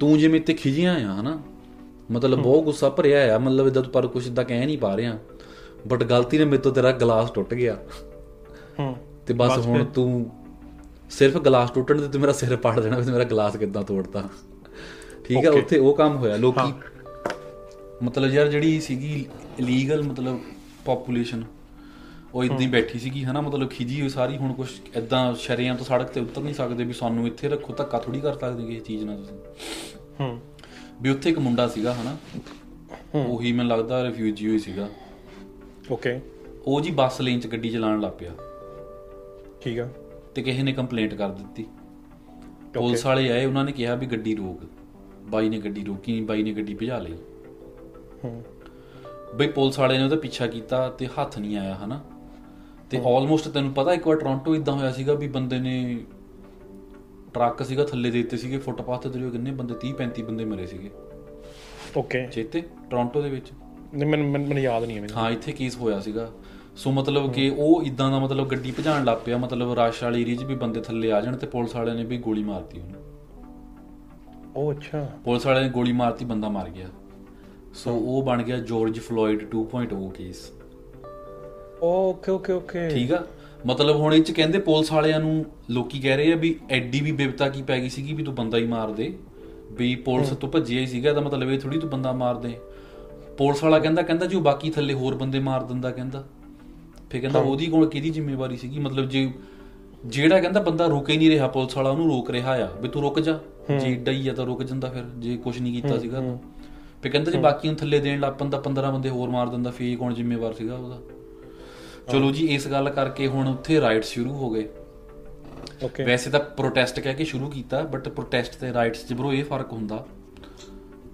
ਤੂੰ ਜਿਵੇਂ ਤੇ ਖਿਜਿਆ ਆ ਹਨਾ? ਮਤਲਬ ਬਹੁਤ ਗੁੱਸਾ ਭਰਿਆ ਆ ਮਤਲਬ ਇਦਾਂ ਪਰ ਕੁਝ ਇਦਾਂ ਕਹਿ ਨਹੀਂ ਪਾ ਰਿਹਾ। ਬਟ ਗਲਤੀ ਨੇ ਮੇਰੇ ਤੋਂ ਤੇਰਾ ਗਲਾਸ ਟੁੱਟ ਗਿਆ। ਹੂੰ ਤੇ ਬਸ ਹੁਣ ਤੂੰ ਸਿਰਫ ਗਲਾਸ ਟੁੱਟਣ ਤੇ ਤੂੰ ਮੇਰਾ ਸਿਰ ਪਾੜ ਦੇਣਾ ਵੀ ਮੇਰਾ ਗਲਾਸ ਕਿੱਦਾਂ ਤੋੜਤਾ। ਠੀਕ ਹੈ ਉੱਥੇ ਉਹ ਕੰਮ ਹੋਇਆ ਲੋਕੀ ਮਤਲਬ ਯਾਰ ਜਿਹੜੀ ਸੀਗੀ ਇਲੀਗਲ ਮਤਲਬ ਪੋਪੂਲੇਸ਼ਨ ਉਹ ਇਦਾਂ ਹੀ ਬੈਠੀ ਸੀਗੀ ਹਨਾ? ਮਤਲਬ ਖਿਜੀ ਹੋਈ ਸਾਰੀ ਹੁਣ ਕੁਝ ਇਦਾਂ ਸ਼ਰਿਆਂ ਤੋਂ ਸੜਕ ਤੇ ਉਤਰ ਨਹੀਂ ਸਕਦੇ ਵੀ ਸਾਨੂੰ ਇੱਥੇ ਰੱਖੋ ਧੱਕਾ ਥੋੜੀ ਕਰ ਸਕਦੇ ਕਿਸੇ ਚੀਜ਼ ਨਾਲ ਤੁਸੀਂ। ਹੂੰ ਵੀ ਉੱਥੇ ਇੱਕ ਮੁੰਡਾ ਸੀਗਾ ਹਨਾ? ਉਹੀ ਮੈਨੂੰ ਲੱਗਦਾ ਰਿਫਿਊਜੀ ਹੋਈ ਸੀਗਾ। ਓਕੇ ਉਹ ਜੀ ਬੱਸ ਲੇਨ 'ਚ ਗੱਡੀ ਚਲਾਉਣ ਲੱਗ ਪਿਆ। ਠੀਕ ਆ। ਤੇ ਕਿਸੇ ਨੇ ਕੰਪਲੇਂਟ ਕਰ ਦਿੱਤੀ। ਪੁਲਿਸ ਵਾਲੇ ਆਏ ਉਹਨਾਂ ਨੇ ਕਿਹਾ ਵੀ ਗੱਡੀ ਰੋਕ। ਬਾਈ ਨੇ ਗੱਡੀ ਰੋਕੀ ਬਾਈ ਨੇ ਗੱਡੀ ਭਜਾ ਲਈ। ਹੂੰ। ਬਈ ਪੁਲਿਸ ਵਾਲੇ ਨੇ ਉਹਦਾ ਪਿੱਛਾ ਕੀਤਾ ਤੇ ਹੱਥ ਨਹੀਂ ਆਇਆ ਹਨਾ? ਤੇ ਆਲਮੋਸਟ ਤੈਨੂੰ ਪਤਾ ਇੱਕ ਵਾਰ ਟੋਰਾਂਟੋ ਇਦਾਂ ਹੋਇਆ ਸੀਗਾ ਵੀ ਬੰਦੇ ਨੇ ਟਰੱਕ ਸੀਗਾ ਥੱਲੇ ਦੇ ਦਿੱਤੇ ਸੀਗੇ ਫੁੱਟਪਾਥ ਤੇ ਕਿੰਨੇ ਬੰਦੇ 30 35 ਬੰਦੇ ਮਰੇ ਸੀਗੇ। ਓਕੇ ਚੇਤੇ? ਟੋਰਾਂਟੋ ਦੇ ਵਿੱਚ? ਨਹੀਂ ਮੈਨੂੰ ਮੈਨੂੰ ਮੈਨੂੰ ਯਾਦ ਨਹੀਂ ਹੈ ਮੈਨੂੰ। ਹਾਂ ਇੱਥੇ ਕੇਸ ਹੋਇਆ ਸੀਗਾ। ਸੋ ਮਤਲਬ ਕਿ ਉਹ ਇਦਾਂ ਦਾ ਮਤਲਬ ਗੱਡੀ ਭਜਾਣ ਲੱਗ ਪਿਆ ਮਤਲਬ ਰਸ਼ ਵਾਲੀ ਏਰੀਆ 'ਚ ਵੀ ਬੰਦੇ ਥੱਲੇ ਆ ਜਾਣ ਤੇ ਪੁਲਿਸ ਵਾਲਿਆਂ ਨੇ ਵੀ ਗੋਲੀ ਮਾਰਤੀ ਉਹਨੂੰ। ਉਹ ਅੱਛਾ। ਪੁਲਿਸ ਵਾਲਿਆਂ ਨੇ ਗੋਲੀ ਮਾਰਤੀ ਬੰਦਾ ਮਰ ਗਿਆ। ਸੋ ਉਹ ਬਣ ਗਿਆ George Floyd 2.0 case okay okay okay ਠੀਕ ਆ? ਮਤਲਬ ਹੁਣ ਇਹ ਚ ਕਹਿੰਦੇ ਪੁਲਿਸ ਵਾਲਿਆਂ ਨੂੰ ਲੋਕੀ ਕਹਿ ਰਹੇ ਆ ਵੀ ਐਡੀ ਵੀ ਬਿਪਤਾ ਕੀ ਪੈ ਗਈ ਸੀਗੀ ਵੀ ਤੂੰ ਬੰਦਾ ਹੀ ਮਾਰ ਦੇ ਵੀ ਪੁਲਿਸ ਤੋਂ ਭੱਜਿਆ ਹੀ ਸੀਗਾ ਇਹਦਾ ਮਤਲਬ ਇਹ ਥੋੜੀ ਤੂੰ ਬੰਦਾ ਮਾਰ ਦੇ। ਪੁਲਿਸ ਵਾਲਾ ਕਹਿੰਦਾ ਕਹਿੰਦਾ ਜੀ ਉਹ ਬਾਕੀ ਥੱਲੇ ਹੋਰ ਬੰਦੇ ਮਾਰ ਦਿੰਦਾ ਕਹਿੰਦਾ। ਫੇ ਕਹਿੰਦਾ ਉਹਦੀ ਕੋਲ ਕਿਹਦੀ ਜ਼ਿੰਮੇਵਾਰੀ ਸੀਗੀ? ਮਤਲਬ ਜੇ ਜਿਹੜਾ ਕਹਿੰਦਾ ਬੰਦਾ ਰੁਕ ਹੀ ਨਹੀਂ ਰਿਹਾ ਪੁਲਿਸ ਵਾਲਾ ਉਹਨੂੰ ਰੋਕ ਰਿਹਾ ਆ ਵੀ ਤੂੰ ਰੁਕ ਜਾ। ਜੇ ਏਡਾ ਹੀ ਆ ਤਾਂ ਰੁਕ ਜਾਂਦਾ ਫਿਰ ਜੇ ਕੁਝ ਨਹੀਂ ਕੀਤਾ ਸੀਗਾ ਤਾਂ। ਫੇ ਕਹਿੰਦਾ ਜੇ ਬਾਕੀ ਨੂੰ ਥੱਲੇ ਦੇਣ ਲੱਗ ਪੈਂਦਾ 15 ਬੰਦੇ ਹੋਰ ਮਾਰ ਦਿੰਦਾ ਫੇ ਕੌਣ ਜ਼ਿੰਮੇਵਾਰ ਸੀਗਾ ਉਹਦਾ? ਚਲੋ ਜੀ ਇਸ ਗੱਲ ਕਰਕੇ ਹੁਣ ਉੱਥੇ ਰਾਈਟਸ ਸ਼ੁਰੂ ਹੋ ਗਏ। ਓਕੇ ਵੈਸੇ ਤਾਂ ਪ੍ਰੋਟੈਸਟ ਕਹਿ ਕੇ ਸ਼ੁਰੂ ਕੀਤਾ ਬਟ ਪ੍ਰੋਟੈਸਟ ਤੇ ਰਾਈਟਸ 'ਚ ਬਰੋ ਇਹ ਫ਼ਰਕ ਹੁੰਦਾ।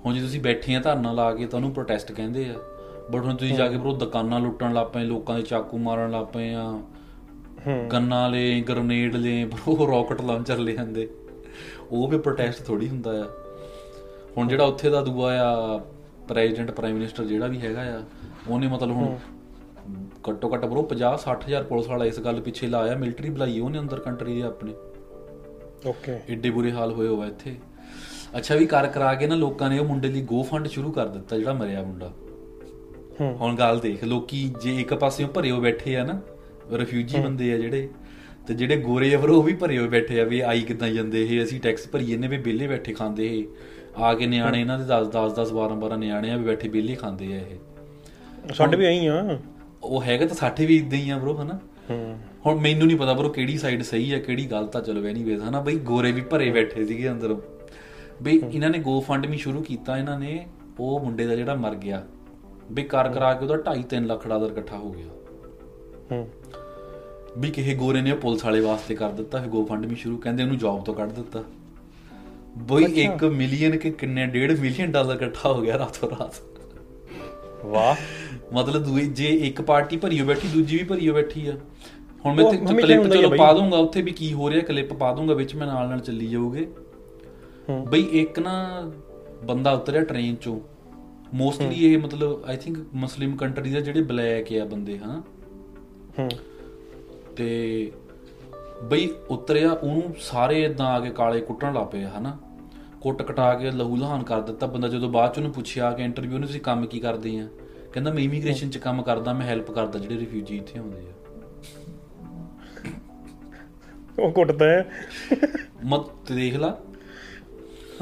ਹੁਣ ਜੇ ਤੁਸੀਂ ਬੈਠੇ ਆ ਧਰਨਾ ਲਾ ਕੇ ਤਾਂ ਉਹਨੂੰ ਪ੍ਰੋਟੈਸਟ ਕਹਿੰਦੇ ਆ। ਬਟ ਹੁਣ ਤੁਸੀਂ ਜਾ ਕੇ ਬਰੋ ਦੁਕਾਨਾਂ ਲੁੱਟਣ ਲੱਗ ਪਏ ਲੋਕਾਂ ਦੇ ਚਾਕੂ ਮਾਰਨ ਲੱਗ ਪਏ ਆ। ਗੰਨਾਂ ਲੈ ਗ੍ਰਨੇਡ ਲੈ ਬਰੋ ਰਾਕਟ ਲਾਂਚਰ ਲੈ ਜਾਂਦੇ ਉਹ ਵੀ ਪ੍ਰੋਟੈਸਟ ਥੋੜੀ ਹੁੰਦਾ ਆ। ਹੁਣ ਜਿਹੜਾ ਉੱਥੇ ਦਾ ਦੂਆ ਆ ਪ੍ਰੈਜ਼ੀਡੈਂਟ ਪ੍ਰਾਈਮ ਮਿਨਿਸਟਰ ਜਿਹੜਾ ਵੀ ਹੈਗਾ ਆ ਉਹਨੇ ਮਤਲਬ ਹੁਣ ਘੱਟੋ ਘੱਟ ਬਰੋ 50 60000 ਪੁਲਿਸ ਵਾਲਾ ਇਸ ਗੱਲ ਪਿੱਛੇ ਲਾਇਆ ਮਿਲਟਰੀ ਬੁਲਾਈ ਉਹਨੇ ਅੰਦਰ ਕੰਟਰੀ ਦੇ ਆਪਣੇ। ਓਕੇ ਏਡੇ ਬੁਰੇ ਹਾਲ ਹੋਏ ਹੋਆ ਇੱਥੇ। ਅੱਛਾ ਵੀ ਕਰ ਕਰਾ ਕੇ ਨਾ ਲੋਕਾਂ ਨੇ ਉਹ ਮੁੰਡੇ ਲਈ ਗੋ ਫੰਡ ਸ਼ੁਰੂ ਕਰ ਦਿੱਤਾ ਜਿਹੜਾ ਮਰਿਆ ਮੁੰਡਾ। ਹੂੰ। ਹੁਣ ਗੱਲ ਦੇਖ ਲੋਕੀ ਜੇ ਇੱਕ ਪਾਸਿਓਂ ਭਰੇ ਹੋ ਬੈਠੇ ਆ ਨਾ ਰਿਫਿਊਜੀ ਬੰਦੇ ਆ ਜਿਹੜੇ ਤੇ ਜਿਹੜੇ ਗੋਰੇ ਆ ਫਿਰ ਉਹ ਵੀ ਭਰੇ ਹੋਏ ਬੈਠੇ ਆ ਵੀ ਆਈ ਕਿਦਾਂ ਜਾਂਦੇ ਇਹ ਅਸੀਂ ਟੈਕਸ ਭਰੀਏ ਨੇ ਵੀ ਬਿੱਲੇ ਬੈਠੇ ਖਾਂਦੇ ਇਹ। ਆ ਕੇ ਨਿਆਣੇ ਇਹਨਾਂ ਦੇ 10 10 10 12 12 ਨਿਆਣੇ ਆ ਵੀ ਬੈਠੇ ਬਿੱਲੇ ਖਾਂਦੇ ਆ ਇਹ। ਸਾਡੇ ਵੀ ਐਂ ਆ ਉਹ ਹੈਗਾ ਤਾਂ ਸਾਡੇ ਵੀ ਇਦਾਂ ਹੀ ਆ ਬ్రో ਹਨਾ? ਹੁਣ ਮੈਨੂੰ ਨਹੀਂ ਪਤਾ ਬਰੋ ਕਿਹੜੀ ਸਾਈਡ ਸਹੀ ਹੈ ਕਿਹੜੀ ਗਲਤ ਆ ਚਲੋ ਐਨੀਵੇਜ਼ ਹਨਾ? ਬਈ ਗੋਰੇ ਵੀ ਭਰੇ ਬੈਠੇ ਸੀਗੇ ਅੰਦਰੋਂ। ਬਈ ਇਹਨਾਂ ਨੇ ਗੋ ਫੰਡ ਵੀ ਸ਼ੁਰੂ ਕੀਤਾ ਇਹਨਾਂ ਨੇ ਉਹ ਮੁੰਡੇ ਦਾ ਜਿਹੜਾ ਮਰ ਗਿਆ। ਬਈ ਕਰ ਕਰਾ ਕੇ ਉਹਦਾ 2.5 3 ਲੱਖ ਡਾਲਰ ਇਕੱਠਾ ਹੋ ਗਿਆ। ਹੂੰ। ਵੀ ਕਿਸੇ ਗੋਰੇ ਨੇ ਪੁਲਿਸ ਵਾਲੇ ਵਾਸਤੇ ਕਰ ਦਿੱਤਾ ਫਿਰ ਗੋ ਫੰਡ ਵੀ ਸ਼ੁਰੂ ਕਹਿੰਦੇ ਉਹਨੂੰ ਜੌਬ ਤੋਂ ਕੱਢ ਦਿੱਤਾ। ਬਈ 1 ਮਿਲੀਅਨ ਕਿ ਕਿੰਨੇ 1.5 ਮਿਲੀਅਨ ਡਾਲਰ ਇਕੱਠਾ ਹੋ ਗਿਆ ਰਾਤੋਂ ਰਾਤ। ਵਾਹ। ਮਤਲਬ ਦੂਈ ਜੇ ਇੱਕ ਪਾਰਟੀ ਭਰੀਓ ਬੈਠੀ ਦੂਜੀ ਵੀ ਭਰੀਓ ਬੈਠੀ ਆ। ਹੁਣ ਮੈਂ ਤੇ ਕਲਿੱਪ ਹੀ ਆ ਚਲੋ। ਪਾ ਦੂੰਗਾ ਉੱਥੇ ਵੀ ਕੀ ਹੋ ਰਿਹਾ ਕਲਿੱਪ ਪਾ ਦੂੰਗਾ ਵਿੱਚ ਮੈਂ ਨਾਲ ਨਾਲ ਚੱਲੀ ਜਾਊਗੇ। ਹੂੰ। ਬਈ ਇੱਕ ਨਾ ਬੰਦਾ ਉਤਰਿਆ ਟ੍ਰੇਨ ਚੋਂ। ਮੋਸਟਲੀ ਇਹ ਮਤਲਬ ਆਈ ਥਿੰਕ ਮੁਸਲਿਮ ਕੰਟਰੀ ਦੇ ਜਿਹੜੇ ਬਲੈਕ ਆ ਬੰਦੇ ਹਨਾ? ਹੂੰ। ਤੇ ਬਈ ਉਤਰਿਆ ਉਹਨੂੰ ਸਾਰੇ ਇਦਾਂ ਆ ਕੇ ਕਾਲੇ ਕੁੱਟਣ ਲੱਗ ਪਏ ਹਨਾ? ਕੁੱਟ ਕਟਾ ਕੇ ਲਹੂ ਲਹਾਨ ਕਰ ਦਿੱਤਾ ਬੰਦਾ। ਜਦੋਂ ਬਾਅਦ ਚ ਉਹਨੂੰ ਪੁੱਛਿਆ ਕਿ ਇੰਟਰਵਿਊ ਨੇ ਤੁਸੀਂ ਕੰਮ ਕੀ ਕਰਦੇ ਆ? ਕਹਿੰਦਾ ਮੈਂ ਇਮੀਗ੍ਰੇਸ਼ਨ ਚ ਕੰਮ ਕਰਦਾ ਮੈਂ ਹੈਲਪ ਕਰਦਾ ਜਿਹੜੇ ਰਿਫਿਊਜੀ ਇੱਥੇ ਆਉਂਦੇ ਆ। ਉਹ ਕੁੱਟਦਾ ਹੈ। ਮਤ ਦੇਖ ਲਾ।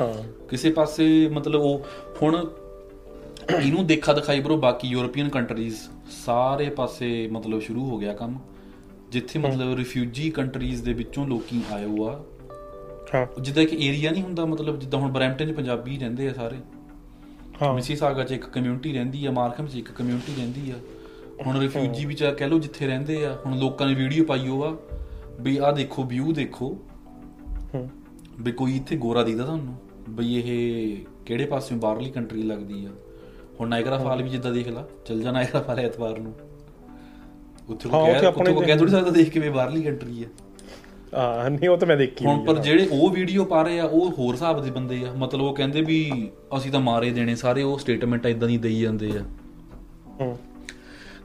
ਹਾਂ। ਕਿਸੇ ਪਾਸੇ ਮਤਲਬ ਉਹ ਹੁਣ ਇਹਨੂੰ ਦੇਖਾ ਦਿਖਾਈ ਬਰੋ ਬਾਕੀ ਯੂਰਪੀਅਨ ਕੰਟਰੀਜ਼ ਸਾਰੇ ਪਾਸੇ ਮਤਲਬ ਸ਼ੁਰੂ ਹੋ ਗਿਆ ਕੰਮ। ਜਿੱਥੇ ਮਤਲਬ ਰਿਫਿਊਜੀ ਕੰਟਰੀਜ਼ ਦੇ ਵਿੱਚੋਂ ਲੋਕੀ ਆਏ ਹੋ ਆ ਹਾਂ। ਜਿੱਦਾਂ ਇੱਕ ਏਰੀਆ ਨਹੀਂ ਹੁੰਦਾ ਮਤਲਬ ਜਿੱਦਾਂ ਹੁਣ ਬਰੈਂਪਟਨ 'ਚ ਪੰਜਾਬੀ ਰਹਿੰਦੇ ਆ ਸਾਰੇ। ਹਾਂ। ਮਿਸੀਸਾਗਾ 'ਚ ਇੱਕ ਕਮਿਊਨਿਟੀ ਰਹਿੰਦੀ ਆ ਮਾਰਕਮ 'ਚ ਇੱਕ ਕਮਿਊਨਿਟੀ ਰਹਿੰਦੀ ਆ। ਹੁਣ ਰਿਫਿਊਜੀ ਵੀ ਚਾ ਕਹਿ ਲਓ ਜਿੱਥੇ ਰਹਿੰਦੇ ਆ ਹੁਣ ਲੋਕਾਂ ਨੇ ਵੀਡੀਓ ਪਾਈ ਹੋ ਆ ਵੀ ਆਹ ਦੇਖੋ ਵਿਊ ਦੇਖੋ। ਹੂੰ। ਵੀ ਕੋਈ ਇੱਥੇ ਗੋਰਾ ਦੀਦਾ ਤੁਹਾਨੂੰ? ਬਈ ਇਹ ਕਿਹੜੇ ਪਾਸਿਓਂ ਬਾਹਰਲੀ ਕੰਟਰੀ ਲੱਗਦੀ ਆ? ਹੁਣ ਨਾਇਗਰਾ ਫਾਲ ਵੀ ਜਿੱਦਾਂ ਦੇਖ ਲਾ ਚੱਲ ਜਾ ਨਾਇਗਰਾ ਫਾਲ ਐਤਵਾਰ ਨੂੰ। ਉੱਥੇ ਹਾਂ, ਕੋ ਉੱਥੇ ਕਹਿ ਉੱਥੇ ਕੋ ਕਹਿ ਥੋੜੀ ਸਕਦਾ ਦੇਖ ਕੇ ਵੀ ਬਾਹਰਲੀ ਕੰਟਰੀ ਆ। ਆ ਨਹੀਂ ਉਹ ਤਾਂ ਮੈਂ ਦੇਖੀ ਹੁਣ ਪਰ। ਜਿਹੜੇ ਉਹ ਵੀਡੀਓ ਪਾ ਰਹੇ ਆ ਉਹ ਹੋਰ ਹਿਸਾਬ ਦੇ ਬੰਦੇ ਆ। ਮਤਲਬ ਉਹ ਕਹਿੰਦੇ ਵੀ ਅਸੀਂ ਤਾਂ ਮਾਰੇ ਦੇਣੇ ਸਾਰੇ ਉਹ ਸਟੇਟਮੈਂਟ ਇਦਾਂ ਦੀ ਦੇਈ ਜਾਂਦੇ ਆ। ਹੂੰ।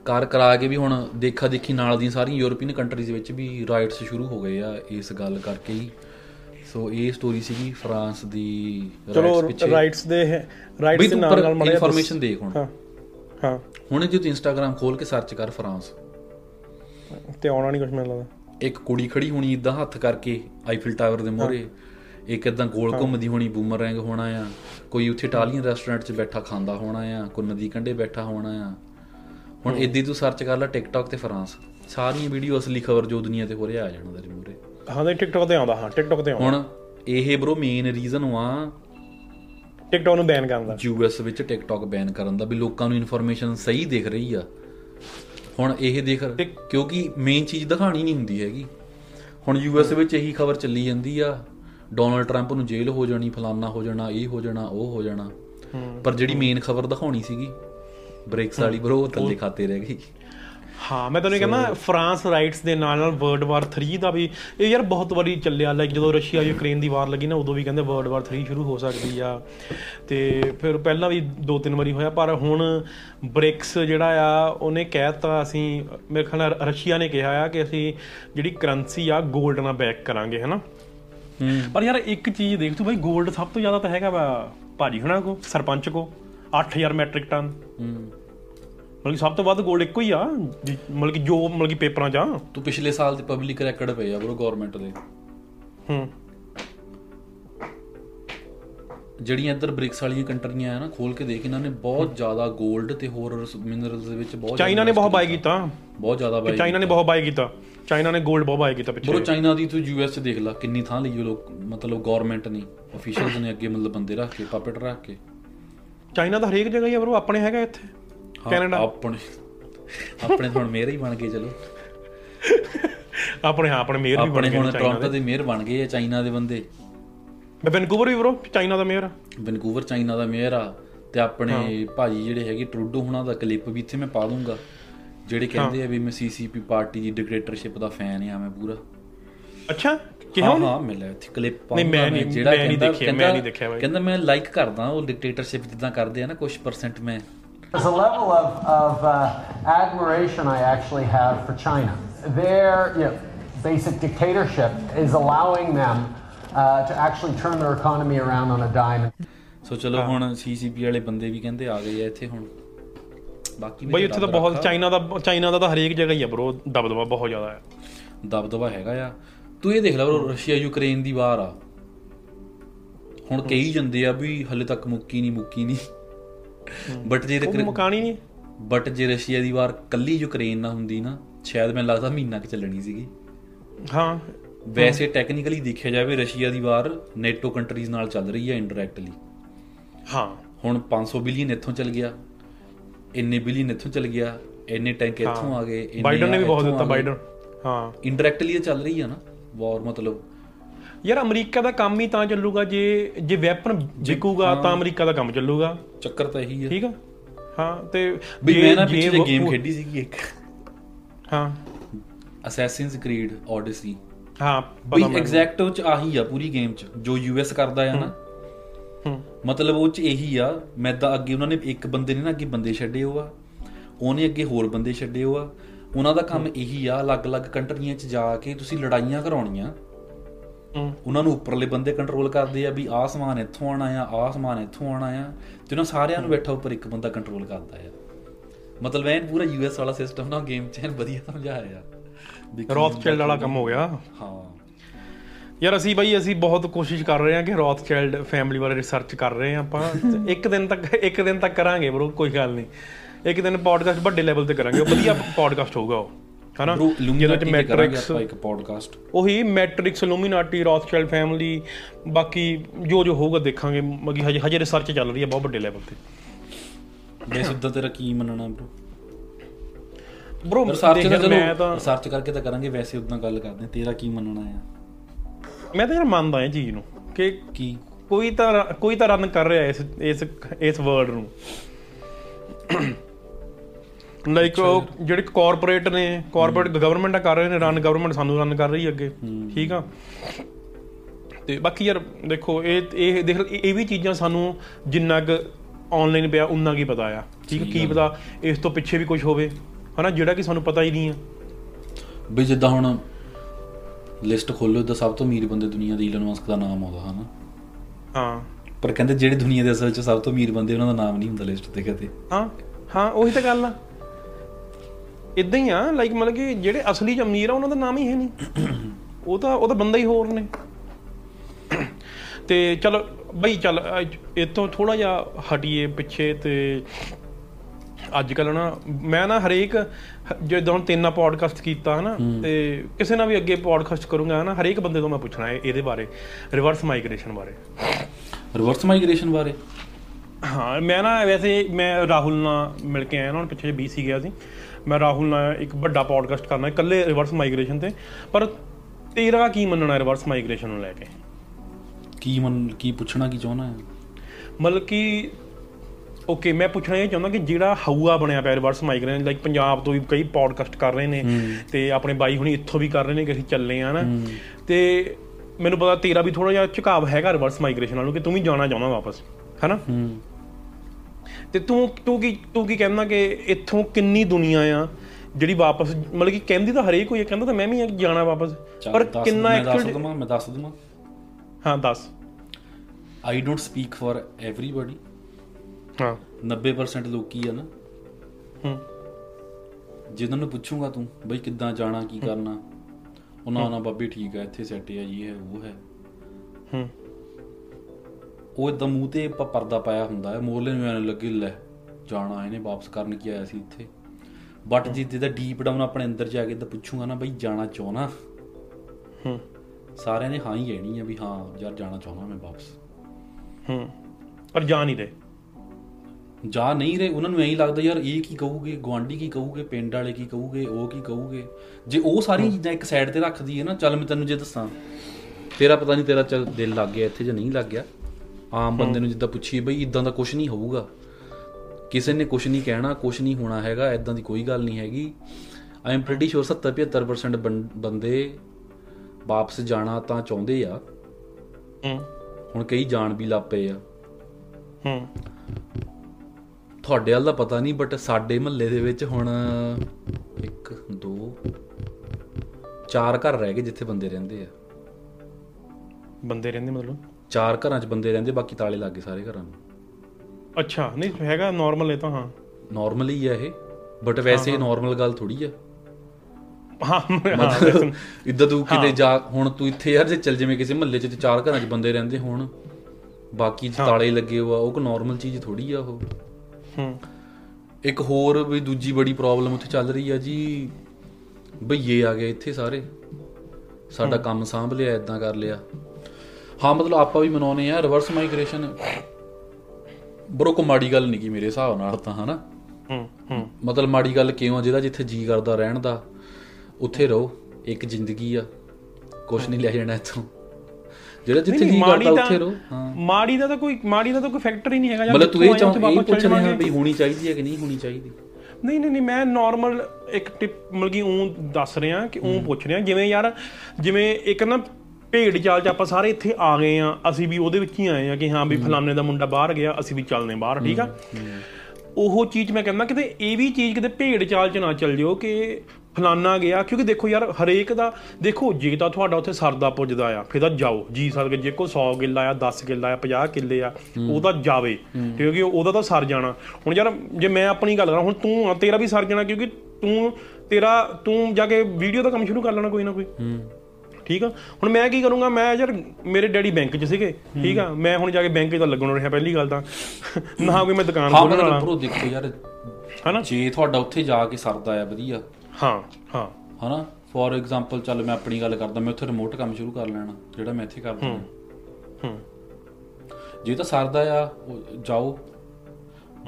ਕਾਰ ਕਰਾ ਕੇ ਵੀ ਹੁਣ ਦੇਖਾ ਦੇਖੀ ਨਾਲ ਦੀਆਂ ਸਾਰੀਆਂ ਯੂਰਪੀਅਨ ਕੰਟਰੀਜ਼ ਵਿੱਚ ਵੀ ਰਾਈਟਸ ਸ਼ੁਰੂ ਹੋ ਗਏ ਆ ਇਸ ਗੱਲ ਕਰਕੇ ਹੀ। ਸੋ ਇਹ ਸਟੋਰੀ ਸੀਗੀ ਫਰਾਂਸ ਦੀ ਚਲੋ rights ਪਿੱਛੇ ਰਾਈਟਸ ਦੇ ਰਾਈਟਸ ਦੇ ਨਾਲ ਨਾਲ ਮੜਿਆ ਇਨਫੋਰਮੇਸ਼ਨ ਦੇਖ ਹੁਣ। ਹਾਂ ਹਾਂ। ਹੁਣ ਜੇ ਤੂੰ ਇੰਸਟਾਗ੍ਰam ਖੋਲ ਕੇ ਸਰਚ ਕਰ ਫਰਾਂਸ। ਤੇ ਆਉਣਾ ਨਹੀਂ ਕੁਝ ਮੈਨੂੰ ਲੱਗਦਾ। ਇੱਕ ਕੁੜੀ ਖੜੀ ਹੋਣੀ ਇਦਾਂ ਹੱਥ ਕਰਕੇ ਆਈਫਿਲ ਟਾਵਰ ਦੇ ਮੋਹਰੇ ਇੱਕ ਇਦਾਂ ਗੋਲ ਘੁੰਮਦੀ ਹੋਣੀ ਬੂਮਰੈਂਗ ਹੋਣਾ ਆ ਕੋਈ ਉੱਥੇ ਇਟਾਲੀਅਨ ਰੈਸਟੋਰੈਂਟ 'ਚ ਬੈਠਾ ਖਾਂਦਾ ਹੋਣਾ ਆ ਕੋਈ ਨਦੀ ਕੰਢੇ ਬੈਠਾ ਹੋਣਾ ਆ। ਹੁਣ ਇਦਾਂ ਤੂੰ ਸਰਚ ਕਰ ਲੈ ਟਿਕਟੌਕ ਤੇ ਫਰਾਂਸ ਸਾਰੀਆਂ ਵੀਡੀਓ ਅਸਲੀ ਖਬਰ ਜੋ ਦੁਨੀਆ ਤੇ ਹੋ ਰਿਹਾ ਆ ਜਾਣਾ ਤੇਰੇ ਮੂਰੇ ਹਾਂ ਤੇ ਟਿਕਟੌਕ ਤੇ ਆਉਂਦਾ ਹਾਂ ਟਿਕਟੌਕ ਤੇ ਆਉਂਦਾ। ਹੁਣ ਇਹ ਬ్రో ਮੇਨ ਰੀਜ਼ਨ ਵਾ ਟਿਕਟੌਕ ਨੂੰ ਬੈਨ ਕਰਨ ਦਾ। ਯੂਐਸ ਵਿੱਚ ਟਿਕਟੌਕ ਬੈਨ ਕਰਨ ਦਾ ਵੀ ਲੋਕਾਂ ਨੂੰ ਇਨਫੋਰਮੇਸ਼ਨ ਸਹੀ ਦਿਖ ਰਹੀ ਆ। ਹੁਣ ਇਹ ਦੇਖ ਕਿਉਂਕਿ ਮੇਨ ਚੀਜ਼ ਦਿਖਾਣੀ ਨਹੀਂ ਹੁੰਦੀ ਹੈਗੀ। ਹੁਣ ਯੂਐਸ ਵਿੱਚ ਇਹੀ ਖਬਰ ਚੱਲੀ ਜਾਂਦੀ ਆ ਡੋਨਲਡ ਟਰੰਪ ਨੂੰ ਜੇਲ੍ਹ ਹੋ ਜਾਣੀ ਫਲਾਨਾ ਹੋ ਜਾਣਾ ਇਹ ਹੋ ਜਾਣਾ ਉਹ ਹੋ ਜਾਣਾ। ਪਰ ਜਿਹੜੀ ਮੇਨ ਖਬਰ ਦਿਖਾਉਣੀ ਸੀਗੀ ਬ੍ਰੇਕਸ ਵਾਲੀ ਬਰੋ ਥੱਲੇ ਖਾਤੇ ਰਹਿ ਗਈ। ਹਾਂ ਮੈਂ ਤੁਹਾਨੂੰ ਕਹਿੰਦਾ ਫਰਾਂਸ ਰਾਈਟਸ ਦੇ ਨਾਲ ਨਾਲ ਵਰਲਡ ਵਾਰ 3 ਦਾ ਵੀ ਇਹ ਯਾਰ ਬਹੁਤ ਵਾਰੀ ਚੱਲਿਆ ਲਾਈਕ ਜਦੋਂ ਰਸ਼ੀਆ ਯੂਕਰੇਨ ਦੀ ਵਾਰ ਲੱਗੀ ਨਾ ਉਦੋਂ ਵੀ ਕਹਿੰਦੇ ਵਰਲਡ ਵਾਰ 3 ਸ਼ੁਰੂ ਹੋ ਸਕਦੀ ਆ। ਤੇ ਫਿਰ ਪਹਿਲਾਂ ਵੀ ਦੋ ਤਿੰਨ ਵਾਰੀ ਹੋਇਆ ਪਰ ਹੁਣ ਬ੍ਰਿਕਸ ਜਿਹੜਾ ਆ ਉਹਨੇ ਕਹਿਤਾ ਅਸੀਂ ਮੇਰੇ ਖਿਆਲ ਨਾਲ ਰਸ਼ੀਆ ਨੇ ਕਿਹਾ ਆ ਕਿ ਅਸੀਂ ਜਿਹੜੀ ਕਰੰਸੀ ਆ 골ਡ ਨਾਲ ਬੈਕ ਕਰਾਂਗੇ ਹਨਾ? ਪਰ ਯਾਰ ਇੱਕ ਚੀਜ਼ ਦੇਖ ਤੂੰ ਬਾਈ 골ਡ ਸਭ ਤੋਂ ਜ਼ਿਆਦਾ ਤਾਂ ਹੈਗਾ ਵਾ ਭਾਜੀ ਹਣਾ ਕੋ ਸਰਪੰਚ ਕੋ 8000 ਮੈਟ੍ਰਿਕ ਟਨ ਮਤਲਬ ਸਭ ਤੋਂ ਵੱਧ ਗੋਲ ਇੱਕੋ ਹੀ ਆ ਮਤਲਬ ਕਿ ਜੋ ਮਤਲਬ ਕਿ ਪੇਪਰਾਂ 'ਚ ਆ। ਤੂੰ ਪਿਛਲੇ ਸਾਲ ਤੇ ਪਬਲਿਕ ਰੈਕੋਰਡ ਪਏ ਆ ਬਰੋ ਗਵਰਨਮੈਂਟ ਦੇ। ਹੂੰ। ਜਿਹੜੀਆਂ ਇੱਧਰ ਬ੍ਰਿਕਸ ਵਾਲੀਆਂ ਕੰਟਰੀਆਂ ਆ ਨਾ ਖੋਲ ਕੇ ਦੇਖ ਇਹਨਾਂ ਨੇ ਬਹੁਤ ਜ਼ਿਆਦਾ 골ਡ ਤੇ ਹੋਰ ਮਿਨਰਲਸ ਦੇ ਵਿੱਚ ਬਹੁਤ ਚਾਈਨਾ ਨੇ ਬਹੁਤ ਬਾਈ ਕੀਤਾ। ਬਹੁਤ ਜ਼ਿਆਦਾ ਬਾਈ ਚਾਈਨਾ ਨੇ ਬਹੁਤ ਬਾਈ ਕੀਤਾ। ਚਾਈਨਾ ਨੇ 골ਡ ਬਹੁਤ ਬਾਈ ਕੀਤਾ ਪਿੱਛੇ। ਬਰੋ ਚਾਈਨਾ ਦੀ ਤੂੰ ਯੂਐਸ ਚ ਦੇਖ ਲੈ ਕਿੰਨੀ ਥਾਂ ਲਈ ਲੋਕ ਮਤਲਬ ਗਵਰਨਮੈਂਟ ਨੇ ਅਫੀਸ਼ੀਅਲਸ ਨੇ ਅੱਗੇ ਮਤਲਬ ਬੰਦੇ ਰੱਖ ਕੇ ਪਾਪਟ ਰੱਖ ਕੇ। ਚਾਈਨਾ ਦਾ ਹਰੇਕ ਜਗ੍ਹਾ ਹੀ ਆ ਬਰੋ ਆਪਣੇ ਹੈਗਾ ਇੱਥੇ। ਕੈਨੇਡਾ। ਆਪਣੇ ਆਪਣੇ ਹੁਣ ਮੇਅਰ ਹੀ ਬਣ ਗਏ ਚਲੋ। ਆਪਣੇ ਹਾਂ ਆਪਣੇ ਮੇਅਰ ਵੀ ਬਣ ਆਪਣੇ ਗਏ ਹੁਣ ਨੇ ਚਾਈਨਾ ਟੋਰਾਂਟੋ ਦੇ। ਮੇਅਰ ਬਣ ਗਏ ਆ ਚਾਈਨਾ ਦੇ ਬੰਦੇ। ਮੈਂ ਵੈਨਕੂਵਰ ਵੀ ਬਰੋ ਚਾਈਨਾ ਦਾ ਮੇਅਰ ਵੈਨਕੂਵਰ ਚਾਈਨਾ ਦਾ ਮੇਅਰ ਆ। ਤੇ ਆਪਣੇ ਭਾਜੀ ਜਿਹੜੇ ਹੈਗੇ ਟਰੂਡੋ ਹੁਣਾਂ ਦਾ ਕਲਿੱਪ ਵੀ ਇੱਥੇ ਮੈਂ ਪਾ ਦੂੰਗਾ। ਜਿਹੜੇ ਕਹਿੰਦੇ ਆ ਵੀ ਮੈਂ ਸੀਸੀਪੀ ਪਾਰਟੀ ਦੀ ਡਿਕਟੇਟਰਸ਼ਿਪ ਦਾ ਫੈਨ ਆ ਮੈਂ ਪੂਰਾ। ਅੱਛਾ ਕਿਹਾ ਹਾਂ ਹਾਂ ਮਿਲਿਆ ਇੱਥੇ ਕਲਿੱਪ ਨਹੀਂ, ਮੈਂ ਨਹੀਂ- ਮੈਂ ਨਹੀਂ ਦੇਖਿਆ, ਮੈਂ ਨਹੀਂ ਦੇਖਿਆ ਬਾਈ। ਕਹਿੰਦਾ ਮੈਂ ਲਾਈਕ ਕਰਦਾ ਉਹ ਡਿਕਟੇਟਰਸ਼ਿਪ ਜਿੱਦਾਂ ਕਰਦੇ ਆ ਨਾ ਕੁਝ ਪਰਸੈਂਟ ਮੈਂ। There's a level of, of uh, admiration I actually have for China. Their you know, basic dictatorship is allowing them uh, to actually turn their economy around on a dime. ਸੋ ਚਲੋ ਹੁਣ CCP ਵਾਲੇ ਬੰਦੇ ਵੀ ਕਹਿੰਦੇ ਆ ਗਏ ਆ ਇੱਥੇ ਹੁਣ ਬਾਕੀ ਬਈ ਉੱਥੇ ਤਾਂ ਬਹੁਤ ਚਾਈਨਾ ਦਾ ਚਾਈਨਾ ਦਾ ਤਾਂ ਹਰੇਕ ਜਗ੍ਹਾ ਹੀ ਆ ਬਰੋ ਦਬਦਬਾ ਬਹੁਤ ਜ਼ਿਆਦਾ ਹੈ ਦਬਦਬਾ ਹੈਗਾ ਆ ਤੂੰ ਇਹ ਦੇਖ ਲੈ ਬਰੋ ਰਸ਼ੀਆ ਯੂਕਰੇਨ ਦੀ ਵਾਰ ਆ ਹੁਣ ਕਈ ਜਾਂਦੇ ਆ ਵੀ ਹਲੇ ਤੱਕ ਮੁੱਕੀ ਨਹੀਂ ਮੁੱਕੀ ਨਹੀਂ ਬਟ ਜੇ ਉਹ ਮਕਾਨ ਹੀ ਨਹੀਂ। ਬਟ ਜੇ ਰਸ਼ੀਆ ਦੀ ਵਾਰ ਕੱਲੀ ਯੂਕਰੇਨ ਨਾਲ ਹੁੰਦੀ ਨਾ ਸ਼ਾਇਦ ਮੈਨੂੰ ਲੱਗਦਾ ਮਹੀਨਾ ਕਿ ਚੱਲਣੀ ਸੀਗੀ। ਹਾਂ। ਵੈਸੇ ਟੈਕਨੀਕਲੀ ਦੇਖਿਆ ਜਾਵੇ ਰਸ਼ੀਆ ਦੀ ਵਾਰ ਨੇਟੋ ਕੰਟਰੀਜ਼ ਨਾਲ ਚੱਲ ਰਹੀ ਹੈ ਇਨਡਾਇਰੈਕਟਲੀ ਹਾਂ। ਹੁਣ 500 ਬਿਲੀਅਨ ਇੱਥੋਂ ਚੱਲ ਗਿਆ ਇੰਨੇ ਬਿਲੀਅਨ ਇੱਥੋਂ ਚੱਲ ਗਿਆ ਇੰਨੇ ਟੈਂਕ ਇੱਥੋਂ ਆ ਗਏ ਬਾਈਡਨ ਨੇ ਵੀ ਬਹੁਤ ਦਿੱਤਾ। ਬਾਈਡਨ ਹਾਂ। ਇਨਡਾਇਰੈਕਟਲੀ ਚੱਲ ਰਹੀ ਆ ਨਾ ਵਾਰ ਮਤਲਬ। ਯਾਰ ਅਮਰੀਕਾ ਦਾ ਕੰਮ ਹੀ ਤਾਂ ਚੱਲੂਗਾ ਜੇ ਜੇ ਵੈਪਨ ਵਿਕੂਗਾ ਤਾਂ ਅਮਰੀਕਾ ਦਾ ਕੰਮ ਚੱਲੂਗਾ। ਚੱਕਰ ਤਾਂ ਇਹੀ ਆ ਠੀਕ ਆ? ਹਾਂ ਤੇ ਵੀ ਮੈਂ ਨਾ ਪਿੱਛੇ ਗੇਮ ਖੇਡੀ ਸੀਗੀ ਇੱਕ। ਹਾਂ। ਅਸੈਸਿਨਸ ਕ੍ਰੀਡ ਆਡੀਸੀ ਹਾਂ ਵੀ ਐਗਜ਼ੈਕਟ ਉਹ ਚ ਆਹੀ ਆ ਪੂਰੀ ਗੇਮ ਚ ਜੋ ਯੂਐਸ ਕਰਦਾ ਆ ਨਾ। ਹੂੰ। ਮਤਲਬ ਉਹ ਚ ਇਹੀ ਆ ਮੈਂ ਤਾਂ ਅੱਗੇ ਉਹਨਾਂ ਨੇ ਇੱਕ ਬੰਦੇ ਨੇ ਨਾ ਅੱਗੇ ਬੰਦੇ ਛੱਡੇ ਹੋ ਆ। ਉਹਨੇ ਅੱਗੇ ਹੋਰ ਬੰਦੇ ਛੱਡੇ ਹੋ ਆ। ਉਹਨਾਂ ਦਾ ਕੰਮ ਇਹੀ ਆ ਅਲੱਗ-ਅਲੱਗ ਕੰਟਰੀਆਂ 'ਚ ਜਾ ਕੇ ਤੁਸੀਂ ਲੜਾਈਆਂ ਕਰਾਉਣੀਆਂ। ਹੂੰ ਉਹਨਾਂ ਨੂੰ ਉੱਪਰਲੇ ਬੰਦੇ ਕੰਟਰੋਲ ਕਰਦੇ ਆ ਵੀ ਆਹ ਸਮਾਨ ਇੱਥੋਂ ਆਣਾ ਆ ਆਹ ਸਮਾਨ ਇੱਥੋਂ ਆਣਾ ਆ ਤੇ ਉਹਨਾਂ ਸਾਰਿਆਂ ਨੂੰ ਬੈਠਾ ਉੱਪਰ ਇੱਕ ਬੰਦਾ ਕੰਟਰੋਲ ਕਰਦਾ ਆ। ਮਤਲਬ ਐਨ ਪੂਰਾ ਯੂਐਸ ਵਾਲਾ ਸਿਸਟਮ ਨਾ ਗੇਮ 'ਚ ਐਨ ਵਧੀਆ ਸਮਝਾਇਆ ਆ ਰੌਥਚਿਲਡ ਵਾਲਾ ਕੰਮ ਹੋ ਗਿਆ। ਹਾਂ। ਯਾਰ ਅਸੀਂ ਬਾਈ ਅਸੀਂ ਬਹੁਤ ਕੋਸ਼ਿਸ਼ ਕਰ ਰਹੇ ਹਾਂ ਕਿ ਰੌਥਚਿਲਡ ਫੈਮਿਲੀ ਬਾਰੇ ਰਿਸਰਚ ਕਰ ਰਹੇ ਹਾਂ ਆਪਾਂ। ਇੱਕ ਦਿਨ ਤੱਕ ਇੱਕ ਦਿਨ ਤੱਕ ਕਰਾਂਗੇ ਬ్రో ਕੋਈ ਗੱਲ ਨਹੀਂ। ਇੱਕ ਦਿਨ ਪੋਡਕਾਸਟ ਵੱਡੇ ਲੈਵਲ ਤੇ ਕਰਾਂਗੇ। ਉਹ ਵਧੀਆ ਪੋਡਕਾਸਟ ਹੋਊਗਾ ਉਹ। ਹਨਾ? ਜਿਹਦੇ ਚ ਮੈਟ੍ਰਿਕਸ ਇੱਕ ਪੋਡਕਾਸਟ ਉਹੀ ਮੈਟ੍ਰਿਕਸ ਲੂਮੀਨਾਟੀ ਰੌਥਚਾਈਲਡ ਫੈਮਿਲੀ ਬਾਕੀ ਜੋ ਜੋ ਹੋਊਗਾ ਦੇਖਾਂਗੇ। ਮਗੀ ਹਜੇ ਹਜੇ ਰਿਸਰਚ ਚੱਲ ਰਹੀ ਹੈ ਬਹੁਤ ਵੱਡੇ ਲੈਵਲ ਤੇ। ਮੈਂ ਸਿੱਧਾ ਤੇਰਾ ਕੀ ਮੰਨਣਾ ਬ్రో ਬ్రో ਰਿਸਰਚ ਦਾ ਚਲੋ ਰਿਸਰਚ ਕਰਕੇ ਤਾਂ ਕਰਾਂਗੇ ਵੈਸੇ ਉਦਾਂ ਗੱਲ ਕਰਦੇ ਤੇਰਾ ਕੀ ਮੰਨਣਾ ਆ? ਮੈਂ ਤਾਂ ਯਾਰ ਮੰਨਦਾ ਹਾਂ ਚੀਜ਼ ਨੂੰ ਕਿ ਕੀ? ਕੋਈ ਤਾਂ ਕੋਈ ਤਾਂ ਰਨ ਕਰ ਰਿਹਾ ਇਸ ਇਸ ਇਸ ਵਰਡ ਨੂੰ। ਲਾਈਕ ਜਿਹੜੇ ਕਾਰਪੋਰੇਟ ਨੇ ਕਾਰਪੋਰੇਟ ਗਵਰਨਮੈਂਟ ਕਰ ਰਹੇ ਨੇ ਰਨ ਗਵਰਨਮੈਂਟ ਸਾਨੂੰ ਰਨ ਕਰ ਰਹੀ ਅੱਗੇ। ਠੀਕ ਆ? ਤੇ ਬਾਕੀ ਯਾਰ ਦੇਖੋ ਇਹ ਇਹ ਦੇਖ ਇਹ ਵੀ ਚੀਜ਼ਾਂ ਸਾਨੂੰ ਜਿੰਨਾ ਕੁ ਆਨਲਾਈਨ ਪਿਆ ਉਨਾ ਕੀ ਪਤਾ ਆ। ਠੀਕ? ਕੀ ਪਤਾ ਇਸ ਤੋਂ ਪਿੱਛੇ ਵੀ ਕੁਝ ਹੋਵੇ। ਹਨਾ ਜਿਹੜਾ ਕਿ ਸਾਨੂੰ ਪਤਾ ਹੀ ਨਹੀਂ ਆ। ਵੀ ਜਿੱਦਾਂ ਹੁਣ ਲਿਸਟ ਖੋਲੋ ਤਾਂ ਸਭ ਤੋਂ ਅਮੀਰ ਬੰਦੇ ਦੁਨੀਆ ਦੇ ਈਲਨ ਮਸਕ ਦਾ ਨਾਮ ਆਉਂਦਾ ਹਨਾ? ਹਾਂ। ਪਰ ਕਹਿੰਦੇ ਜਿਹੜੇ ਦੁਨੀਆ ਦੇ ਅਸਲ 'ਚ ਸਭ ਤੋਂ ਅਮੀਰ ਬੰਦੇ ਉਹਨਾਂ ਦਾ ਨਾਮ ਨਹੀਂ ਹੁੰਦਾ ਲਿਸਟ ਤੇ ਕਦੇ। ਹਾਂ ਹਾਂ ਉਹੀ ਤਾਂ ਗੱਲ ਆ। ਇਦਾਂ ਹੀ ਆ ਲਾਈਕ ਮਤਲਬ ਕਿ ਜਿਹੜੇ ਅਸਲੀ ਅਮੀਰ ਆ ਉਹਨਾਂ ਦਾ ਨਾਮ ਹੀ ਹੈ ਨਹੀਂ। ਉਹ ਤਾਂ ਉਹ ਤਾਂ ਬੰਦਾ ਹੀ ਹੋਰ ਨੇ। ਤੇ ਚਲ ਬਈ ਚੱਲ ਇਹ ਤੋਂ ਥੋੜਾ ਜਿਹਾ ਹਟੀਏ ਪਿੱਛੇ ਤੇ ਅੱਜ ਕੱਲ ਨਾ ਮੈਂ ਨਾ ਹਰੇਕ ਜਦੋਂ ਤਿੰਨ ਪੋਡਕਾਸਟ ਕੀਤਾ ਹਨਾ ਤੇ ਕਿਸੇ ਨਾਲ ਵੀ ਅੱਗੇ ਪੋਡਕਾਸਟ ਕਰੂੰਗਾ ਹਨਾ ਹਰੇਕ ਬੰਦੇ ਤੋਂ ਮੈਂ ਪੁੱਛਣਾ ਹੈ ਇਹਦੇ ਬਾਰੇ ਰਿਵਰਸ ਮਾਈਗ੍ਰੇਸ਼ਨ ਬਾਰੇ। ਰਿਵਰਸ ਮਾਈਗ੍ਰੇਸ਼ਨ ਬਾਰੇ? ਹਾਂ ਮੈਂ ਨਾ ਵੈਸੇ ਮੈਂ ਰਾਹੁਲ ਨਾਲ ਮਿਲ ਕੇ ਆਇਆ ਨਾ ਹੁਣ ਪਿੱਛੇ ਬੀਸੀ ਗਿਆ ਸੀ। ਮੈਂ ਰਾਹੁਲ ਨਾਲ ਇੱਕ ਵੱਡਾ ਪੋਡਕਾਸਟ ਕਰਨਾ ਇਕੱਲੇ ਰਿਵਰਸ ਮਾਈਗ੍ਰੇਸ਼ਨ ਤੇ। ਪਰ ਤੇਰਾ ਕੀ ਮੰਨਣਾ ਰਿਵਰਸ ਮਾਈਗ੍ਰੇਸ਼ਨ ਨੂੰ ਲੈ ਕੇ? ਕੀ ਮਨ ਕੀ ਪੁੱਛਣਾ ਕੀ ਚਾਹੁੰਦਾ ਹੈ? ਮਤਲਬ ਕਿ ਓਕੇ ਮੈਂ ਪੁੱਛਣਾ ਇਹ ਚਾਹੁੰਦਾ ਕਿ ਜਿਹੜਾ ਹਊਆ ਬਣਿਆ ਪਿਆ ਰਿਵਰਸ ਮਾਈਗ੍ਰੇਸ਼ਨ ਲਾਈਕ ਪੰਜਾਬ ਤੋਂ ਵੀ ਕਈ ਪੋਡਕਾਸਟ ਕਰ ਰਹੇ ਨੇ ਤੇ ਆਪਣੇ ਬਾਈ ਹੁਣੀ ਇੱਥੋਂ ਵੀ ਕਰ ਰਹੇ ਨੇ ਕਿ ਅਸੀਂ ਚੱਲੇ ਆ ਨਾ ਤੇ ਮੈਨੂੰ ਪਤਾ ਤੇਰਾ ਵੀ ਥੋੜਾ ਜਿਹਾ ਝੁਕਾਵ ਹੈਗਾ ਰਿਵਰਸ ਮਾਈਗ੍ਰੇਸ਼ਨ ਨਾਲੋਂ ਕਿ ਤੂੰ ਵੀ ਜਾਣਾ ਚਾਹੁੰਦਾ ਵਾਪਸ ਹੈਨਾ? ਤੇ ਤੂੰ ਤੂੰ ਕੀ ਤੂੰ ਕੀ ਕਹਿੰਦਾ ਕਿ ਇੱਥੋਂ ਕਿੰਨੀ ਦੁਨੀਆ ਆ ਜਿਹੜੀ ਵਾਪਸ ਮਤਲਬ ਕਿ ਕਹਿੰਦੀ ਤਾਂ ਹਰੇਕ ਕੋਈ ਕਹਿੰਦਾ ਤਾਂ ਮੈਂ ਵੀ ਜਾਣਾ ਵਾਪਸ। ਪਰ ਕਿੰਨਾ ਐਕਚੁਅਲ ਮੈਂ ਦੱਸ ਦਵਾਂ ਹਾਂ ਦੱਸ। I don't speak for everybody ਹਾਂ। 90% ਲੋਕੀ ਆ ਨਾ। ਹੂੰ। ਜਿਨ੍ਹਾਂ ਨੂੰ ਪੁੱਛੂਗਾ ਤੂੰ ਬਈ ਕਿੱਦਾਂ ਜਾਣਾ ਕੀ ਕਰਨਾ ਉਹਨਾਂ ਨਾਲ ਬਾਬੇ ਠੀਕ ਆ ਇੱਥੇ ਸੈੱਟ ਆ ਜੀ ਹੈ ਉਹ ਹੈ। ਹੂੰ। ਉਹ ਇਦਾਂ ਮੂੰਹ ਤੇ ਪਰਦਾ ਪਾਇਆ ਹੁੰਦਾ ਹੈ। ਮੋਰਲੇ ਨੂੰ ਐਂ ਲੱਗੇ ਲੈ ਜਾਣਾ ਇਹਨੇ ਵਾਪਸ ਕਰਨ ਕੀ ਆਇਆ ਸੀ ਇੱਥੇ? ਬਟ ਜਿੱਦੇ ਦਾ ਡੀਪ ਡਾਊਨ ਆਪਣੇ ਅੰਦਰ ਜਾ ਕੇ ਤਾਂ ਪੁੱਛੂਗਾ ਨਾ ਬਈ ਜਾਣਾ ਚਾਹਣਾ ਹੂੰ। ਸਾਰਿਆਂ ਨੇ ਹਾਂ ਹੀ ਕਹਿਣੀ ਆ ਵੀ ਹਾਂ ਯਾਰ ਜਾਣਾ ਚਾਹਣਾ ਮੈਂ ਵਾਪਸ। ਹੂੰ। ਪਰ ਜਾ ਨਹੀਂ ਰਹੇ। ਜਾ ਨਹੀਂ ਰਹੇ ਉਹਨਾਂ ਨੂੰ ਐਂ ਲੱਗਦਾ ਯਾਰ ਇਹ ਕੀ ਕਹੂਗੇ ਗਵਾਂਢੀ ਕੀ ਕਹੂਗੇ ਪਿੰਡ ਵਾਲੇ ਕੀ ਕਹੂਗੇ ਉਹ ਕੀ ਕਹੂਗੇ? ਜੇ ਉਹ ਸਾਰੀਆਂ ਚੀਜ਼ਾਂ ਇੱਕ ਸਾਈਡ ਤੇ ਰੱਖਦੀ ਹੈ ਨਾ ਚੱਲ ਮੈਂ ਤੈਨੂੰ ਜੇ ਦੱਸਾਂ ਤੇਰਾ ਪਤਾ ਨਹੀਂ ਤੇਰਾ ਦਿਲ ਲੱਗ ਗਿਆ ਇੱਥੇ ਜਾਂ ਨਹੀਂ ਲੱਗ ਗਿਆ। ਆਮ ਬੰਦੇ ਨੂੰ ਜਿੱਦਾਂ ਪੁੱਛੀ ਬਈ ਇਦਾਂ ਦਾ ਕੁਝ ਨਹੀਂ ਹੋਊਗਾ। ਕਿਸੇ ਨੇ ਕੁਝ ਨਹੀਂ ਕਹਿਣਾ ਕੁਝ ਨਹੀਂ ਹੋਣਾ ਹੈਗਾ ਇਦਾਂ ਦੀ ਕੋਈ ਗੱਲ ਨਹੀਂ ਹੈਗੀ। ਆਈ ਐਮ ਪ੍ਰੀਟੀ ਸ਼ੋਰ 70 75% ਬੰ- ਬੰਦੇ ਵਾਪਸ ਜਾਣਾ ਤਾਂ ਚਾਹੁੰਦੇ ਆ। ਹੂੰ। ਹੁਣ ਕਈ ਜਾਣ ਵੀ ਲੱਗ ਪਏ ਆ। ਹੂੰ। ਤੁਹਾਡੇ ਵੱਲ ਦਾ ਪਤਾ ਨਹੀਂ ਬਟ ਸਾਡੇ ਮਹੱਲੇ ਦੇ ਵਿੱਚ ਹੁਣ 1 2 ਚਾਰ ਘਰ ਰਹਿ ਗਏ ਜਿੱਥੇ ਬੰਦੇ ਰਹਿੰਦੇ ਆ। ਬੰਦੇ ਰਹਿੰਦੇ ਮਤਲਬ? ਚਾਰ ਘਰਾਂ 'ਚ ਬੰਦੇ ਰਹਿੰਦੇ ਬਾਕੀ ਤਾਲੇ ਲੱਗੇ ਸਾਰੇ ਘਰਾਂ ਨੂੰ। ਅੱਛਾ ਨਹੀਂ ਹੈਗਾ ਨਾਰਮਲ ਇਹ ਤਾਂ ਹਾਂ। ਨਾਰਮਲ ਹੀ ਆ ਇਹ ਬਟ ਵੈਸੇ ਨਾਰਮਲ ਗੱਲ ਥੋੜੀ ਆ। ਹਾਂ ਹਾਂ ਇਦਾਂ ਤੂੰ ਕਿਤੇ ਜਾ ਹੁਣ ਤੂੰ ਇੱਥੇ ਯਾਰ ਜੇ ਚੱਲ ਜਿਵੇਂ ਕਿਸੇ ਮਹੱਲੇ 'ਚ ਤੇ ਚਾਰ ਘਰਾਂ 'ਚ ਬੰਦੇ ਰਹਿੰਦੇ ਹੋਣ ਬਾਕੀ 'ਚ ਤਾਲੇ ਲੱਗੇ ਹੋਆ ਉਹ ਕੋ ਨਾਰਮਲ ਚੀਜ਼ ਥੋੜੀ ਆ ਉਹ। ਹੂੰ। ਇੱਕ ਹੋਰ ਵੀ ਦੂਜੀ ਬੜੀ ਪ੍ਰੋਬਲਮ ਉੱਥੇ ਚੱਲ ਰਹੀ ਆ ਜੀ ਭਈਏ ਆ ਗਏ ਇੱਥੇ ਸਾਰੇ। ਸਾਡਾ ਕੰਮ ਸਾਂਭ ਲਿਆ ਇਦਾਂ ਕਰ ਲਿਆ। ਹਾਂ ਮਤਲਬ ਆਪਾਂ ਵੀ ਮਨਾਉਨੇ ਆ ਰਿਵਰਸ ਮਾਈਗ੍ਰੇਸ਼ਨ ਬਰੋ ਕੋ ਮਾੜੀ ਗੱਲ ਨਹੀਂ ਕੀ ਮੇਰੇ ਹਿਸਾਬ ਨਾਲ ਤਾਂ ਹਨਾ? ਹੂੰ ਹੂੰ। ਮਤਲਬ ਮਾੜੀ ਗੱਲ ਕਿਉਂ ਆ? ਜਿਹਦਾ ਜਿੱਥੇ ਜੀ ਕਰਦਾ ਰਹਿਣ ਦਾ ਉੱਥੇ ਰਹੋ ਇੱਕ ਜ਼ਿੰਦਗੀ ਆ। ਕੁਛ ਨਹੀਂ ਲੈ ਜਾਣਾ ਇੱਥੋਂ। ਜਿਹੜਾ ਜਿੱਥੇ ਜੀ ਕਰਦਾ ਉੱਥੇ ਰਹੋ ਹਾਂ। ਮਾੜੀ ਦਾ ਤਾਂ ਕੋਈ ਮਾੜੀ ਦਾ ਤਾਂ ਕੋਈ ਫੈਕਟਰ ਹੀ ਨਹੀਂ ਹੈਗਾ। ਮਤਲਬ ਤੂੰ ਇਹ ਆਏ ਉੱਥੇ ਚਾਹ ਇਹ ਪੁੱਛ ਰਿਹਾ। ਵੀ ਹੋਣੀ ਚਾਹੀਦੀ ਹੈ ਕਿ ਨਹੀਂ ਹੋਣੀ ਚਾਹੀਦੀ? ਨਹੀਂ ਨਹੀਂ ਨਹੀਂ ਮੈਂ ਨਾਰਮਲ ਇੱਕ ਟਿਪ ਮਤਲਬ ਕਿ ਉਹ ਦੱਸ ਰਿਹਾ ਕਿ ਉਹ ਪੁੱਛ ਰਿਹਾ। ਜਿਵੇਂ ਯਾਰ ਜਿਵੇਂ ਇੱਕ ਨਾ ਭੇਡ ਚਾਲ ਚ ਆਪਾਂ ਸਾਰੇ ਇੱਥੇ ਆ ਗਏ ਆ ਅਸੀਂ ਵੀ ਉਹਦੇ ਵਿੱਚ ਹੀ ਆਏ ਆ ਕਿ ਹਾਂ ਵੀ ਫਲਾਣੇ ਦਾ ਮੁੰਡਾ ਬਾਹਰ ਗਿਆ ਅਸੀਂ ਵੀ ਚੱਲਨੇ ਬਾਹਰ ਠੀਕ ਆ? ਉਹ ਚੀਜ਼ ਮੈਂ ਕਹਿੰਦਾ ਕਿਤੇ ਇਹ ਵੀ ਚੀਜ਼ ਕਿਤੇ ਭੇਡ ਚਾਲ ਚ ਨਾ ਚੱਲ ਜਿਓ ਕਿ ਫਲਾਨਾ ਗਿਆ। ਕਿਉਂਕਿ ਦੇਖੋ ਯਾਰ ਹਰੇਕ ਦਾ ਦੇਖੋ ਜੇ ਤਾਂ ਤੁਹਾਡਾ ਉੱਥੇ ਸਰਦਾ ਪੁੱਜਦਾ ਆ ਫਿਰ ਤਾਂ ਜਾਓ। ਜੀ ਸਦਕੇ ਜੇ ਕੋ 100 ਕਿੱਲਾ ਆ 10 ਕਿੱਲਾ ਆ 50 ਕਿੱਲੇ ਆ ਉਹ ਤਾਂ ਜਾਵੇ। ਕਿਉਂਕਿ ਉਹਦਾ ਤਾਂ ਸਰ ਜਾਣਾ। ਹੁਣ ਯਾਰ ਜੇ ਮੈਂ ਆਪਣੀ ਗੱਲ ਕਰਾਂ ਹੁਣ ਤੂੰ ਆ ਤੇਰਾ ਵੀ ਸਰ ਜਾਣਾ ਕਿਉਂਕਿ ਤੂੰ ਤੇਰਾ ਤੂੰ ਜਾ ਕੇ ਵੀਡੀਓ ਦਾ ਕੰਮ ਸ਼ੁਰੂ ਕਰ ਲੈਣਾ ਕੋਈ ਨਾ ਕੋਈ। ਠੀਕ ਆ? ਹੁਣ ਮੈਂ ਕੀ ਕਰੂੰਗਾ? ਮੈਂ ਯਾਰ ਮੇਰੇ ਡੈਡੀ ਬੈਂਕ 'ਚ ਸੀਗੇ ਠੀਕ ਆ? ਮੈਂ ਹੁਣ ਜਾ ਕੇ ਬੈਂਕ 'ਚ ਤਾਂ ਲੱਗਣ ਰਿਹਾ ਪਹਿਲੀ ਗੱਲ ਤਾਂ। ਨਾ ਕੋਈ ਮੈਂ ਦੁਕਾਨ ਹਾਂ ਖੋਲਣ ਵਾਲਾ। ਬਰੋ ਦੇਖੋ ਯਾਰ ਹਨਾ? ਜੇ ਤੁਹਾਡਾ ਉੱਥੇ ਜਾ ਕੇ ਸਰਦਾ ਆ ਵਧੀਆ। ਹਾਂ ਹਾਂ। ਹਨਾ? ਫੋਰ ਐਗਜ਼ਾਮਪਲ ਚੱਲ ਮੈਂ ਆਪਣੀ ਗੱਲ ਕਰਦਾ ਮੈਂ ਉੱਥੇ ਰਿਮੋਟ ਕੰਮ ਸ਼ੁਰੂ ਕਰ ਲੈਣਾ ਜਿਹੜਾ ਮੈਂ ਇੱਥੇ ਕਰਦਾ। ਹਾਂ ਹੂੰ। ਜੇ ਤਾਂ ਸਰਦਾ ਆ ਜਾਓ।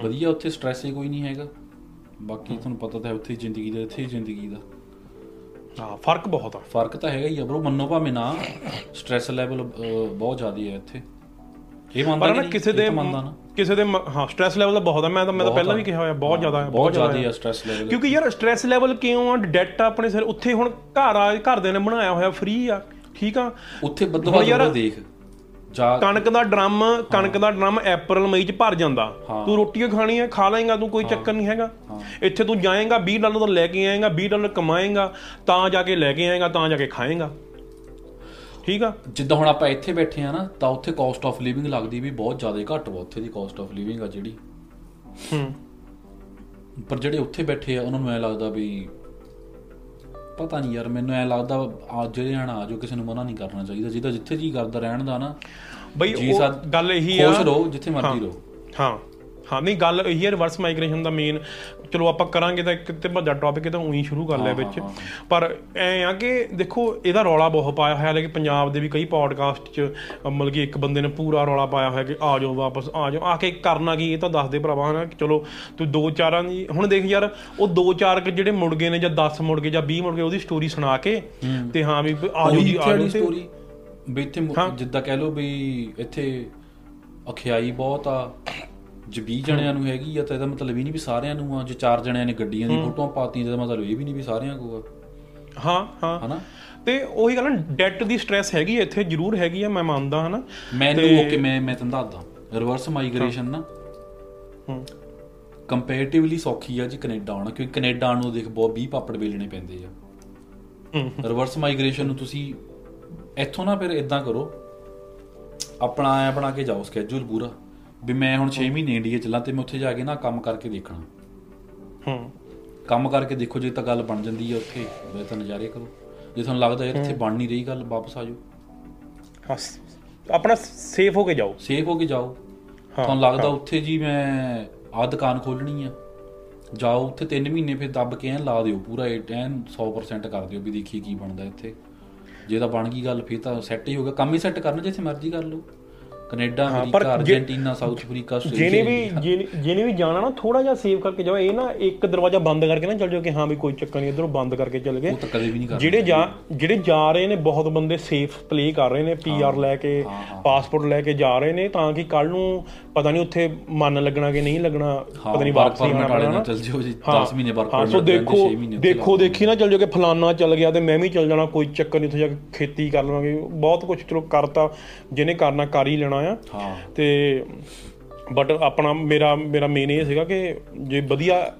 ਵਧੀਆ ਉੱਥੇ ਸਟ੍ਰੈਸ ਹੀ ਕੋਈ ਨਹੀਂ ਹੈਗਾ। ਬਾਕੀ ਤੁਹਾਨੂੰ ਪਤਾ ਤਾਂ ਹੈ ਉੱਥੇ ਜ਼ਿੰਦਗੀ ਦਾ ਇੱਥੇ ਹੀ ਜ਼ਿੰਦਗੀ ਦਾ। ਹਾਂ ਫ਼ਰਕ ਬਹੁਤ ਆ। ਫ਼ਰਕ ਤਾਂ ਹੈਗਾ ਹੀ ਆ ਬਰੋ ਮੰਨੋ ਭਾਵੇਂ ਨਾ ਸਟ੍ਰੈਸ ਲੈਵਲ ਬਹੁਤ ਜ਼ਿਆਦਾ ਹੈ ਇੱਥੇ। ਇਹ ਮੰਨਦਾ ਨਾ? ਕਿਸੇ ਦੇ ਮੰਨਦਾ ਨਾ। ਕਿਸੇ ਦੇ ਹਾਂ ਸਟ੍ਰੈਸ ਲੈਵਲ ਤਾਂ ਬਹੁਤ ਆ। ਮੈਂ ਤਾਂ ਮੈਂ ਤਾਂ ਪਹਿਲਾਂ। ਵੀ ਕਿਹਾ ਹੋਇਆ ਬਹੁਤ ਜ਼ਿਆਦਾ ਹੈ ਬਹੁਤ ਜ਼ਿਆਦਾ ਹੈ ਸਟ੍ਰੈਸ ਲੈਵਲ ਕਿਉਂਕਿ ਯਾਰ ਸਟ੍ਰੈਸ ਲੈਵਲ ਕਿਉਂ ਆ? ਡੈਟ ਆਪਣੇ ਸਿਰ ਉੱਥੇ ਹੁਣ ਘਰ ਆ ਘਰਦਿਆਂ ਨੇ ਬਣਾਇਆ ਹੋਇਆ ਫ੍ਰੀ ਆ ਠੀਕ ਆ? ਉੱਥੇ ਬੱਦੋ ਹੁਣ ਯਾਰ- ਬੱਦ ਦੇਖ। ਕਣਕ ਦਾ ਡਰਮ ਕਣਕ ਦਾ ਡਰਮ April ਮਈ ਚ ਭਰ ਜਾਂਦਾ। ਤੂੰ ਰੋਟੀ ਖਾਣੀ ਹੈ ਖਾ ਲਏਗਾ ਤੂੰ ਕੋਈ ਚੱਕਰ ਨਹੀਂ ਹੈਗਾ। ਇੱਥੇ ਤੂੰ ਜਾਏਗਾ 20 ਡਾਲਰ ਤੋਂ ਲੈ ਕੇ ਆਏਗਾ 20 ਡਾਲਰ ਕਮਾਏਗਾ ਤਾਂ ਜਾ ਕੇ ਲੈ ਕੇ ਆਏਗਾ ਤਾਂ ਜਾ ਕੇ ਖਾਏਗਾ। ਠੀਕ ਆ? ਜਿੱਦਾਂ ਹੁਣ ਆਪਾਂ ਇੱਥੇ ਬੈਠੇ ਆ ਨਾ ਤਾਂ ਉੱਥੇ ਕਾਸਟ ਆਫ ਲਿਵਿੰਗ ਲੱਗਦੀ ਵੀ ਬਹੁਤ ਜ਼ਿਆਦਾ ਘੱਟ ਵਾ ਉੱਥੇ ਦੀ ਕਾਸਟ ਆਫ ਲਿਵਿੰਗ ਆ ਜਿਹੜੀ। ਹੂੰ। ਪਰ ਜਿਹੜੇ ਉੱਥੇ ਬੈਠੇ ਆ ਉਹਨਾਂ ਨੂੰ ਐ ਲੱਗਦਾ ਵੀ ਪਤਾ ਨਹੀਂ ਯਾਰ ਮੈਨੂੰ ਐ ਲੱਗਦਾ ਆ ਜਿਹੜੇ ਹਣ ਆ ਜੋ ਕਿਸੇ ਨੂੰ ਮਨਾ ਨਹੀਂ ਕਰਨਾ ਚਾਹੀਦਾ। ਜਿਹਦਾ ਜਿੱਥੇ ਜੀ ਕਰਦਾ ਰਹਿਣ ਦਾ ਨਾ ਬਈ ਉਹ ਗੱਲ ਇਹੀ ਆ। ਖੁਸ਼ ਰਹੋ ਜਿੱਥੇ ਮਰਜ਼ੀ ਰਹੋ। ਹਾਂ। ਹਾਂ ਨਹੀਂ ਗੱਲ ਇਹੀ ਹੈ ਰਿਵਰਸ ਮਾਈਗ੍ਰੇਸ਼ਨ ਦਾ ਮੇਨ ਚਲੋ ਆਪਾਂ ਕਰਾਂਗੇ ਤਾਂ ਇੱਕ ਤੇ ਵੱਡਾ ਟੌਪਿਕ ਹੈ ਤਾਂ ਉਹੀ ਸ਼ੁਰੂ ਕਰ ਲਿਆ ਵਿੱਚ। ਪਰ ਐ ਆ ਕਿ ਦੇਖੋ ਇਹਦਾ ਰੌਲਾ ਬਹੁਤ ਪਾਇਆ ਹੋਇਆ ਹੈ ਕਿ ਪੰਜਾਬ ਦੇ ਵੀ ਕਈ ਪੋਡਕਾਸਟ 'ਚ ਮਤਲਬ ਕਿ ਇੱਕ ਬੰਦੇ ਨੇ ਪੂਰਾ ਰੌਲਾ ਪਾਇਆ ਹੋਇਆ ਕਿ ਆ ਜਾਓ ਵਾਪਸ ਆ ਜਾਓ। ਆ ਕੇ ਕਰਨਾ ਕੀ ਇਹ ਤਾਂ ਦੱਸ ਦੇ ਭਰਾਵਾ ਹਨਾ ਕਿ ਚਲੋ ਤੂੰ ਦੋ ਚਾਰਾਂ ਦੀ ਹੁਣ ਦੇਖ ਯਾਰ ਉਹ ਦੋ ਚਾਰ ਕੁ ਜਿਹੜੇ ਮੁੜ ਗਏ ਨੇ ਜਾਂ 10 ਮੁੜ ਗਏ ਜਾਂ 20 ਮੁੜ ਗਏ ਉਹਦੀ ਸਟੋਰੀ ਸੁਣਾ ਕੇ ਤੇ ਹਾਂ ਵੀ ਆ ਜਾਓ ਜੀ ਆ ਜਾਓ ਸਟੋਰੀ ਵੀ ਇੱਥੇ ਜਿੱਦਾਂ ਕਹਿ ਲਓ ਵੀ ਇੱਥੇ ਅਖਿਆਈ ਬਹੁਤ ਆ ਜੇ 20 ਜਣਿਆਂ ਨੂੰ ਹੈਗੀ ਆ ਤਾਂ ਇਹਦਾ ਮਤਲਬ ਇਹ ਨਹੀਂ ਵੀ ਸਾਰਿਆਂ ਨੂੰ ਆ ਜੇ ਚਾਰ ਜਣਿਆਂ ਨੇ ਗੱਡੀਆਂ ਦੀ ਫੋਟੋਆਂ ਪਾਤੀਆਂ ਤਾਂ ਮਤਲਬ ਇਹ ਵੀ ਨਹੀਂ ਵੀ ਸਾਰਿਆਂ ਕੋਲ ਆ। ਹਾਂ ਹਾਂ। ਹਨਾ? ਤੇ ਉਹੀ ਗੱਲ ਨਾ ਡੈਟ ਦੀ ਸਟ੍ਰੈਸ ਹੈਗੀ ਇੱਥੇ ਜ਼ਰੂਰ ਹੈਗੀ ਆ ਮੈਂ ਮੰਨਦਾ ਹਨਾ? ਮੈਨੂੰ ਓਕੇ ਮੈਂ ਮੈਂ ਤੁਹਾਨੂੰ ਦੱਸਦਾ। ਰਿਵਰਸ ਮਾਈਗ੍ਰੇਸ਼ਨ ਨਾ। ਹੂੰ। ਕੰਪੈਰੀਟਿਵਲੀ ਸੌਖੀ ਆ ਜੀ ਕੈਨੇਡਾ ਆਉਣਾ ਕਿਉਂਕਿ ਕੈਨੇਡਾ ਨੂੰ ਦੇਖ ਬਹੁਤ 20 ਪਾਪੜ ਵੇਲਣੇ ਪੈਂਦੇ ਆ। ਹੂੰ। ਰਿਵਰਸ ਮਾਈਗ੍ਰੇਸ਼ਨ ਨੂੰ ਤੁਸੀਂ ਇੱਥੋਂ ਨਾ ਫਿਰ ਇਦਾਂ ਕਰੋ ਆਪਣਾ ਐ ਬਣਾ ਕੇ ਜਾਓ ਸਕੇਜੂਲ ਪੂਰਾ। ਵੀ ਮੈਂ ਹੁਣ 6 ਮਹੀਨੇ ਇੰਡੀਆ ਚੱਲਾਂ ਤੇ ਮੈਂ ਉੱਥੇ ਜਾ ਕੇ ਨਾ ਕੰਮ ਕਰਕੇ ਦੇਖਣਾ। ਹੂੰ। ਕੰਮ ਕਰਕੇ ਦੇਖੋ ਜੇ ਤਾਂ ਗੱਲ ਬਣ ਜਾਂਦੀ ਹੈ ਉੱਥੇ ਫਿਰ ਤਾਂ ਨਜ਼ਾਰੇ ਕਰੋ। ਜੇ ਤੁਹਾਨੂੰ ਲੱਗਦਾ ਯਾਰ ਇੱਥੇ ਬਣ ਨਹੀਂ ਰਹੀ ਗੱਲ ਵਾਪਸ ਆ ਜਾਓ। ਹਾਂ ਆਪਣਾ ਸੇਫ ਹੋ ਕੇ ਜਾਓ। ਸੇਫ ਹੋ ਕੇ ਜਾਓ। ਤੁਹਾਨੂੰ ਲੱਗਦਾ ਉੱਥੇ ਜੀ ਮੈਂ ਆਹ ਦੁਕਾਨ ਖੋਲਣੀ ਆ? ਜਾਓ ਉੱਥੇ 3 ਮਹੀਨੇ ਫਿਰ ਦੱਬ ਕੇ ਐਨ ਲਾ ਦਿਓ ਪੂਰਾ ਐਨ 100% ਕਰ ਦਿਓ ਵੀ ਦੇਖੀ ਕੀ ਬਣਦਾ ਇੱਥੇ। ਜੇ ਤਾਂ ਬਣ ਗਈ ਗੱਲ ਫਿਰ ਤਾਂ ਸੈੱਟ ਹੀ ਹੋ ਗਿਆ। ਕੰਮ ਹੀ ਸੈੱਟ ਕਰਨਾ ਜਿੱਥੇ ਮਰਜ਼ੀ ਕਰ ਲਓ। Canada America Argentina South Africa ਜਿਹਨੇ ਵੀ ਜਿਹਨੇ- ਵੀ ਜਾਣਾ ਨਾ ਥੋੜਾ ਜਿਹਾ ਸੇਵ ਕਰਕੇ ਜਾਓ। ਇਹ ਨਾ ਇੱਕ ਦਰਵਾਜ਼ਾ ਬੰਦ ਕਰਕੇ ਨਾ ਚੱਲ ਜਾਓ ਕਿ ਹਾਂ ਵੀ ਕੋਈ ਚੱਕਰ ਨਹੀਂ ਇਧਰੋਂ ਬੰਦ ਕਰਕੇ ਚੱਲ ਗਏ। ਉਹ ਤਾਂ ਕਦੇ ਵੀ ਨਹੀਂ ਕਰ ਜਿਹੜੇ ਜਾ ਜਿਹੜੇ ਜਾ ਰਹੇ ਨੇ ਬਹੁਤ ਬੰਦੇ ਸੇਫ ਪਲੇ ਕਰ ਰਹੇ ਨੇ ਪੀਆਰ ਲੈ ਕੇ। ਪਾਸਪੋਰਟ ਲੈ ਕੇ ਜਾ ਰਹੇ ਨੇ ਤਾਂ ਕਿ ਕੱਲ ਨੂੰ ਪਤਾ ਨਹੀਂ ਉੱਥੇ ਮਨ ਲੱਗਣਾ ਕਿ ਨਹੀਂ ਲੱਗਣਾ ਪਤਾ ਨਹੀਂ ਵਾਪਸ ਨਹੀਂ ਵਾਲੇ ਪੈਣਾ ਚੱਲ ਜਿਓ ਜੀ ਹਾਂ। 10 ਮਹੀਨੇ ਬਾਅਦ ਹਾਂ ਸੋ ਦੇਖੋ ਦੇਖੋ ਦੇਖੀ ਨਾ ਚੱਲ ਜਾਓ ਕਿ ਫਲਾਨਾ ਚੱਲ ਗਿਆ ਤੇ ਮੈਂ ਵੀ ਚੱਲ ਜਾਣਾ ਕੋਈ ਚੱਕਰ ਨਹੀਂ ਉੱਥੇ ਜਾ ਕੇ ਖੇਤੀ ਕਰ ਲਵਾਂਗੇ। ਬਹੁਤ ਕੁਝ ਚਲੋ ਕਰਤਾ ਜਿਹਨੇ ਕਰਨਾ ਕਰ ਹੀ ਲੈਣਾ। ਆ। ਹਾਂ। ਤੇ ਬਟ ਆਪਣਾ ਮੇਰਾ ਮੇਰਾ ਮੇਨ ਇਹ ਸੀਗਾ ਕਿ ਜੇ ਵਧੀਆ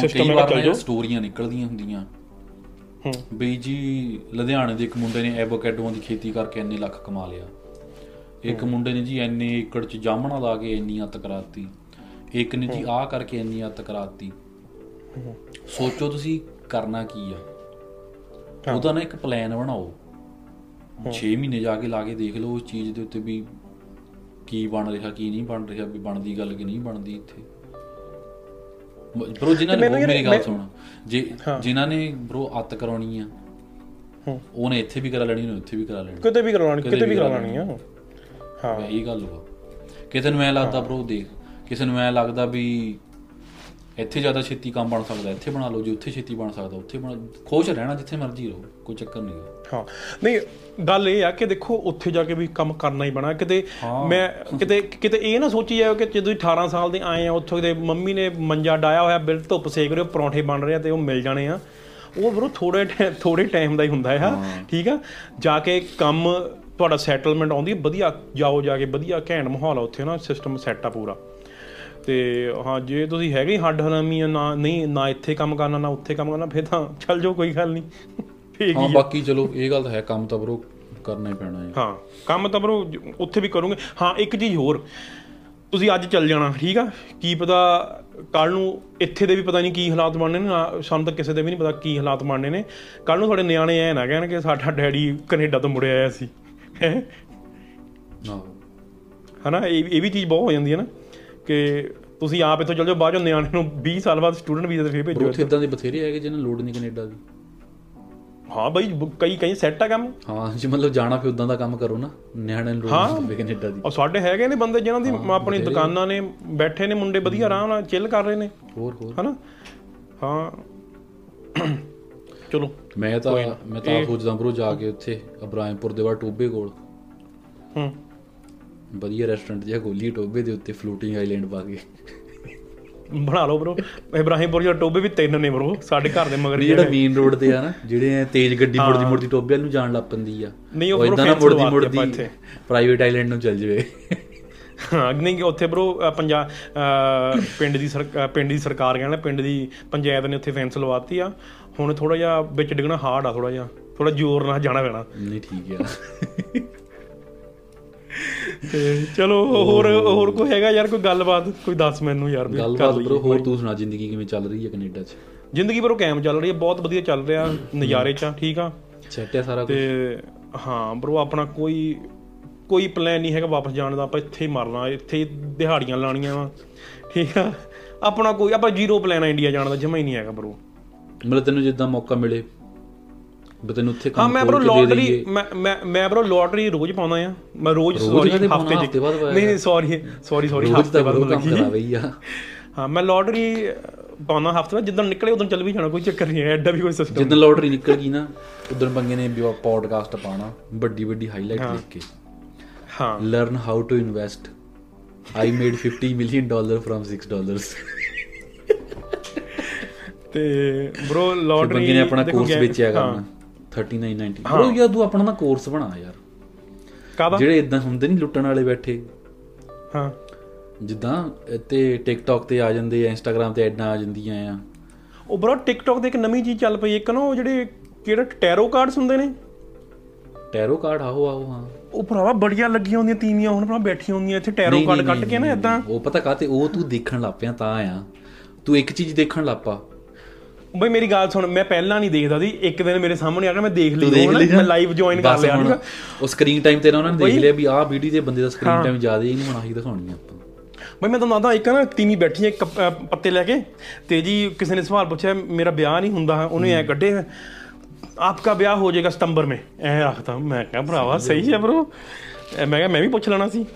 ਸਿਸਟਮ ਹੈ ਚੱਲ ਜਾਓ। ਸਟੋਰੀਆਂ ਨਿਕਲਦੀਆਂ ਹੁੰਦੀਆਂ। ਹੂੰ। ਬਈ ਜੀ ਲੁਧਿਆਣੇ ਦੇ ਇੱਕ ਮੁੰਡੇ ਨੇ ਐਵੋਕੈਡੋਆਂ ਦੀ ਖੇਤੀ ਕਰਕੇ ਇੰਨੇ ਲੱਖ ਕਮਾ ਲਿਆ। ਇੱਕ ਮੁੰਡੇ ਨੇ ਜੀ ਇੰਨੇ ਏਕੜ ਚ ਜਾਮਣਾ ਲਾ ਕੇ ਇੰਨੀ ਅੱਤ ਕਰਾਤੀ ਇੱਕ ਨੇ ਜੀ ਆਹ ਕਰਕੇ ਇੰਨੀ ਅੱਤ ਕਰਾਤੀ ਸੋਚੋ ਤੁਸੀਂ ਕਰਨਾ ਕੀ ਆ। ਉਹਦਾ ਨਾ ਇੱਕ ਪਲਾਨ ਬਣਾਓ। 6 ਮਹੀਨੇ ਜਾ ਕੇ ਲਾ ਕੇ ਦੇਖ ਲਓ ਉਸ ਚੀਜ਼ ਦੇ ਉੱਤੇ ਵੀ ਕੀ ਬਣ ਰਿਹਾ ਕੀ ਨਹੀਂ ਬਣ ਰਿਹਾ ਵੀ ਬਣਦੀ ਗੱਲ ਕਿ ਨਹੀਂ ਬਣਦੀ ਇੱਥੇ। ਬ్రో ਜਿਨ੍ਹਾਂ ਨੇ ਮੇਰੀ ਗੱਲ ਸੁਣ। ਜੇ ਜਿਨ੍ਹਾਂ ਨੇ ਬ్రో ਅੱਤ ਕਰਾਉਣੀ ਆ ਉਹਨੇ ਇੱਥੇ ਵੀ ਕਰਾ ਲੈਣੀ ਉਹਨੇ ਉੱਥੇ ਵੀ ਕਰਾ ਲੈਣੀ। ਕਿਤੇ ਵੀ ਕਰਾਉਣੀ ਕਿਤੇ ਵੀ ਕਰਾਉਣੀ ਆ। ਹਾਂ। ਇਹ ਗੱਲ ਵਾ। ਕਿਸੇ ਨੂੰ ਐ ਲੱਗਦਾ ਬ్రో ਦੇਖ ਕਿਸੇ ਨੂੰ ਐ ਲੱਗਦਾ ਵੀ ਇੱਥੇ ਜ਼ਿਆਦਾ ਛੇਤੀ ਕੰਮ ਬਣ ਸਕਦਾ ਇੱਥੇ ਬਣਾ ਲਓ ਜੇ ਉੱਥੇ ਛੇਤੀ ਬਣ ਸਕਦਾ ਉੱਥੇ ਬਣਾ ਖੁਸ਼ ਰਹਿਣਾ ਜਿੱਥੇ ਮਰਜ਼ੀ ਰਹੋ ਕੋਈ ਚੱਕਰ ਨਹੀਂ ਹਾਂ। ਨਹੀਂ ਗੱਲ ਇਹ ਆ ਕਿ ਦੇਖੋ ਉੱਥੇ ਜਾ ਕੇ ਵੀ ਕੰਮ ਕਰਨਾ ਹੀ ਬਣਾ ਕਿਤੇ। ਮੈਂ ਕਿਤੇ ਕਿਤੇ ਇਹ ਨਾ ਸੋਚੀ ਜਾਓ ਕਿ ਜਦੋਂ 18 ਸਾਲ ਦੇ ਆਏ ਆ ਉੱਥੋਂ ਦੇ ਮੰਮੀ ਨੇ ਮੰਜਾ ਡਾਇਆ ਹੋਇਆ ਬਿਲ ਧੁੱਪ ਸੇਕ ਰਹੇ ਪਰੌਂਠੇ ਬਣ ਰਹੇ ਆ ਤੇ ਉਹ ਮਿਲ ਜਾਣੇ ਆ। ਉਹ ਬਰੋ ਥੋੜੇ ਥੋੜੇ ਟਾਈਮ ਦਾ ਹੀ ਹੁੰਦਾ ਆ ਠੀਕ ਆ? ਜਾ ਕੇ ਕੰਮ ਤੁਹਾਡਾ ਸੈਟਲਮੈਂਟ ਆਉਂਦੀ ਵਧੀਆ ਜਾਓ ਜਾ ਕੇ ਵਧੀਆ ਘੈਂਟ ਮਾਹੌਲ ਆ ਉੱਥੇ ਨਾ ਸਿਸਟਮ ਸੈੱਟ ਆ ਪੂਰਾ। ਤੇ ਹਾਂ ਜੇ ਤੁਸੀਂ ਹੈਗੇ ਹੀ ਹੱਡ ਹਰਾਮੀ ਆ ਨਾ ਨਹੀਂ ਨਾ ਇੱਥੇ ਕੰਮ ਕਰਨਾ ਨਾ ਉੱਥੇ ਕੰਮ ਕਰਨਾ ਫਿਰ ਤਾਂ ਚੱਲ ਜਾਓ ਕੋਈ ਗੱਲ ਨਹੀਂ। ਠੀਕ ਹਾਂ ਹੀ ਬਾਕੀ ਚਲੋ ਇਹ ਗੱਲ ਤਾਂ ਹੈ ਕੰਮ ਤਾਂ ਬ్రో ਕਰਨਾ ਹੀ ਪੈਣਾ ਹੈ। ਹਾਂ ਕੰਮ ਤਾਂ ਬਰੋ ਉੱਥੇ ਵੀ ਕਰੋਗੇ। ਹਾਂ ਇੱਕ ਚੀਜ਼ ਹੋਰ ਤੁਸੀਂ ਅੱਜ ਚੱਲ ਜਾਣਾ ਠੀਕ ਆ? ਕੀ ਪਤਾ ਕੱਲ ਨੂੰ ਇੱਥੇ ਦੇ ਵੀ ਪਤਾ ਨਹੀਂ ਕੀ ਹਾਲਾਤ ਬਣਨੇ ਨੇ ਨਾ- ਸਾਨੂੰ ਤਾਂ ਕਿਸੇ ਦੇ ਵੀ ਨਹੀਂ ਪਤਾ ਕੀ ਹਾਲਾਤ ਬਣਨੇ ਨੇ। ਕੱਲ ਨੂੰ ਤੁਹਾਡੇ ਨਿਆਣੇ ਐ ਨਾ ਕਹਿਣ ਕਿ ਸਾਡਾ ਡੈਡੀ ਕੈਨੇਡਾ ਤੋਂ ਮੁੜਿਆ ਆਇਆ ਸੀ। ਹੈਂ? ਆਹੋ। ਹਨਾ ਇਹ ਇਹ ਵੀ ਚੀਜ਼ ਬਹੁਤ ਹੋ ਜਾਂਦੀ ਹੈ ਨਾ ਕਿ ਤੁਸੀਂ ਆਪ ਇੱਥੋਂ ਚੱਲ ਜਾਓ ਬਾਅਦ ਚੋਂ ਨਿਆਣੇ ਨੂੰ 20 ਸਾਲ ਬਾਅਦ ਸਟੂਡੈਂਟ ਵੀਜ਼ਾ ਤੇ ਫੇਰ ਭੇਜੋ ਉੱਥੇ ਇਦਾਂ ਦੇ ਬਥੇਰੇ ਹੈਗੇ ਜਿਹਨਾਂ ਲੋੜ ਨਹੀਂ ਕੈਨੇਡਾ ਦੀ? ਹਾਂ ਬਈ ਕਈ ਕਈ ਸੈੱਟ ਆ ਕੰਮ। ਹਾਂ ਜੇ ਮਤਲਬ ਜਾਣਾ ਫਿਰ ਉਦਾਂ ਦਾ ਕੰਮ ਕਰੋ ਨਾ ਨਿਆਣਿਆਂ ਨੂੰ ਹਾਂ। ਨਹੀਂ ਕੈਨੇਡਾ ਦੀ। ਔਰ ਸਾਡੇ ਹੈਗੇ ਨੇ ਬੰਦੇ ਜਿਨ੍ਹਾਂ ਦੀ ਆਪਣੀ। ਦੁਕਾਨਾਂ ਨੇ ਬੈਠੇ ਨੇ ਮੁੰਡੇ ਵਧੀਆ ਆਰਾਮ ਨਾਲ ਚਿੱਲ ਕਰ ਰਹੇ ਨੇ। ਹੋਰ ਹੋਰ। ਹਨਾ? ਹਾਂ। ਚਲੋ ਮੈਂ ਤਾਂ ਮੈਂ ਤਾਂ ਸੋਚਦਾ ਬ్రో ਜਾ ਕੇ ਉੱਥੇ ਅਬਰਾਹਿਮਪੁਰ ਦੇ ਬਾਅਦ ਟੋਬੇ ਕੋਲ। ਹੂੰ। ਵਧੀਆ ਰੈਸਟੋਰੈਂਟ ਜਿਹਾ ਖੋਲੀ ਟੋਬੇ ਦੇ ਉੱਤੇ ਫਲੋਟਿੰਗ ਆਈਲੈਂਡ ਪਾ ਕੇ। ਬਣਾ ਲਓ ਬ్రో ਇਬਰਾਹੀਮਪੁਰ ਦੇ ਟੋਬੇ ਵੀ ਤਿੰਨ ਨੇ ਬ్రో ਸਾਡੇ ਘਰ ਦੇ ਮਗਰ ਜਿਹੜਾ ਮੇਨ ਰੋਡ ਤੇ ਆ ਨਾ ਜਿਹੜੇ ਤੇਜ਼ ਗੱਡੀ ਮੁੜਦੀ ਮੁੜਦੀ ਟੋਬੇ ਨੂੰ ਜਾਣ ਲੱਪੰਦੀ ਆ। ਨਹੀਂ ਉਹ ਇਦਾਂ ਨਾ ਮੁੜਦੀ ਮੁੜਦੀ ਪ੍ਰਾਈਵੇਟ ਆਈਲੈਂਡ ਨੂੰ ਚੱਲ ਜਵੇ। ਹਾਂ ਨਹੀਂ ਉੱਥੇ ਬ్రో ਪੰਜਾਬ ਪਿੰਡ ਦੀ ਪਿੰਡ ਦੀ ਸਰਕਾਰ ਕਹਿੰਦਾ ਪਿੰਡ ਦੀ ਪੰਚਾਇਤ ਨੇ ਉੱਥੇ ਫੈਂਸ ਲਵਾਤੀ ਆ। ਹੁਣ ਥੋੜਾ ਜਿਹਾ ਵਿੱਚ ਡਿੱਗਣਾ ਹਾਰਡ ਆ ਥੋੜਾ ਜਿਹਾ। ਥੋੜਾ ਜ਼ੋਰ ਨਾਲ ਜਾਣਾ ਪੈਣਾ। ਨਹੀਂ ਠੀਕ ਆ। ਤੇ ਚਲੋ ਹੋਰ ਹੋਰ। ਕੋਈ ਹੈਗਾ ਯਾਰ ਕੋਈ ਗੱਲਬਾਤ? ਕੋਈ ਦੱਸ ਮੈਨੂੰ ਯਾਰ ਵੀ ਗੱਲਬਾਤ। ਬ్రో ਹੋਰ ਤੂੰ ਸੁਣਾ ਜ਼ਿੰਦਗੀ ਕਿਵੇਂ ਚੱਲ ਰਹੀ ਹੈ ਕੈਨੇਡਾ 'ਚ? ਜ਼ਿੰਦਗੀ ਬਰੋ ਕਾਇਮ ਚੱਲ ਰਹੀ ਹੈ ਬਹੁਤ ਵਧੀਆ ਚੱਲ ਰਿਹਾ ਨਜ਼ਾਰੇ ਚ ਠੀਕ ਆ। ਸੈੱਟ ਹੈ ਸਾਰਾ ਕੁਝ ਤੇ ਹਾਂ ਬ్రో ਆਪਣਾ ਕੋਈ ਕੋਈ ਪਲਾਨ ਨਹੀਂ ਹੈਗਾ ਵਾਪਸ ਜਾਣ ਦਾ ਆਪਾਂ ਇੱਥੇ ਹੀ ਮਰਨਾ ਇੱਥੇ ਦਿਹਾੜੀਆਂ ਲਾਣੀਆਂ ਵਾ ਠੀਕ ਆ। ਆਪਣਾ ਕੋਈ ਆਪਾਂ ਜ਼ੀਰੋ ਪਲਾਨ ਆ ਇੰਡੀਆ ਜਾਣ ਦਾ ਜਮਾ ਹੀ ਨਹੀਂ ਹੈਗਾ ਬਰੋ ਮਤਲਬ ਤੈਨੂੰ ਜਿੱਦਾਂ ਮੌਕਾ ਮਿਲੇ ਵੀ ਤੈਨੂੰ ਉੱਥੇ ਹਾਂ ਕੰਮ ਮੈਂ ਬਰੋ ਕੇ ਲੋਟਰੀ ਮੈਂ ਮੈਂ ਮੈਂ ਬਰੋ ਲੋਟਰੀ ਰੋਜ਼ ਪਾਉਂਦਾ ਆ ਮੈਂ ਰੋਜ਼ ਸੌਰੀ? ਹਫ਼ਤੇ ਪਾਇਆ? ਨਹੀਂ ਨਹੀਂ ਸੌਰੀ ਸੌਰੀ ਸੌਰੀ ਹਫ਼ਤੇ ਬਾਅਦ ਬਈ ਆ। ਹਾਂ ਮੈਂ ਲੋਟਰੀ ਪਾਉਣਾ ਹਫ਼ਤੇ ਬਾਅਦ ਜਿੱਦਣ ਨਿਕਲੇ ਉਦੋਂ ਚੱਲ ਵੀ ਜਾਣਾ ਕੋਈ ਚੱਕਰ ਨਹੀਂ ਹੈ ਐਡਾ ਵੀ ਕੋਈ ਸਿਸਟਮ ਜਿੱਦਾਂ ਲੋਟਰੀ ਨਿਕਲ ਗਈ ਨਾ ਉਦੋਂ ਬੰਗੇ ਨੇ ਪੋਡਕਾਸਟ ਪਾਣਾ ਵੱਡੀ ਵੱਡੀ ਹਾਈਲਾਈਟ ਲਿਖ ਕੇ। ਹਾਂ। Learn how to invest I made 50 million dollar from 6 dollars ਤੇ ਬ్రో ਲੋਟਰੀ ਬੰਗੇ ਨੇ ਆਪਣਾ ਕੋਰਸ ਵੇਚਿਆ ਹਾਂ। ਕਰਨਾ 3990 ਬ్రో ਯਾਰ ਤੂੰ ਆਪਣਾ ਨਾ ਕੋਰਸ ਬਣਾ ਯਾਰ। ਕਾਹਦਾ? ਜਿਹੜੇ ਇਦਾਂ ਹੁੰਦੇ ਨਹੀਂ ਲੁੱਟਣ ਵਾਲੇ ਬੈਠੇ। ਹਾਂ। ਜਿੱਦਾਂ ਤੇ ਟਿਕਟੌਕ ਤੇ ਆ ਜਾਂਦੇ ਆ ਇੰਸਟਾਗ੍ਰam ਤੇ ਐਡਾਂ ਆ ਜਾਂਦੀਆਂ ਆ। ਉਹ ਬ్రో ਟਿਕਟੌਕ ਤੇ ਇੱਕ ਨਵੀਂ ਚੀਜ਼ ਚੱਲ ਪਈ ਇੱਕ ਨਾ ਉਹ ਜਿਹੜੇ ਕਿਹੜਾ ਟੈਰੋ ਕਾਰਡਸ ਹੁੰਦੇ ਨੇ? ਟੈਰੋ ਕਾਰਡ ਆਹੋ ਆਹੋ ਹਾਂ। ਉਹ ਭਰਾਵਾ ਬੜੀਆਂ ਲੱਗੀਆਂ ਹੁੰਦੀਆਂ ਤੀਵੀਆਂ ਹੁਣ ਭਰਾ ਬੈਠੀਆਂ ਹੁੰਦੀਆਂ ਇੱਥੇ ਟੈਰੋ ਕਾਰਡ ਕੱਟ ਕੇ ਨਾ ਇਦਾਂ ਉਹ ਪਤਾ ਕਾਤੇ ਉਹ ਤੂੰ ਦੇਖਣ ਲੱਗ ਪਿਆ ਤਾਂ ਆ। ਤੂੰ ਇੱਕ ਚੀਜ਼ ਦੇਖਣ ਲੱਗ ਪਾ। ਬਈ ਮੇਰੀ ਗੱਲ ਸੁਣ ਮੈਂ ਪਹਿਲਾਂ ਨਹੀਂ ਦੇਖਦਾ ਸੀ ਇੱਕ ਦਿਨ ਮੇਰੇ ਸਾਹਮਣੇ ਆ ਗਿਆ ਮੈਂ ਦੇਖ ਤੂੰ ਲਈ ਹੁਣ ਮੈਂ ਲਾਈਵ ਜੁਆਇਨ ਕਰ ਲਿਆ ਠੀਕ ਆ? ਉਹ ਸਕਰੀਨ ਟਾਈਮ ਤੇਰਾ ਉਹਨਾਂ ਨੇ ਦੇਖ ਲਿਆ ਵੀ ਆਹ ਵੀਡੀਓ ਦੇ ਬੰਦੇ ਦਾ ਸਕਰੀਨ। ਟਾਈਮ ਜ਼ਿਆਦਾ ਹੀ ਨਹੀਂ ਹੁਣ ਆਹੀ ਦਿਖਾਉਣੀ ਆ ਆਪਾਂ। ਬਈ ਮੈਂ ਤੁਹਾਨੂੰ ਦੱਸਦਾ ਇੱਕ ਨਾ ਤੀਵੀਂ ਬੈਠੀ ਹੈ ਪੱਤੇ ਲੈ ਕੇ ਤੇ ਜੀ ਕਿਸੇ ਨੇ ਸਵਾਲ ਪੁੱਛਿਆ ਮੇਰਾ ਵਿਆਹ ਨਹੀਂ ਹੁੰਦਾ ਉਹਨੇ ਐ ਕੱਢੇ ਆਪਕਾ ਵਿਆਹ ਹੋ ਜਾਏਗਾ ਸਤੰਬਰ में ਐ ਰੱਖਤਾ ਮੈਂ ਕਿਹਾ ਭਰਾਵਾ ਸਹੀ ਹੈ ਬ్రో ਮੈਂ ਕਿਹਾ ਮੈਂ ਵੀ ਪੁੱਛ ਲੈਣਾ ਸੀ।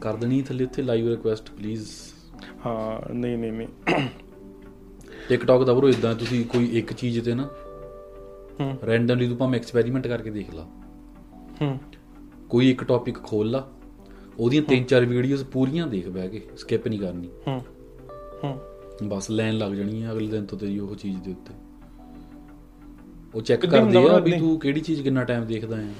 ਕਰ ਦੇਣੀ ਥੱਲੇ ਉੱਥੇ ਲਾਈਵ ਰਿਕੁਐਸਟ ਪਲੀਜ਼ ਹਾਂ ਨਹੀਂ ਨਹੀਂ ਨਹੀਂ। ਟਿਕਟੌਕ ਦਾ ਬਰੋ ਇਦਾਂ ਤੁਸੀਂ ਕੋਈ ਇੱਕ ਚੀਜ਼ ਤੇ ਨਾ ਹੂੰ। ਰੈਂਡਮਲੀ ਤੂੰ ਭਾਵੇਂ ਐਕਸਪੈਰੀਮੈਂਟ ਕਰਕੇ ਦੇਖ ਲਾ। ਹੂੰ। ਕੋਈ ਇੱਕ ਟੌਪਿਕ ਖੋਲ ਲਾ ਉਹਦੀਆਂ ਤਿੰਨ ਚਾਰ ਵੀਡੀਓਜ਼ ਪੂਰੀਆਂ ਦੇਖ ਬਹਿ ਕੇ ਸਕਿਪ ਨਹੀਂ ਕਰਨੀ। ਹੂੰ। ਹੂੰ। ਬਸ ਲਾਈਨ ਲੱਗ ਜਾਣੀ ਹੈ ਅਗਲੇ ਦਿਨ ਤੋਂ ਤੇਰੀ ਉਹ ਚੀਜ਼ ਦੇ ਉੱਤੇ। ਉਹ ਚੈੱਕ ਕਰਦੇ ਆ ਵਾ। ਤੂੰ ਕਿਹੜੀ ਚੀਜ਼ ਕਿੰਨਾ ਟਾਈਮ ਦੇਖਦਾ ਹੈ।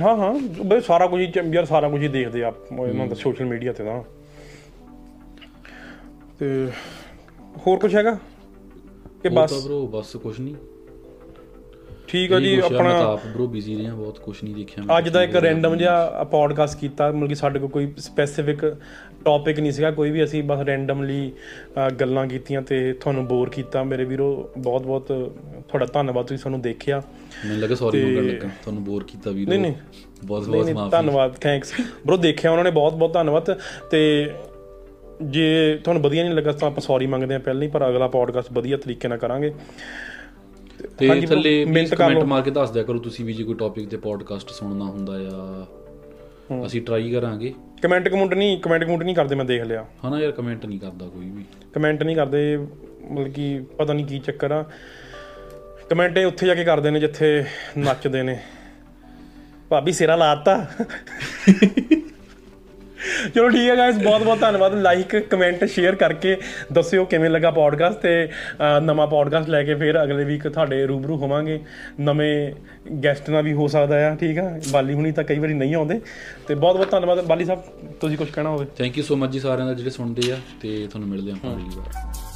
ਹਾਂ ਹਾਂ। ਬਈ ਸਾਰਾ ਕੁਝ ਯਾਰ ਸਾਰਾ ਕੁਝ ਹੀ ਦੇਖਦੇ ਆ ਇਹਨਾਂ ਦਾ ਸੋਸ਼ਲ ਮੀਡੀਆ ਤੇ ਤਾਂ। ਤੇ ਹੋਰ ਕੁਝ ਹੈਗਾ? ਕਿ ਬਸ ਤਾਂ ਬ్రో ਬਸ ਕੁਝ ਨਹੀਂ ਠੀਕ ਆ ਜੀ ਆਪਣਾ ਮੈਂ ਆਪ ਬ్రో ਬਿਜ਼ੀ ਰਿਹਾ ਬਹੁਤ ਕੁਝ ਨਹੀਂ ਦੇਖਿਆ ਮੈਂ ਅੱਜ ਦਾ ਇੱਕ ਰੈਂਡਮ ਜਿਹਾ ਪੋਡਕਾਸਟ ਕੀਤਾ ਮਤਲਬ ਕਿ ਸਾਡੇ ਕੋਲ ਕੋਈ ਸਪੈਸਿਫਿਕ ਟੌਪਿਕ ਨਹੀਂ ਸੀਗਾ ਕੋਈ ਵੀ ਅਸੀਂ ਬਸ ਰੈਂਡਮਲੀ ਗੱਲਾਂ ਕੀਤੀਆਂ ਤੇ ਤੁਹਾਨੂੰ ਬੋਰ ਕੀਤਾ। ਮੇਰੇ ਵੀਰੋ ਬਹੁਤ ਬਹੁਤ ਤੁਹਾਡਾ ਧੰਨਵਾਦ ਤੁਸੀਂ ਸਾਨੂੰ ਦੇਖਿਆ। ਮੈਨੂੰ ਲੱਗਾ ਸੌਰੀ ਮੰਗਣ ਲੱਗਾ ਤੁਹਾਨੂੰ ਬੋਰ ਕੀਤਾ ਵੀਰੋ। ਨਹੀਂ ਨਹੀਂ। ਬਹੁਤ ਬਹੁਤ ਮਾਫੀ। ਧੰਨਵਾਦ ਥੈਂਕਸ ਬ్రో ਦੇਖਿਆ ਉਹਨਾਂ ਨੇ ਬਹੁਤ ਬਹੁਤ ਧੰਨਵਾਦ। ਤੇ ਜੇ ਤੁਹਾਨੂੰ ਵਧੀਆ ਨਹੀਂ ਲੱਗਾ ਤਾਂ ਆਪਾਂ ਸੌਰੀ ਮੰਗਦੇ ਹਾਂ ਪਹਿਲਾਂ ਹੀ ਪਰ ਅਗਲਾ ਪੋਡਕਾਸਟ ਵਧੀਆ ਤਰੀਕੇ ਨਾਲ ਕਰਾਂਗੇ। ਤੇ ਥੱਲੇ ਕਰ ਕਮੈਂਟ। ਮਾਰ ਕੇ ਦੱਸ ਦਿਆ ਕਰੋ ਤੁਸੀਂ ਵੀ ਜੇ ਕੋਈ ਟੌਪਿਕ ਤੇ ਪੋਡਕਾਸਟ ਸੁਣਨਾ ਹੁੰਦਾ ਆ ਅਸੀਂ ਟਰਾਈ ਕਰਾਂਗੇ। ਕਮੈਂਟ ਕਮੈਂਟ ਨਹੀਂ ਕਮੈਂਟ ਕਮੈਂਟ ਨਹੀਂ ਕਰਦੇ ਮੈਂ ਦੇਖ ਲਿਆ। ਹਨਾ ਯਾਰ ਕਮੈਂਟ ਨਹੀਂ ਕਰਦਾ ਕੋਈ ਵੀ। ਕਮੈਂਟ ਨਹੀਂ ਕਰਦੇ ਮਤਲਬ ਕਿ ਪਤਾ ਨਹੀਂ ਕੀ ਚੱਕਰ ਆ। ਕਮੈਂਟ ਇਹ ਉੱਥੇ ਜਾ ਕੇ ਕਰਦੇ ਨੇ ਜਿੱਥੇ ਨੱਚਦੇ ਨੇ। ਭਾਬੀ ਸਿਰਾ ਲਾਤਾ ਚਲੋ ਠੀਕ ਹੈ ਗਾਇਸ ਬਹੁਤ ਬਹੁਤ ਧੰਨਵਾਦ। ਲਾਈਕ ਕਮੈਂਟ ਸ਼ੇਅਰ ਕਰਕੇ ਦੱਸਿਓ ਕਿਵੇਂ ਲੱਗਾ ਪੋਡਕਾਸਟ ਤੇ ਨਵਾਂ ਪੋਡਕਾਸਟ ਲੈ ਕੇ ਫਿਰ ਅਗਲੇ ਵੀਕ ਤੁਹਾਡੇ ਰੂਬਰੂ ਹੋਵਾਂਗੇ। ਨਵੇਂ ਗੈਸਟ ਨਾਲ ਵੀ ਹੋ ਸਕਦਾ ਆ ਠੀਕ ਆ? ਬਾਲੀ ਹੁਣੀ ਤਾਂ ਕਈ ਵਾਰੀ ਨਹੀਂ ਆਉਂਦੇ। ਤੇ ਬਹੁਤ ਬਹੁਤ ਧੰਨਵਾਦ। ਬਾਲੀ ਸਾਹਿਬ ਤੁਸੀਂ ਕੁਝ ਕਹਿਣਾ ਹੋਵੇ? ਥੈਂਕ ਯੂ ਸੋ ਮਚ ਜੀ ਸਾਰਿਆਂ ਦਾ ਜਿਹੜੇ ਸੁਣਦੇ ਆ ਤੇ ਤੁਹਾਨੂੰ ਮਿਲਦੇ ਆਪਾਂ ਅਗਲੀ ਵਾਰ।